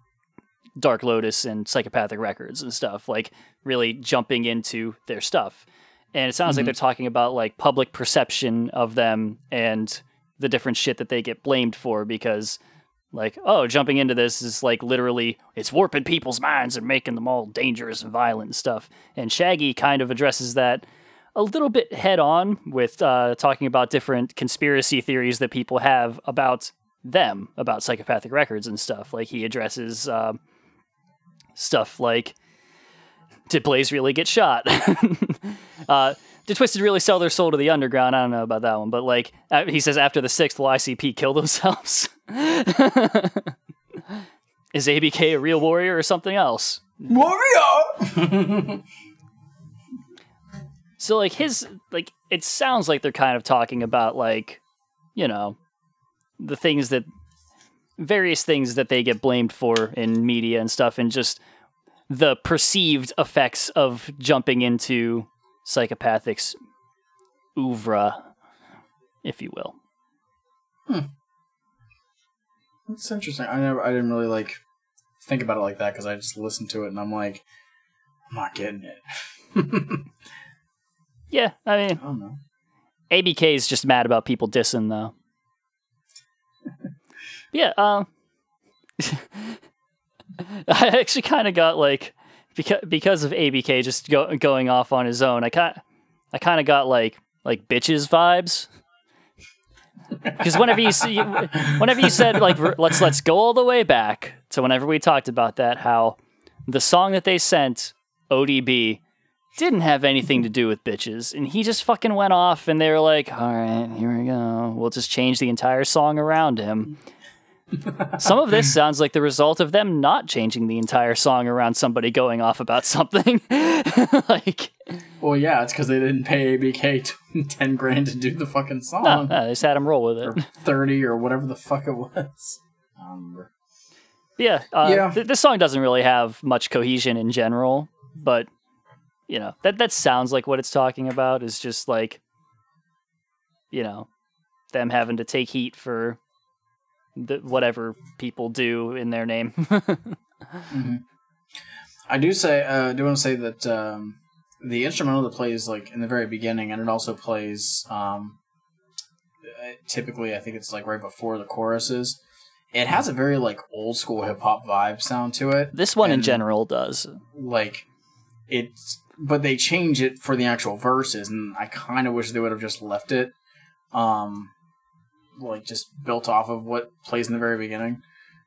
Dark Lotus and Psychopathic Records and stuff, like really jumping into their stuff. And it sounds like Mhm. they're talking about like public perception of them and the different shit that they get blamed for because like oh jumping into this is like literally it's warping people's minds and making them all dangerous and violent and stuff and shaggy kind of addresses that a little bit head on with uh, talking about different conspiracy theories that people have about them about psychopathic records and stuff like he addresses um, stuff like did blaze really get shot uh, did Twiztid really sell their soul to the underground? I don't know about that one, but like uh, he says, after the sixth, will ICP kill themselves? Is ABK a real warrior or something else? Warrior. So like his like it sounds like they're kind of talking about like you know the things that various things that they get blamed for in media and stuff and just the perceived effects of jumping into psychopathic's oeuvre if you will. Hmm. That's interesting. I never, I didn't really like think about it like that because I just listened to it and I'm like, I'm not getting it. Yeah, I mean I don't know. ABK is just mad about people dissing though. yeah, um I actually kind of got like because because of ABK just go, going off on his own. I kind I kind of got like like bitches vibes. Because whenever you see, whenever you said like let's let's go all the way back to whenever we talked about that, how the song that they sent ODB didn't have anything to do with bitches, and he just fucking went off, and they were like, "All right, here we go. We'll just change the entire song around him." Some of this sounds like the result of them not changing the entire song around somebody going off about something. like, Well, yeah, it's because they didn't pay ABK t- ten grand to do the fucking song, no, no, they just had him roll with it. or thirty or whatever the fuck it was. Yeah, uh, Yeah. Th- this song doesn't really have much cohesion in general, but you know that that sounds like what it's talking about is just like, you know, them having to take heat for the whatever people do in their name. I do say, uh, I do want to say that um, the instrumental that plays like in the very beginning, and it also plays um, typically, I think it's like right before the choruses. It has a very like old school hip hop vibe sound to it. this one in general does. like it's, but they change it for the actual verses, and I kind of wish they would have just left it, um, like just built off of what plays in the very beginning,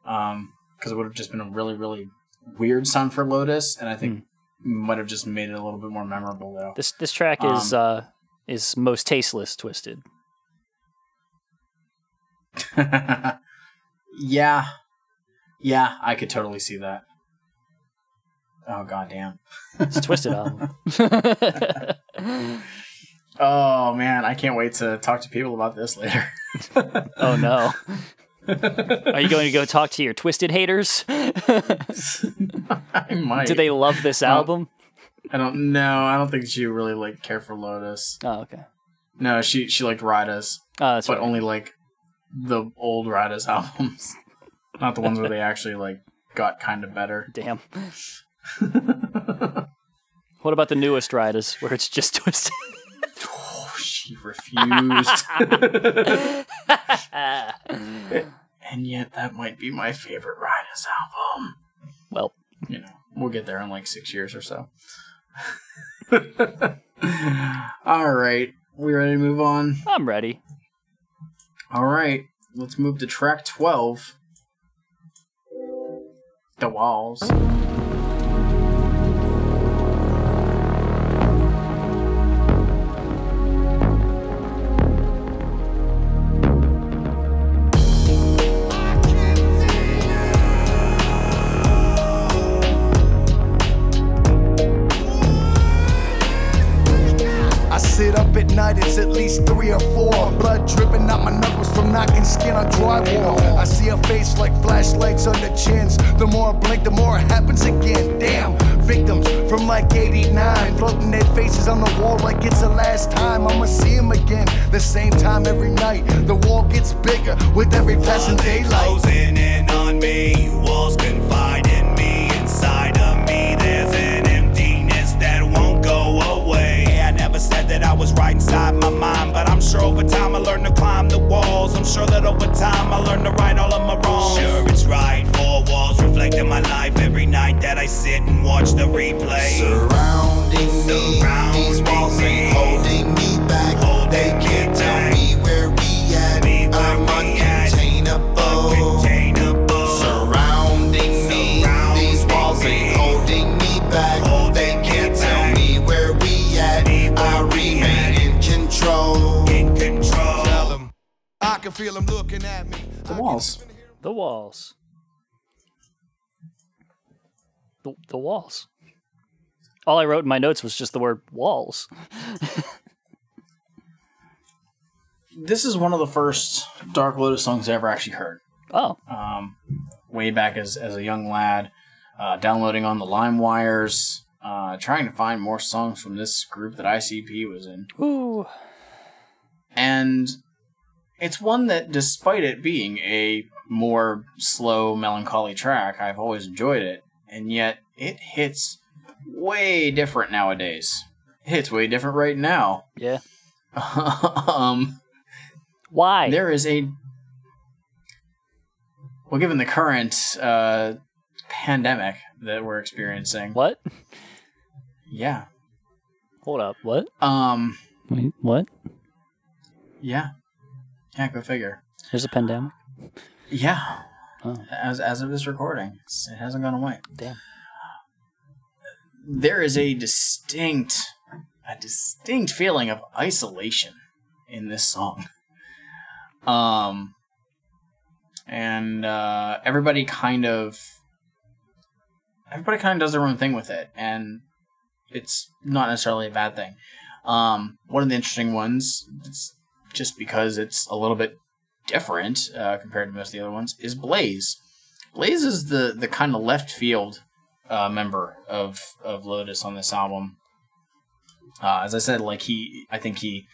um, because it would have just been a really really weird sound for Lotus, and I think might have just made it a little bit more memorable though. This this track is Um, uh is most tasteless Twiztid. yeah, yeah, I could totally see that. Oh goddamn! It's Twiztid album. Oh man, I can't wait to talk to people about this later. oh no. Are you going to go talk to your Twiztid haters? I might. Do they love this album? I don't know. I don't think she really like care for Lotus. Oh, okay. No, she she liked Rydas, Oh, that's but right. only like the old Rydas albums, not the ones where they actually like got kind of better. Damn. What about the newest Rydas where it's just Twiztid? She refused. and yet, that might be my favorite Rydas album. well, You know, we'll get there in like six years or so. All right, we ready to move on? I'm ready. All right, let's move to track 12. The Walls. got my knuckles from knocking skin on drywall. I see a face like flashlights on the chins. The more I blink, the more it happens again. Damn, victims from like 89, floating their faces on the wall like it's the last time. I'ma see them again, the same time every night. The wall gets bigger with every passing daylight. Closing in on me, walls confide in me. Inside of me, there's an emptiness that won't go away. I never said that I was right inside my mind sure over time I learned to climb the walls. I'm sure that over time I learned to right all of my wrongs. Sure, it's right. Four walls reflecting my life every night that I sit and watch the replay. Surrounding, Surrounding me, these walls ain't holding me back. They can't tell me. Can feel them looking at me. The walls. The walls. The, the walls. All I wrote in my notes was just the word walls. This is one of the first Dark Lotus songs I ever actually heard. Oh. Um, way back as, as a young lad, uh, downloading on the LimeWires, uh, trying to find more songs from this group that ICP was in. Ooh. And it's one that, despite it being a more slow, melancholy track, I've always enjoyed it. And yet, it hits way different nowadays. It hits way different right now. Yeah. um, Why? There is a. Well, given the current uh, pandemic that we're experiencing. What? Yeah. Hold up. What? Um. Wait, what? Yeah. Yeah. Go figure. There's a pandemic. Yeah. Oh. As as of this recording, it hasn't gone away. Damn. There is a distinct, a distinct feeling of isolation in this song. Um. And uh, everybody kind of, everybody kind of does their own thing with it, and it's not necessarily a bad thing. Um, one of the interesting ones, it's just because it's a little bit different uh, compared to most of the other ones, is Blaze. Blaze is the the kind of left field uh, member of of Lotus on this album. Uh, as I said, like he, I think he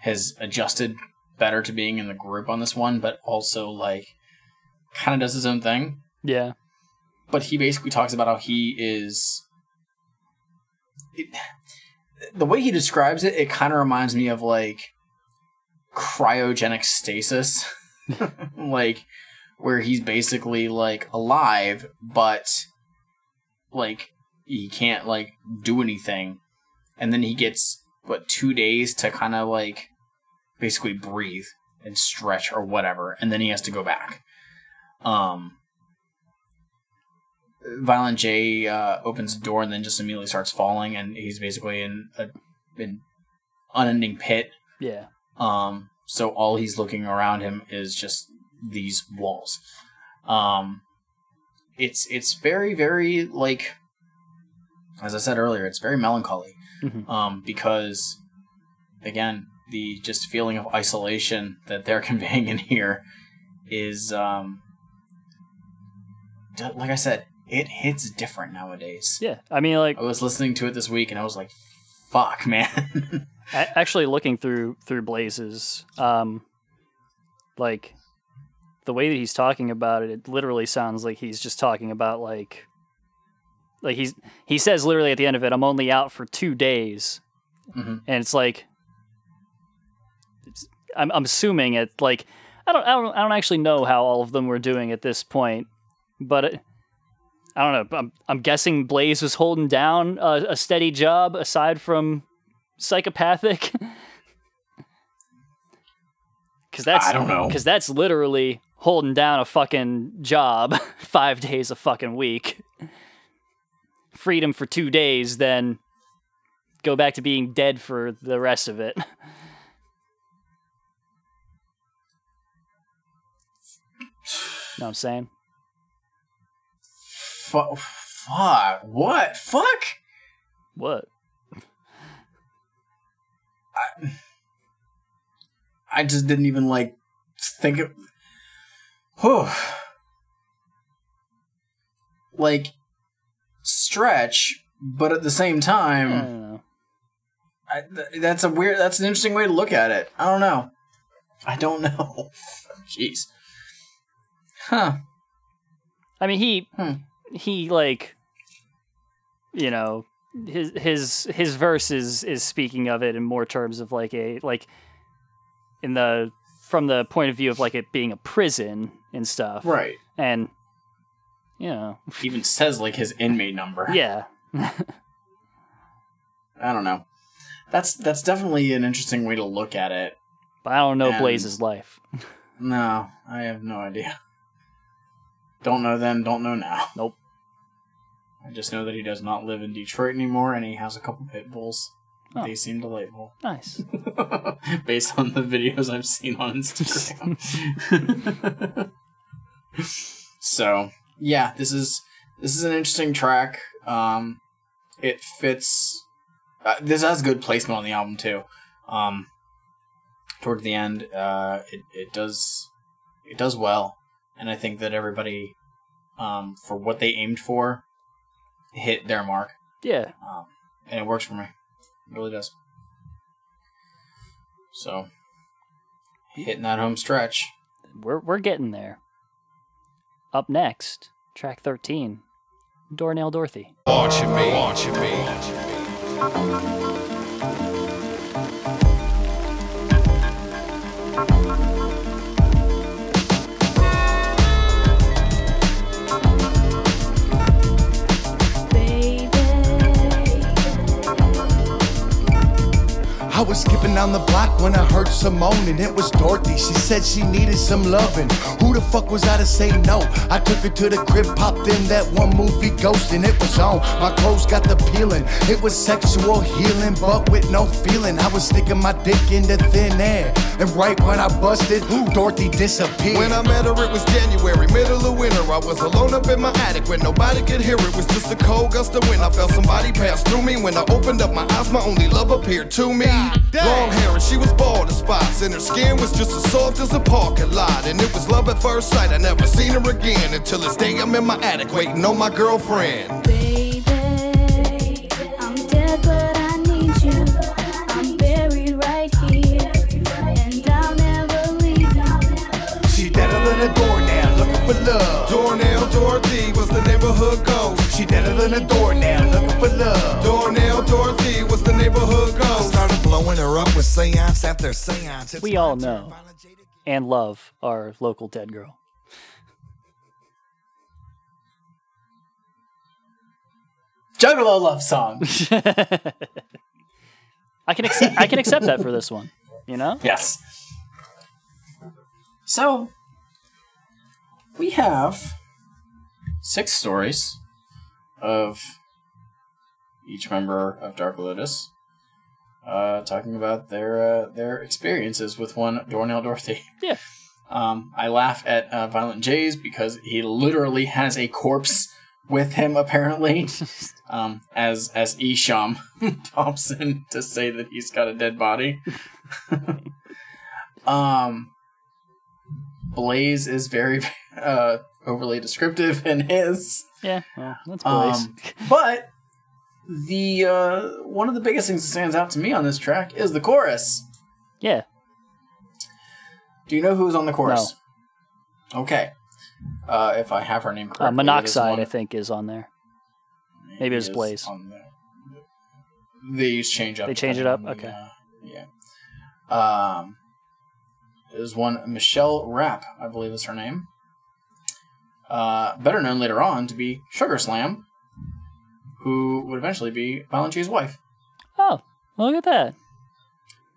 has adjusted better to being in the group on this one, but also like kind of does his own thing. Yeah. But he basically talks about how he is. It, the way he describes it, it kind of reminds me of like cryogenic stasis, like where he's basically like alive, but like he can't like do anything, and then he gets what two days to kind of like basically breathe and stretch or whatever, and then he has to go back. Um, Violent J uh, opens the door and then just immediately starts falling, and he's basically in a an unending pit. Yeah. Um, so all he's looking around him is just these walls. Um, it's it's very very like, as I said earlier, it's very melancholy. Mhm. Um, because again, the just feeling of isolation that they're conveying in here is um, d- like I said, it hits different nowadays. Yeah. I mean, like I was listening to it this week and I was like, "Fuck, man." actually looking through through Blaze's, um, like the way that he's talking about it, it literally sounds like he's just talking about like, like he's he says literally at the end of it, "I'm only out for two days," Mhm. and it's like, it's, I'm I'm assuming it like I don't I don't I don't actually know how all of them were doing at this point, but. It, I don't know. I'm, I'm guessing Blaze was holding down a, a steady job aside from psychopathic. Because that's I don't know. Because that's literally holding down a fucking job five days a fucking week. Freedom for two days, then go back to being dead for the rest of it. know what I'm saying? Fu- fuck. What? Fuck. What? I I just didn't even like think of. Whew. Like stretch, but at the same time, don't. I, th- that's a weird. That's an interesting way to look at it. I don't know. I don't know. Jeez. Huh. I mean, he Hmm. he like you know his his his verse is is speaking of it in more terms of like a like in the from the point of view of like it being a prison and stuff. Right. And you know, Even says like his inmate number. yeah. I don't know. That's that's definitely an interesting way to look at it. But I don't know And- Blaze's life. No, I have no idea. Don't know then, don't know now. Nope. I just know that he does not live in Detroit anymore and he has a couple pit bulls. Oh. They seem delightful. Nice. Based on the videos I've seen on Instagram. so yeah, this is this is an interesting track. Um it fits uh, this has good placement on the album too. Um toward the end, uh it, it does it does well. And I think that everybody um for what they aimed for hit their mark. Yeah. Um, and it works for me. It really does. So, hitting that home stretch. We're we're getting there. Up next, track 13, Doornail Dorothy. Watching me, watching me. I was skipping down the block when I heard Simone and it was Dorothy. She said she needed some loving. Who the fuck was I to say no? I took her to the crib, popped in that one movie Ghost and it was on. My clothes got the peeling. It was sexual healing, but with no feeling. I was sticking my dick into thin air. And right when I busted, Dorothy disappeared. When I met her, it was January, middle of winter. I was alone up in my attic where nobody could hear. It was just a cold gust of wind. I felt somebody pass through me. When I opened up my eyes, my only love appeared to me. Long hair and she was bald as spots, and her skin was just as soft as a parking lot. And it was love at first sight. I never seen her again until this day I'm in my attic waiting on my girlfriend. Baby, I'm dead, but I need you. I'm buried right here, and I'll never leave you. She deader than a doornail, looking for love. Doornail Dorothy was the neighborhood ghost. She deader than a doornail, looking for love. Doornail Dorothy was the neighborhood ghost. Started blowing her up with seance after seance. It's We all know and love our local dead girl. Juggalo love song. I can accept I can accept that for this one. You know? yes. So, we have six stories of each member of Dark Lotus uh, talking about their uh, their experiences with one Doornail Dorothy. Yeah. Um, I laugh at uh, Violent J's because he literally has a corpse with him, apparently, um, as as Isham Thompson to say that he's got a dead body. um, Blaze is very uh, overly descriptive in his. Yeah, well, that's Blaze. Um, but the uh, one of the biggest things that stands out to me on this track is the chorus. Yeah. Do you know who's on the chorus? Okay. Uh, if I have her name correctly, Uh, monoxide, I think, is on there. Maybe it was Blaze. the- These change up. They change it up? on Okay. uh, yeah. Um, there's one Michelle Rapp, I believe is her name. Uh, better known later on to be Sugar Slam, who would eventually be Violent wife. Oh, look at that.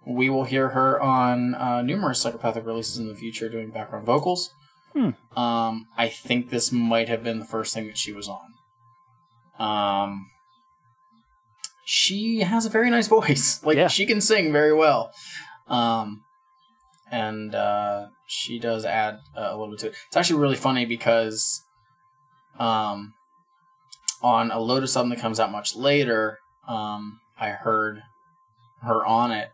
We will hear her on uh, numerous psychopathic releases in the future doing background vocals. Hmm. Um, I think this might have been the first thing that she was on. Um, she has a very nice voice. Like Yeah. she can sing very well. Um, and uh, she does add uh, a little bit to it. It's actually really funny because um, on a Lotus album that comes out much later, um, I heard her on it,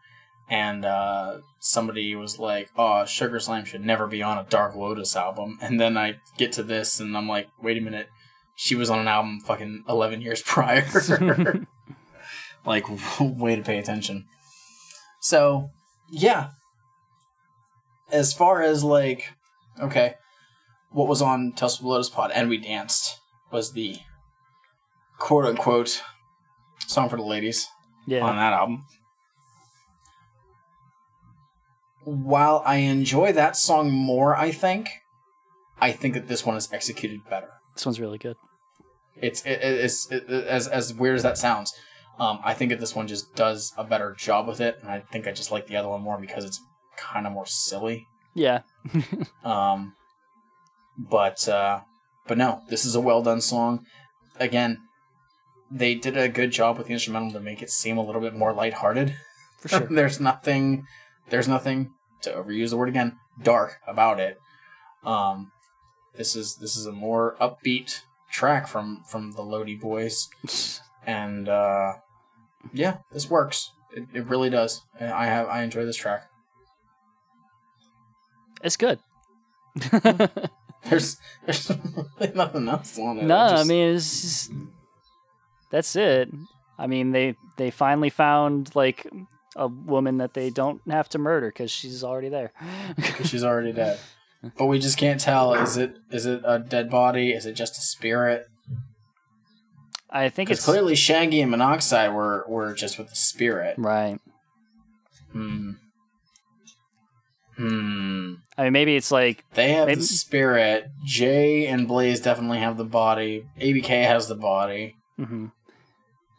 and uh, somebody was like, "Oh, Sugar Slam should never be on a Dark Lotus album." And then I get to this, and I'm like, "Wait a minute, she was on an album fucking eleven years prior." like, way to pay attention. So, yeah. As far as like, okay, what was on the Lotus Pod, and we danced was the quote unquote song for the ladies Yeah. on that album. while I enjoy that song more, I think, I think that this one is executed better. This one's really good. It's it, it's it, as as weird as that sounds. Um, I think that this one just does a better job with it, and I think I just like the other one more because it's kind of more silly. Yeah. Um, but uh, but no, this is a well done song. Again, they did a good job with the instrumental to make it seem a little bit more lighthearted. For sure. there's nothing, there's nothing to overuse the word again, dark about it. Um, this is this is a more upbeat track from from the Lodi Boys, and uh, yeah, this works. It, it really does. I have I enjoy this track. It's good. There's there's really nothing else on it. no, It I just- mean it's just, that's it. I mean they they finally found like a woman that they don't have to murder because she's already there. she's already dead. But we just can't tell. Is it is it a dead body? Is it just a spirit? I think it's clearly Shaggy and Monoxide were were just with the spirit. right. Hmm. Hmm. I mean maybe it's like They have maybe, the spirit. Jay and Blaze definitely have the body. ABK has the body. Mhm.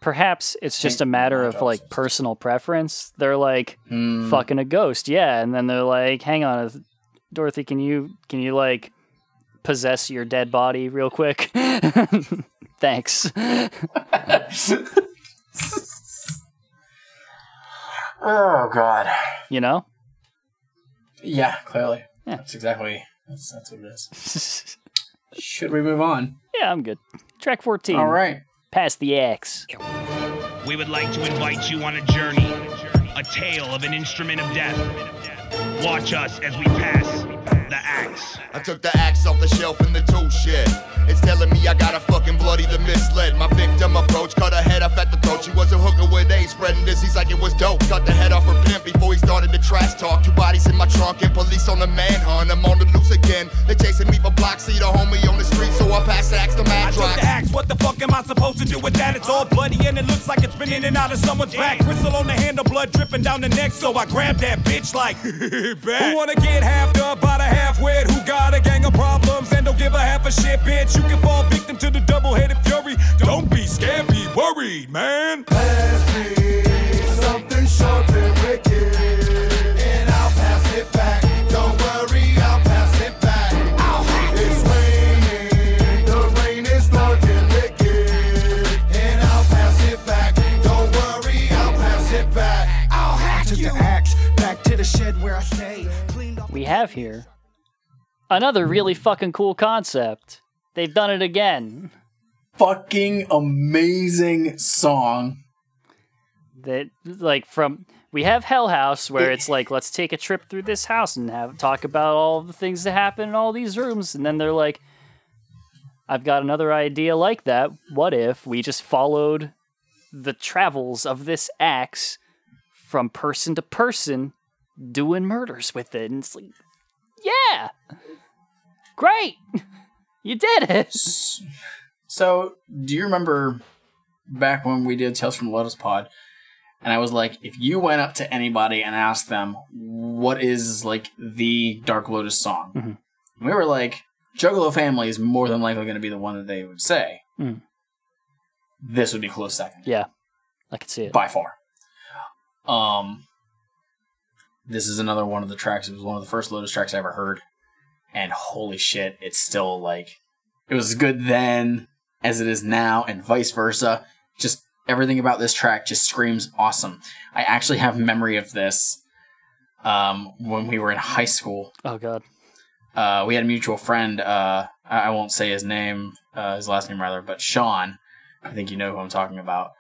Perhaps it's just a matter of like personal preference. They're like Hmm. fucking a ghost, yeah, and then they're like, "Hang on, Dorothy, can you can you like possess your dead body real quick?" Thanks. Oh God. you know? Yeah, clearly. Yeah. That's exactly. That's that's what it is. Should we move on? Yeah, I'm good. Track 14. All right. Pass the axe. We would like to invite you on a journey, a tale of an instrument of death. Watch us as we pass the axe. I took the axe off the shelf in the tool shed. It's telling me I got a fucking bloody the misled. My victim approach, cut her head off at the throat. She was a hooker with AIDS, spreading disease like it was dope. Cut the head off her pimp before he started the trash talk. Two bodies in my trunk and police on the manhunt. I'm on the loose again. They chasing the axe, what the fuck am I supposed to do with that? It's all bloody and it looks like it's been in and out of someone's back. Gristle on the handle, blood dripping down the neck, so I grabbed that bitch like, Who wanna get halved up by the half-wit? Who got a gang of problems and don't give a half a shit, bitch? You can fall victim to the double-headed fury. Don't be scared, be worried, man. Pass me something sharp have here another really fucking cool concept. They've done it again. Fucking amazing song. That like from we have Hell House where it's like let's take a trip through this house and have talk about all the things that happen in all these rooms and then they're like I've got another idea like that. What if we just followed the travels of this axe from person to person doing murders with it? And it's like yeah. Great. You did it. So, do you remember back when we did Tales from the Lotus Pod? And I was like, if you went up to anybody and asked them what is like the Dark Lotus song, Mhm. we were like, Juggalo Family is more than likely going to be the one that they would say. Mm. This would be close second Yeah. I could see it. by far. Um, this is another one of the tracks. It was one of the first Lotus tracks I ever heard, and holy shit, it's still like it was good then as it is now, and vice versa. Just everything about this track just screams awesome. I actually have memory of this um, when we were in high school. Oh god. Uh, we had a mutual friend. Uh, I I won't say his name, uh, his last name rather, but Sean. I think you know who I'm talking about.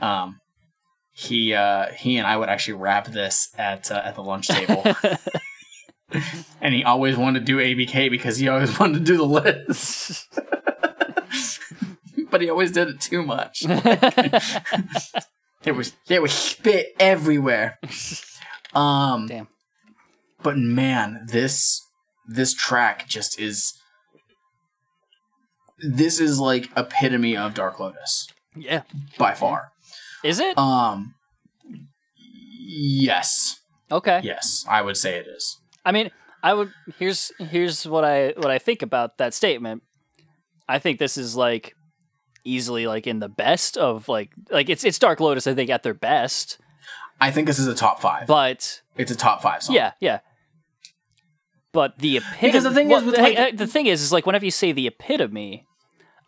Um, he uh, he and I would actually rap this at uh, at the lunch table, and he always wanted to do ABK because he always wanted to do the list. but he always did it too much. There was there was spit everywhere. Um, Damn. But man, this this track just is. This is like epitome of Dark Lotus Yeah. by far. Is it? Um. Yes. Okay. Yes, I would say it is. I mean, I would here's here's what I what I think about that statement. I think this is like easily like in the best of like like it's it's Dark Lotus I think at their best. I think this is a top five. But it's a top five song. Yeah, yeah. But the epitome Because the thing is with, the, like- the thing is is like whenever you say the epitome,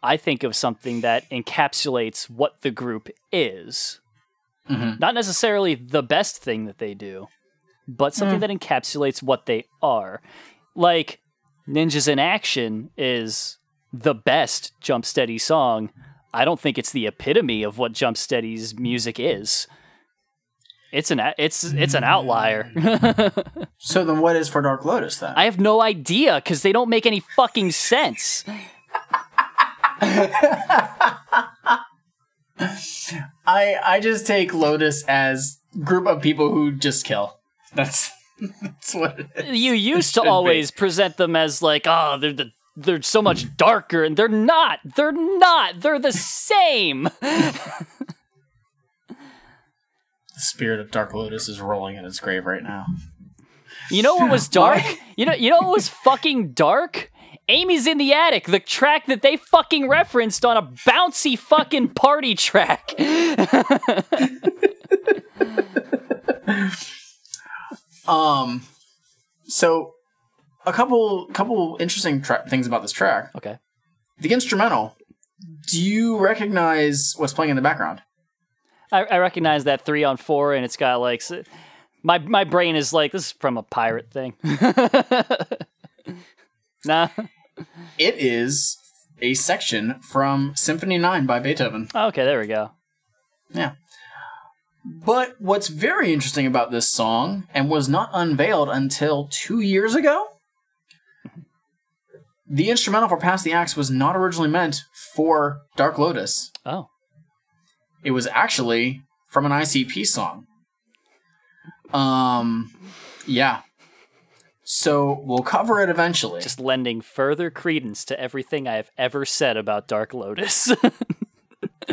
I think of something that encapsulates what the group is. Mhm. Not necessarily the best thing that they do, but something Mm. that encapsulates what they are. Like Ninjas in Action is the best Jumpsteady song. I don't think it's the epitome of what Jumpsteady's music is. It's an it's it's an outlier. So then, what is for Dark Lotus then? I have no idea because they don't make any fucking sense. I I just take Lotus as group of people who just kill. That's that's what it is. You used to should be. always present them as like, oh, they're the they're so much darker, and they're not. They're not. They're the same. The spirit of Dark Lotus is rolling in its grave right now. You know what was dark? You know you know what was fucking dark? Amy's in the attic, the track that they fucking referenced on a bouncy fucking party track. Um, so a couple couple interesting tra- things about this track. Okay. The instrumental. Do you recognize what's playing in the background? I, I recognize that three on four, and it's got like my my brain is like this is from a pirate thing. nah. It is a section from Symphony 9 by Beethoven. Okay, there we go. Yeah. But what's very interesting about this song, and was not unveiled until two years ago, the instrumental for Pass the Axe was not originally meant for Dark Lotus. Oh. It was actually from an ICP song. Um, yeah. So we'll cover it eventually. Just lending further credence to everything I have ever said about Dark Lotus.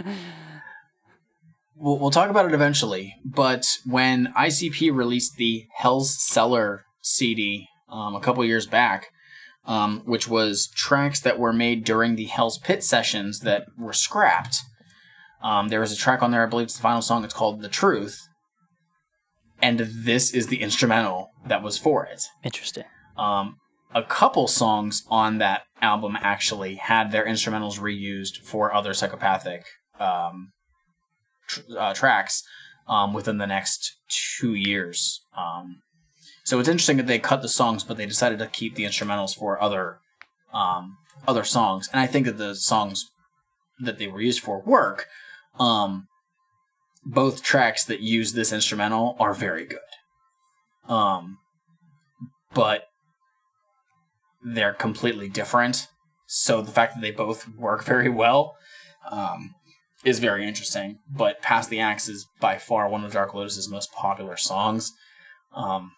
we'll, we'll talk about it eventually. But when ICP released the Hell's Cellar CD um, a couple years back, um, which was tracks that were made during the Hell's Pit sessions that were scrapped, um, there was a track on there, I believe it's the final song, it's called The Truth. And this is the instrumental that was for it. Interesting. Um, a couple songs on that album actually had their instrumentals reused for other psychopathic um, tr- uh, tracks um, within the next two years. Um, so it's interesting that they cut the songs, but they decided to keep the instrumentals for other um, other songs. And I think that the songs that they were used for work. Um, both tracks that use this instrumental are very good. Um, but they're completely different. So the fact that they both work very well um, is very interesting. But Pass the Axe is by far one of Dark Lotus's most popular songs. Um,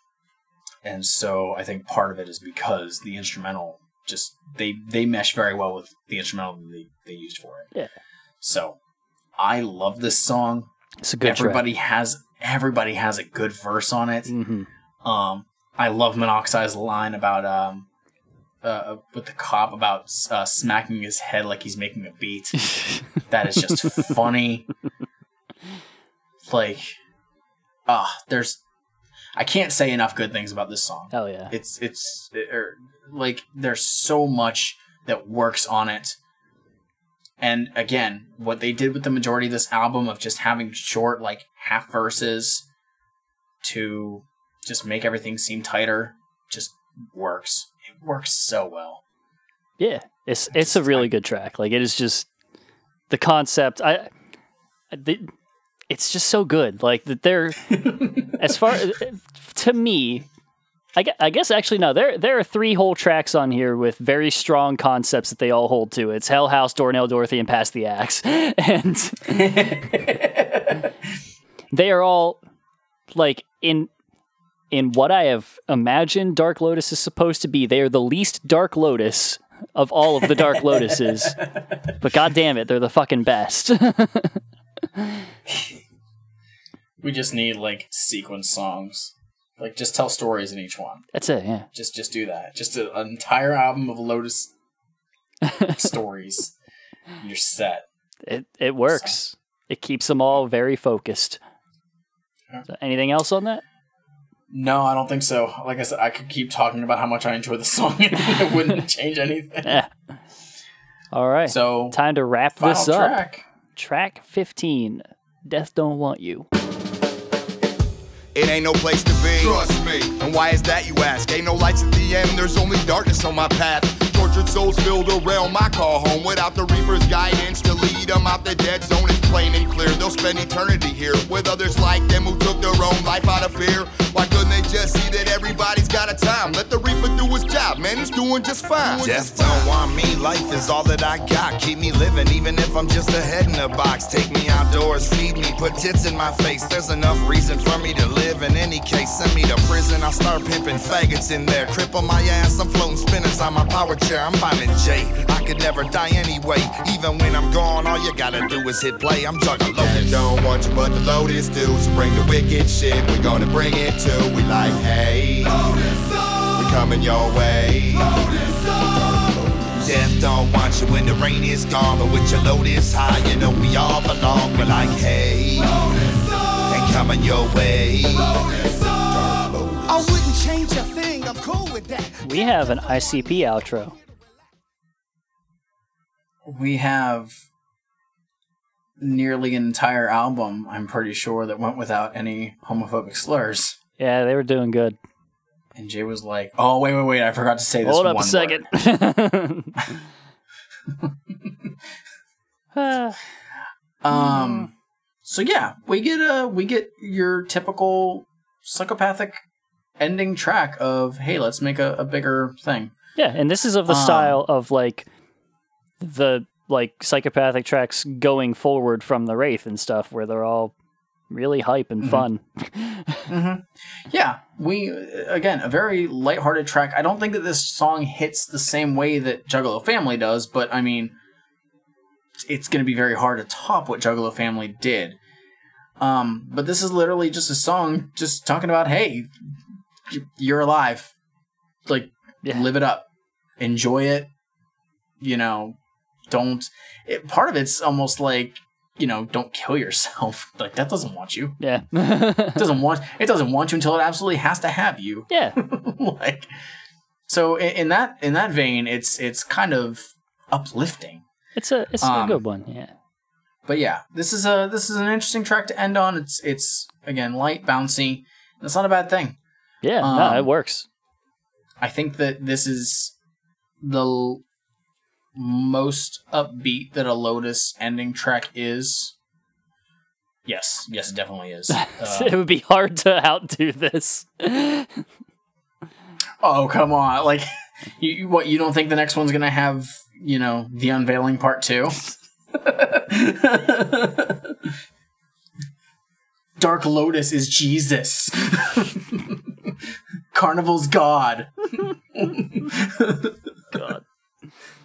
and so I think part of it is because the instrumental just they they mesh very well with the instrumental that they, they used for it. Yeah. So I love this song. It's a good track. everybody has everybody has a good verse on it. Mm-hmm. Um, I love Monoxide's line about um, uh, with the cop about uh, smacking his head like he's making a beat. that is just funny. Like, ah, there's, I can't say enough good things about this song. Hell yeah. It's it's it, er, like there's so much that works on it. And again, what they did with the majority of this album of just having short, like half verses to just make everything seem tighter, just works. It works so well. Yeah, it's it's a really good track. Like it is just the concept. I, the, it's just so good. Like that they're as far to me. I guess, I guess actually no. There there are three whole tracks on here with very strong concepts that they all hold to. It's Hell House, Doornail, Dorothy, and Pass the Axe, and they are all like in in what I have imagined Dark Lotus is supposed to be. They are the least Dark Lotus of all of the Dark Lotuses, but god damn it, they're the fucking best. We just need like sequence songs Like just tell stories in each one. That's it. Yeah. Just just do that. Just a, an entire album of Lotus stories. You're set. It it works. It keeps them all very focused. So anything else on that? No, I don't think so. Like I said, I could keep talking about how much I enjoy the song and it wouldn't change anything. Yeah. All right. So time to wrap this up. track. Track 15. Death don't want you. It ain't no place to be. Trust me. And why is that, you ask? Ain't no lights at the end, there's only darkness on my path. Tortured souls build a realm I call home without the Reaper's guidance to lead them out the dead zone. It's plain and clear. They'll spend eternity here with others like them who took their own life out of fear. Why couldn't they just see that everybody's got a time? Let the Reaper do his job, man. He's doing just fine. Death don't want me. Life is all that I got. Keep me living, even if I'm just a head in a box. Take me outdoors, feed me, put tits in my face. There's enough reason for me to live in any case. Send me to prison, I'll start pimping faggots in there. Cripple my ass, I'm floating spinners on my power chair. I'm finding Jay. I could never die anyway. Even when I'm gone, all you gotta do is hit play. I'm juggling Lotus. don't want you, but the Lotus do. So bring the wicked shit, we're gonna bring it to. We like, hey, we coming your way. Death don't want you when the rain is gone, but with your Lotus high, you know we all belong. We're like, hey, and coming your way. I wouldn't change a thing. I'm cool with that. We have an ICP outro. We have nearly an entire album, I'm pretty sure, that went without any homophobic slurs. Yeah, they were doing good. And Jay was like, "Oh wait, wait, wait! I forgot to say this Hold up a second. Um. So yeah, we get a we get your typical psychopathic ending track of hey, let's make a, a bigger thing. yeah, and this is of the Um, style of like the like psychopathic tracks going forward from the Wraith and stuff, where they're all really hype and Mhm. fun. hmm Yeah, we again a very lighthearted track. I don't think that this song hits the same way that Juggalo Family does, but I mean, it's going to be very hard to top what Juggalo Family did. Um, but this is literally just a song just talking about, hey, you're alive, like live it up, enjoy it. You know, don't. It, part of it's almost like you know, don't kill yourself. Like that doesn't want you. Yeah. it doesn't want it doesn't want you until it absolutely has to have you. Yeah. like so in, in that in that vein, it's it's kind of uplifting. It's a it's a Um, good one. Yeah. But yeah, this is a this is an interesting track to end on. It's it's again light, bouncy. That's not a bad thing. Yeah, no, Um, it works. I think that this is the most upbeat that a Lotus ending track is. Yes, yes, it definitely is. Uh, it would be hard to outdo this. oh come on! Like, you, you what? You don't think the next one's gonna have you know the unveiling part two? Dark Lotus is Jesus. Carnival's God. God.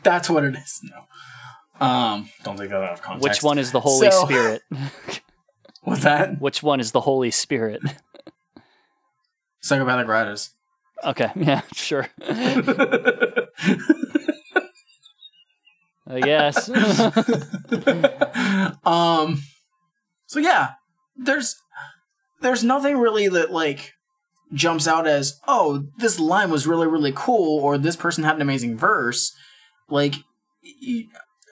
That's what it is. No. Um, don't take that out of context. Which one is the Holy So- Spirit? What's that? Which one is the Holy Spirit? Psychopathic Rydas. Okay, yeah, sure. I guess. um so yeah there's there's nothing really that like jumps out as oh this line was really really cool or this person had an amazing verse like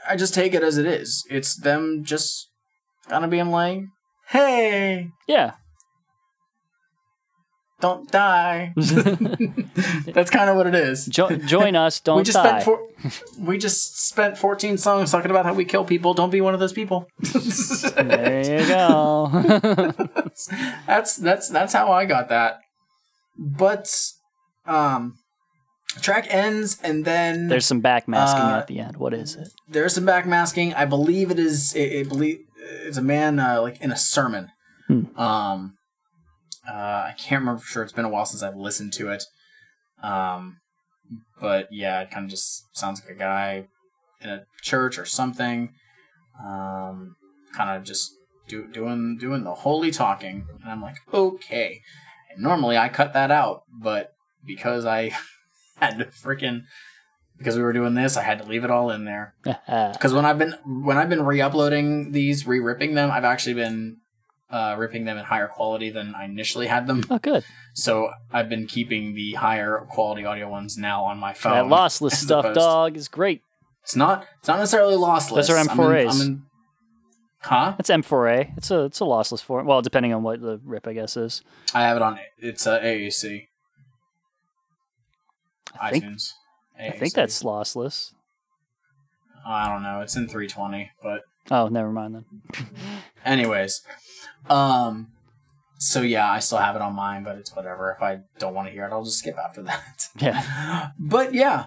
I just take it as it is. It's them just kind of being like hey! Yeah. Don't die. That's kind of what it is. Jo- join us, don't we just die. spent four, we just spent 14 songs talking about how we kill people. Don't be one of those people. There you go. that's that's that's how I got that. But um track ends and then There's some backmasking Uh, at the end. What is it? there's some backmasking. I believe it is it, it believe it's a man uh, like in a sermon. Hmm. Um uh I can't remember for sure. It's been a while since I've listened to it. Um but yeah, it kind of just sounds like a guy in a church or something. Um kind of just do, doing doing the holy talking and I'm like, "Okay." Normally I cut that out, but because I had to freaking because we were doing this, I had to leave it all in there. Because when I've been when I've been re-uploading these, re-ripping them, I've actually been uh, ripping them in higher quality than I initially had them. Oh, good. So I've been keeping the higher quality audio ones now on my phone. that lossless stuff, opposed- dog, is great. It's not. It's not necessarily lossless. Those are M4As. I'm in- huh? It's M4A. It's a it's a lossless form. Well, depending on what the rip, I guess is. I have it on. It's a AAC. I think- iTunes. I think that's lossless. I don't know. It's in 320, but Oh, never mind then. anyways, um, so yeah, I still have it on mine, but it's whatever. If I don't want to hear it, I'll just skip after that. Yeah, But yeah,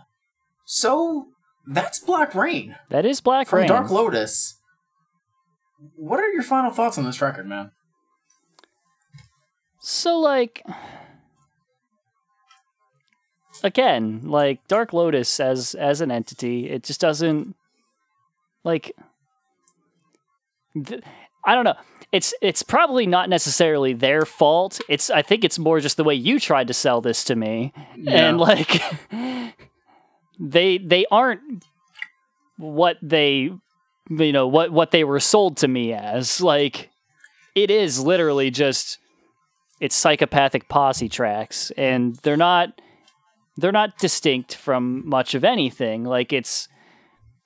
so that's Black Rain that is Black from Rain. Dark Lotus. What are your final thoughts on this record, man? So like again, like Dark Lotus as as an entity, it just doesn't like th- I don't know. It's it's probably not necessarily their fault. It's I think it's more just the way you tried to sell this to me. Yeah. And like they they aren't what they you know what what they were sold to me as. Like it is literally just it's psychopathic posse tracks and they're not they're not distinct from much of anything. Like it's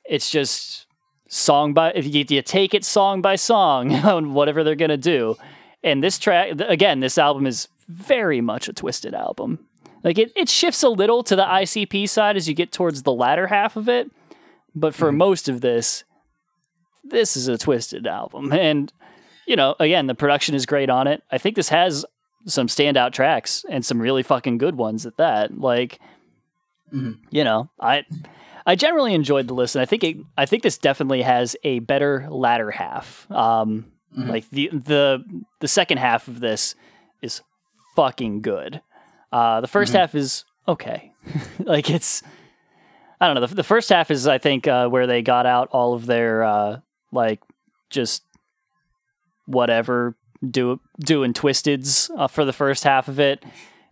it's just song by if you, you take it song by song on whatever they're gonna do. And this track again this album is very much a Twiztid album. Like it, it shifts a little to the icp side as you get towards the latter half of it. But for hmm. most of this this is a Twiztid album. And you know again the production is great on it. I think this has some standout tracks and some really fucking good ones at that. Like you know i i generally enjoyed the listen. I think it i think this definitely has a better latter half. Um like the the the second half of this is fucking good. Uh the 1st half is okay. Like it's I don't know. The, the first half is, I think, uh, where they got out all of their uh, like just whatever do doing twisteds uh, for the first half of it,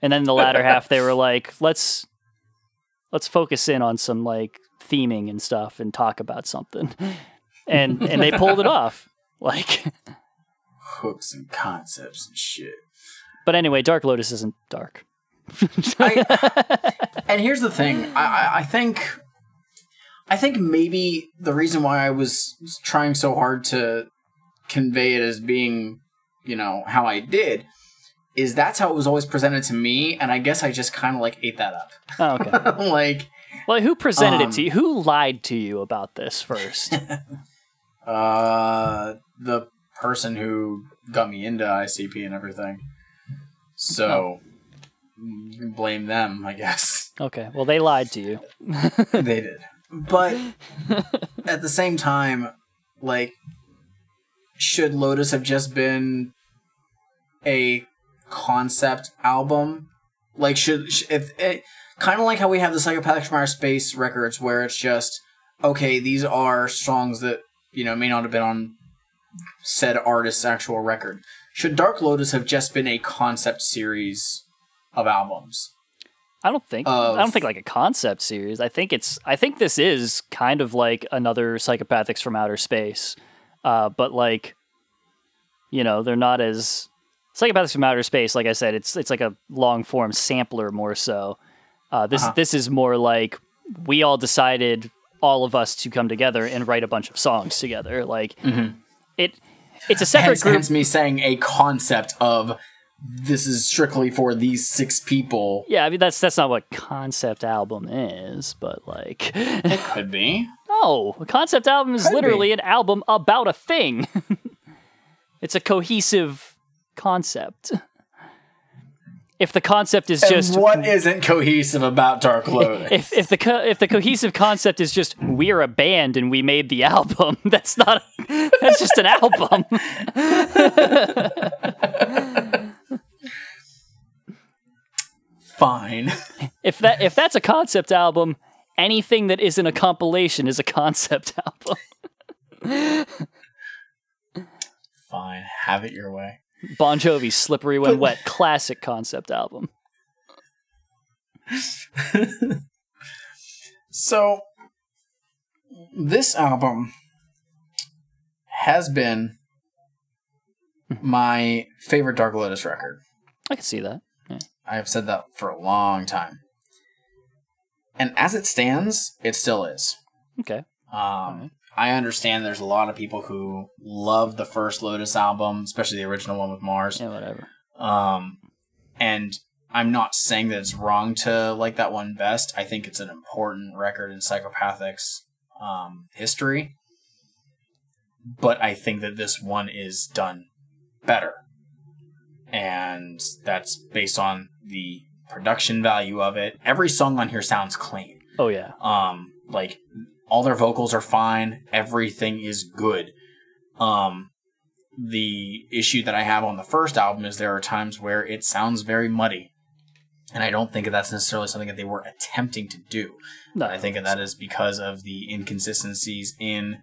and then the latter half they were like, let's let's focus in on some like theming and stuff and talk about something, and and they pulled it off. Like, Hooks and concepts and shit. but anyway, Dark Lotus isn't dark. And here's the thing. I, I, I think I think maybe the reason why I was trying so hard to convey it as being, you know, how I did is that's how it was always presented to me, and I guess I just kind of like ate that up. Oh, okay. like, well, who presented Um, it to you? Who lied to you about this first? uh, the person who got me into ICP and everything. So can blame them, I guess. okay. Well, they lied to you. they did. But at the same time, like, should Lotus have just been a concept album? Like, should, if eh, it, kind of like how we have the Psychopathic from Outer Space records, where it's just okay, these are songs that you know may not have been on said artist's actual record. Should Dark Lotus have just been a concept series of albums? I don't think Of- I don't think like a concept series. I think it's I think this is kind of like another psychopathics from outer space. Uh, but like you know, they're not as psychopathics from outer space, like I said, it's it's like a long form sampler more so. Uh, this Uh-huh. this is more like we all decided all of us to come together and write a bunch of songs together. Like it it's a separate hence, group hence me saying a concept of this is strictly for these six people. Yeah, I mean that's that's not what concept album is, but like It could be. No, a concept album is Could literally be. an album about a thing. it's a cohesive concept. If the concept is And just what isn't cohesive about Dark Lotus? if if the co- if the cohesive concept is just we're a band and we made the album, that's not that's just an album. Fine. if that if that's a concept album, anything that isn't a compilation is a concept album. Fine. Have it your way. Bon Jovi's "Slippery When Wet" classic concept album. So, this album has been hmm. my favorite Dark Lotus record. I can see that. Yeah. I have said that for a long time. And as it stands, it still is. Okay. Um, I understand there's a lot of people who love the first Lotus album, especially the original one with Marz. Yeah, whatever. Um, and I'm not saying that it's wrong to like that one best. I think it's an important record in Psychopathic's um, history. But I think that this one is done better. And that's based on the production value of it. Every song on here sounds clean. Oh yeah. Um, like all their vocals are fine. Everything is good. Um, the issue that I have on the first album is there are times where it sounds very muddy. And I don't think that that's necessarily something that they were attempting to do. No, I think that that is because of the inconsistencies in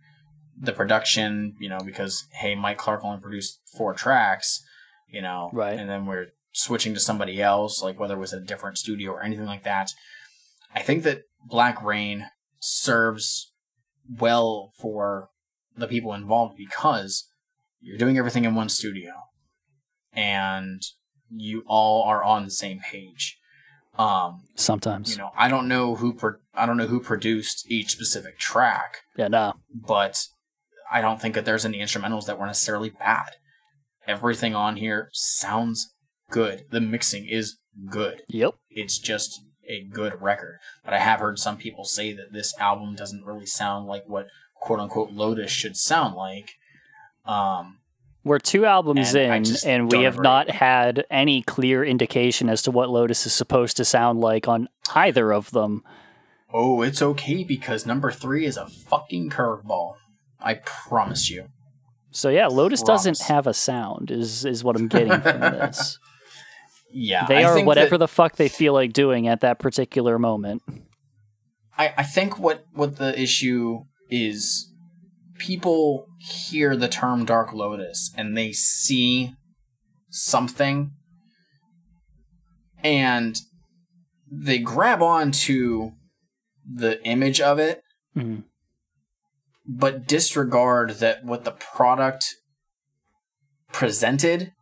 the production, you know, because, hey, Mike Clark only produced four tracks, you know, Right. and then we're switching to somebody else, like whether it was a different studio or anything like that. I think that Black Rain serves well for the people involved because you're doing everything in one studio and you all are on the same page. Um, Sometimes. you know, I don't know who pro- I don't know who produced each specific track, Yeah, no. but I don't think that there's any instrumentals that were necessarily bad. Everything on here sounds good. The mixing is good. Yep. It's just a good record. But I have heard some people say that this album doesn't really sound like what quote unquote Lotus should sound like. Um, We're two albums And in, and we have agree. not had any clear indication as to what Lotus is supposed to sound like on either of them. oh, it's okay because number three is a fucking curveball. I promise you. So yeah, Lotus doesn't have a sound. Is is what I'm getting from this. Yeah, They I are whatever that- the fuck they feel like doing at that particular moment. I, I think what what the issue is people hear the term dark lotus and they see something and they grab on to the image of it Mhm. but disregard that what the product presented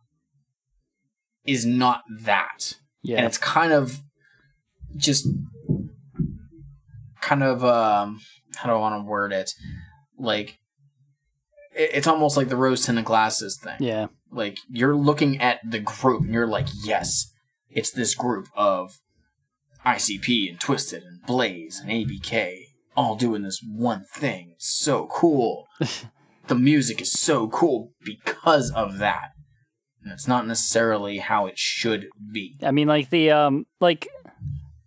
is not that. Yeah. and it's kind of just kind of um how do I want to word it? Like it's almost like the rose tinted glasses thing. Yeah. like you're looking at the group and you're like yes it's this group of ICP and Twiztid and Blaze and ABK all doing this one thing. It's so cool. The music is so cool because of that it's not necessarily how it should be. I mean, like the um, like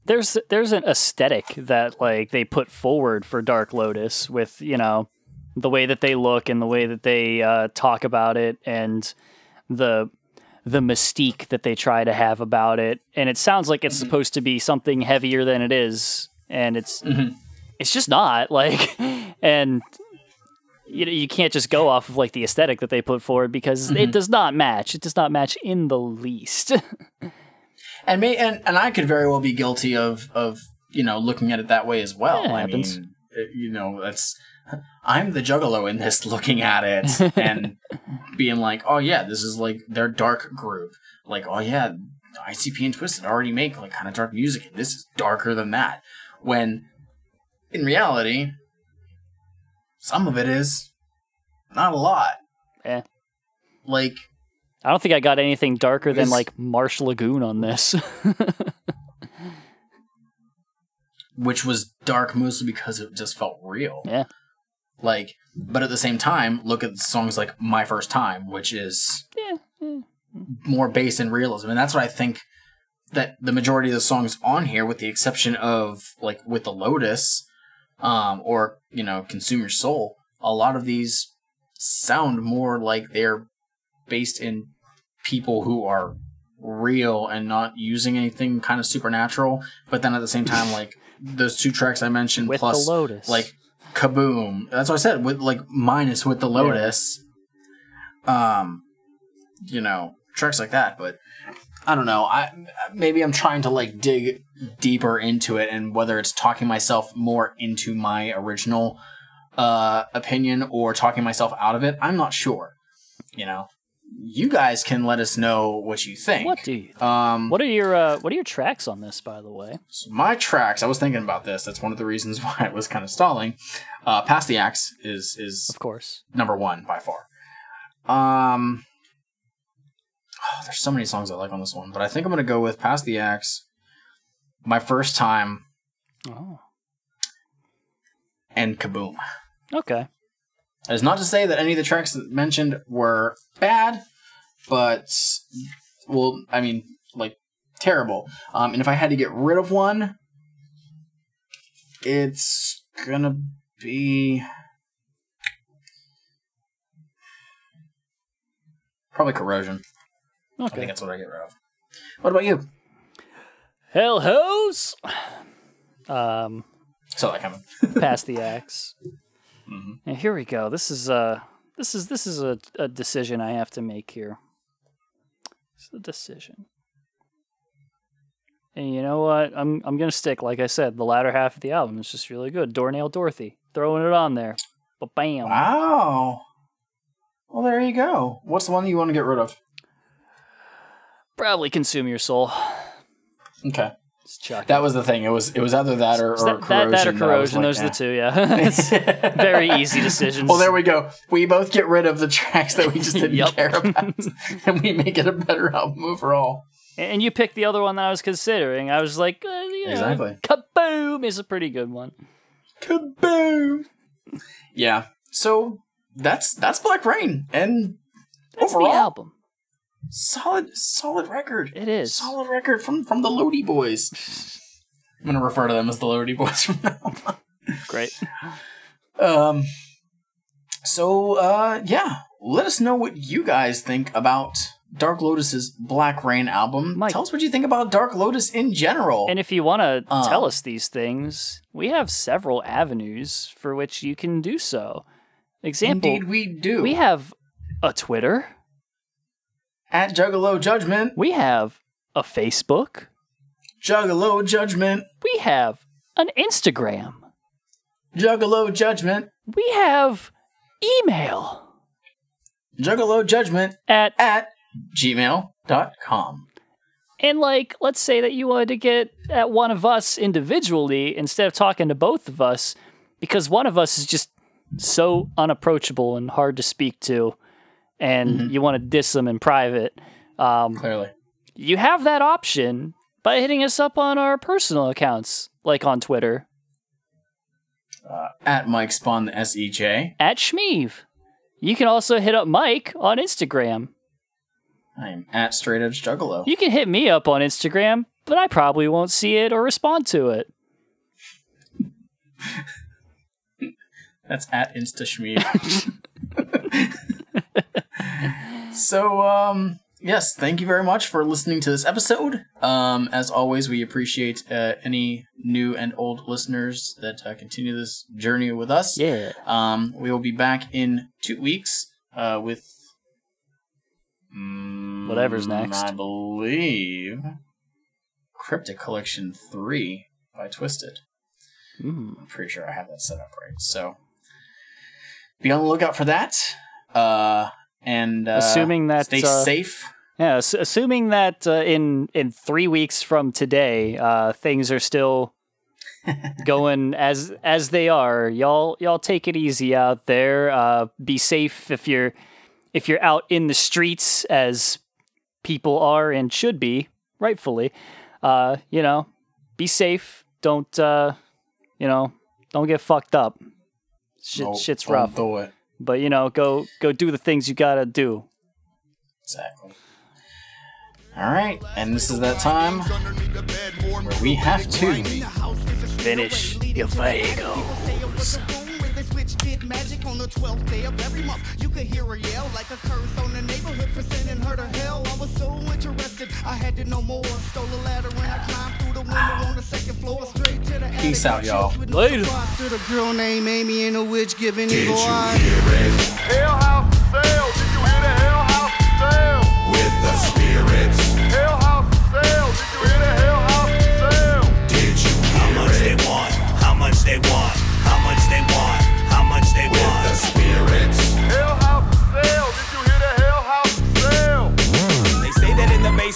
there's there's an aesthetic that like they put forward for Dark Lotus with you know the way that they look and the way that they uh, talk about it and the the mystique that they try to have about it. And it sounds like it's supposed to be something heavier than it is. And it's it's just not like and you know you can't just go off of like the aesthetic that they put forward because it mm-hmm. does not match it does not match in the least and me and, and I could very well be guilty of of you know looking at it that way as well. Yeah, it I happens. mean, it- you know, that's I'm the juggalo in this, looking at it and being like, oh yeah, this is like their dark group. Like, oh yeah, ICP and Twiztid already make like kind of dark music, and this is darker than that. When in reality, some of it is not a lot. Eh. Like I don't think I got anything darker than like Marsh Lagoon on this. which was dark mostly because it just felt real. Yeah. Like, but at the same time, look at songs like My First Time, which is more based in realism. And that's what I think that the majority of the songs on here, with the exception of like with the Lotus, um, or, you know, Consume Your Soul, a lot of these sound more like they're based in people who are real and not using anything kind of supernatural. But then at the same time, like those two tracks I mentioned, With the plus Lotus. like Kaboom. That's what I said with like minus with the Lotus. Um, you know, tracks like that, but I don't know. I maybe I'm trying to like dig deeper into it, and whether it's talking myself more into my original uh, opinion or talking myself out of it, I'm not sure. You know, you guys can let us know what you think. What do you? Um, What are your uh, What are your tracks on this, by the way? so my tracks. I was thinking about this. That's one of the reasons why it was kind of stalling. Uh, Pass the Axe is is Of course. number one by far. Um, oh, there's so many songs I like on this one, but I think I'm gonna go with "Pass the Axe," "My First Time," Oh. and "Kaboom." Okay. That is not to say that any of the tracks mentioned were bad, but well, I mean, like terrible. Um, and if I had to get rid of one, it's gonna be probably corrosion. I think that's what I get rid of. What about you? Hell hoes. Um, So that coming. Pass the Axe. Mm-hmm. And here we go. This is uh this is this is a, a decision I have to make here. It's a decision. And you know what? I'm I'm gonna stick, like I said, the latter half of the album is just really good. Doornail Dorothy. Throwing it on there. But bam. Wow. Well, there you go. What's the one you want to get rid of? Probably consume your soul. Okay. That was the thing. It was it was either that or, or that, corrosion. that, that or that corrosion. like, Those are eh. the two, yeah. it's very easy decisions. Well, there we go. We both get rid of the tracks that we just didn't Yup. care about, and we make it a better album overall. And you picked the other one that I was considering. I was like, uh, you know, Exactly. Kaboom is a pretty good one. Kaboom! Yeah. So that's that's Black Rain, and That's overall the album. Solid solid record. It is. solid record from from the Lodi Boys. I'm gonna refer to them as the Lodi Boys from now on. Great. Um. So, uh, yeah, let us know what you guys think about Dark Lotus's Black Rain album. Mike. Tell us what you think about Dark Lotus in general. And if you want to Uh. tell us these things, we have several avenues for which you can do so. Example, Indeed, we do. we have a Twitter, at Juggalo Judgment, we have a Facebook, Juggalo Judgment, we have an Instagram, Juggalo Judgment, we have email. Juggalo Judgment at at gmail.com. And like, let's say that you wanted to get at one of us individually instead of talking to both of us, because one of us is just so unapproachable and hard to speak to, and you want to diss them in private. Um, Clearly. you have that option by hitting us up on our personal accounts, like on Twitter Uh, at Mike Spawn the SEJ. at Shmeev. You can also hit up Mike on Instagram. I am at Straight Edge Juggalo. You can hit me up on Instagram, but I probably won't see it or respond to it. That's at InstaShmeed. so, um, yes, thank you very much for listening to this episode. Um, as always, we appreciate uh, any new and old listeners that uh, continue this journey with us. Yeah. Um, we will be back in two weeks uh, with mm, Whatever's next. I believe Cryptic Collection Three by Twiztid. Mm. I'm pretty sure I have that set up right. So be on the lookout for that. Uh, and uh, Assuming that, stay uh, safe. Yeah, ass- assuming that uh, in in three weeks from today, uh, things are still going as as they are. Y'all y'all take it easy out there. Uh, be safe if you're if you're out in the streets as people are and should be rightfully. Uh, you know, be safe. Don't uh, you know? Don't get fucked up. Shit, Nope, shit's don't rough. do it. But you know, go go do the things you gotta do. Exactly. All right, and this is that time where we have to finish your Faygos. 12th day of every month. You could hear her yell like a curse on the neighborhood for sending her to hell. I was so interested, I had to know more. Stole a ladder and I climbed through the window on the second floor, straight to the attic. Peace out, y'all. Later. To the girl named Amy and a witch giving Did. Hell house sale. Did you hear the hell house sale? With the spirits. Hell house sale. Did you hear the hell house sale? Did you? How much they want? How much they want?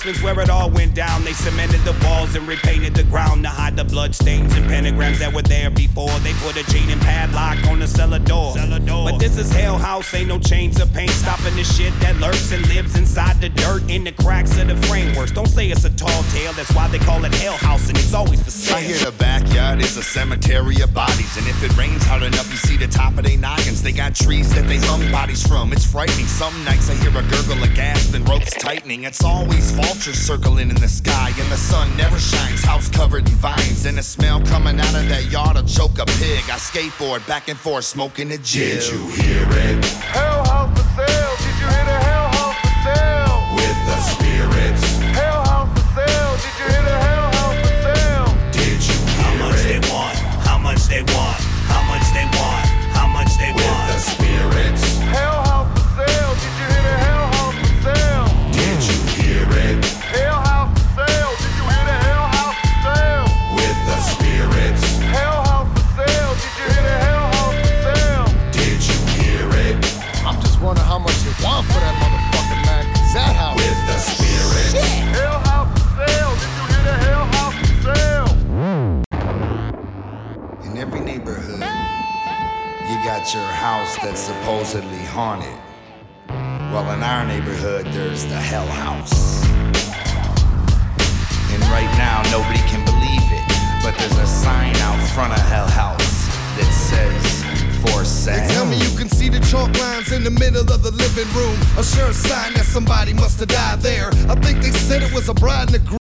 Basement's where it all went down. They cemented the walls and repainted the ground to hide the blood stains and pentagrams that were there before. They put a chain and padlock on the cellar door. But this is Hell House, ain't no chains of paint stopping the shit that lurks and lives inside the dirt in the cracks of the frameworks. Don't say it's a tall tale, that's why they call it Hell House and it's always for sale. I hear the backyard is a cemetery of bodies. And if it rains hard enough, you see the top of their noggins. They got trees that they hung bodies from. It's frightening. Some nights I hear a gurgle of gas and ropes tightening. It's always vultures circling in the sky. And the sun never shines. House covered in vines. And a smell coming out of that yard will choke a pig. I skateboard back and forth smoking a jig. Did you hear it? Hell house for sale. House that's supposedly haunted. Well, in our neighborhood, there's the Hell House. And right now, nobody can believe it, but there's a sign out front of Hell House that says, for sale. They tell me you can see the chalk lines in the middle of the living room. A sure sign that somebody must have died there. I think they said it was a bride and a groom.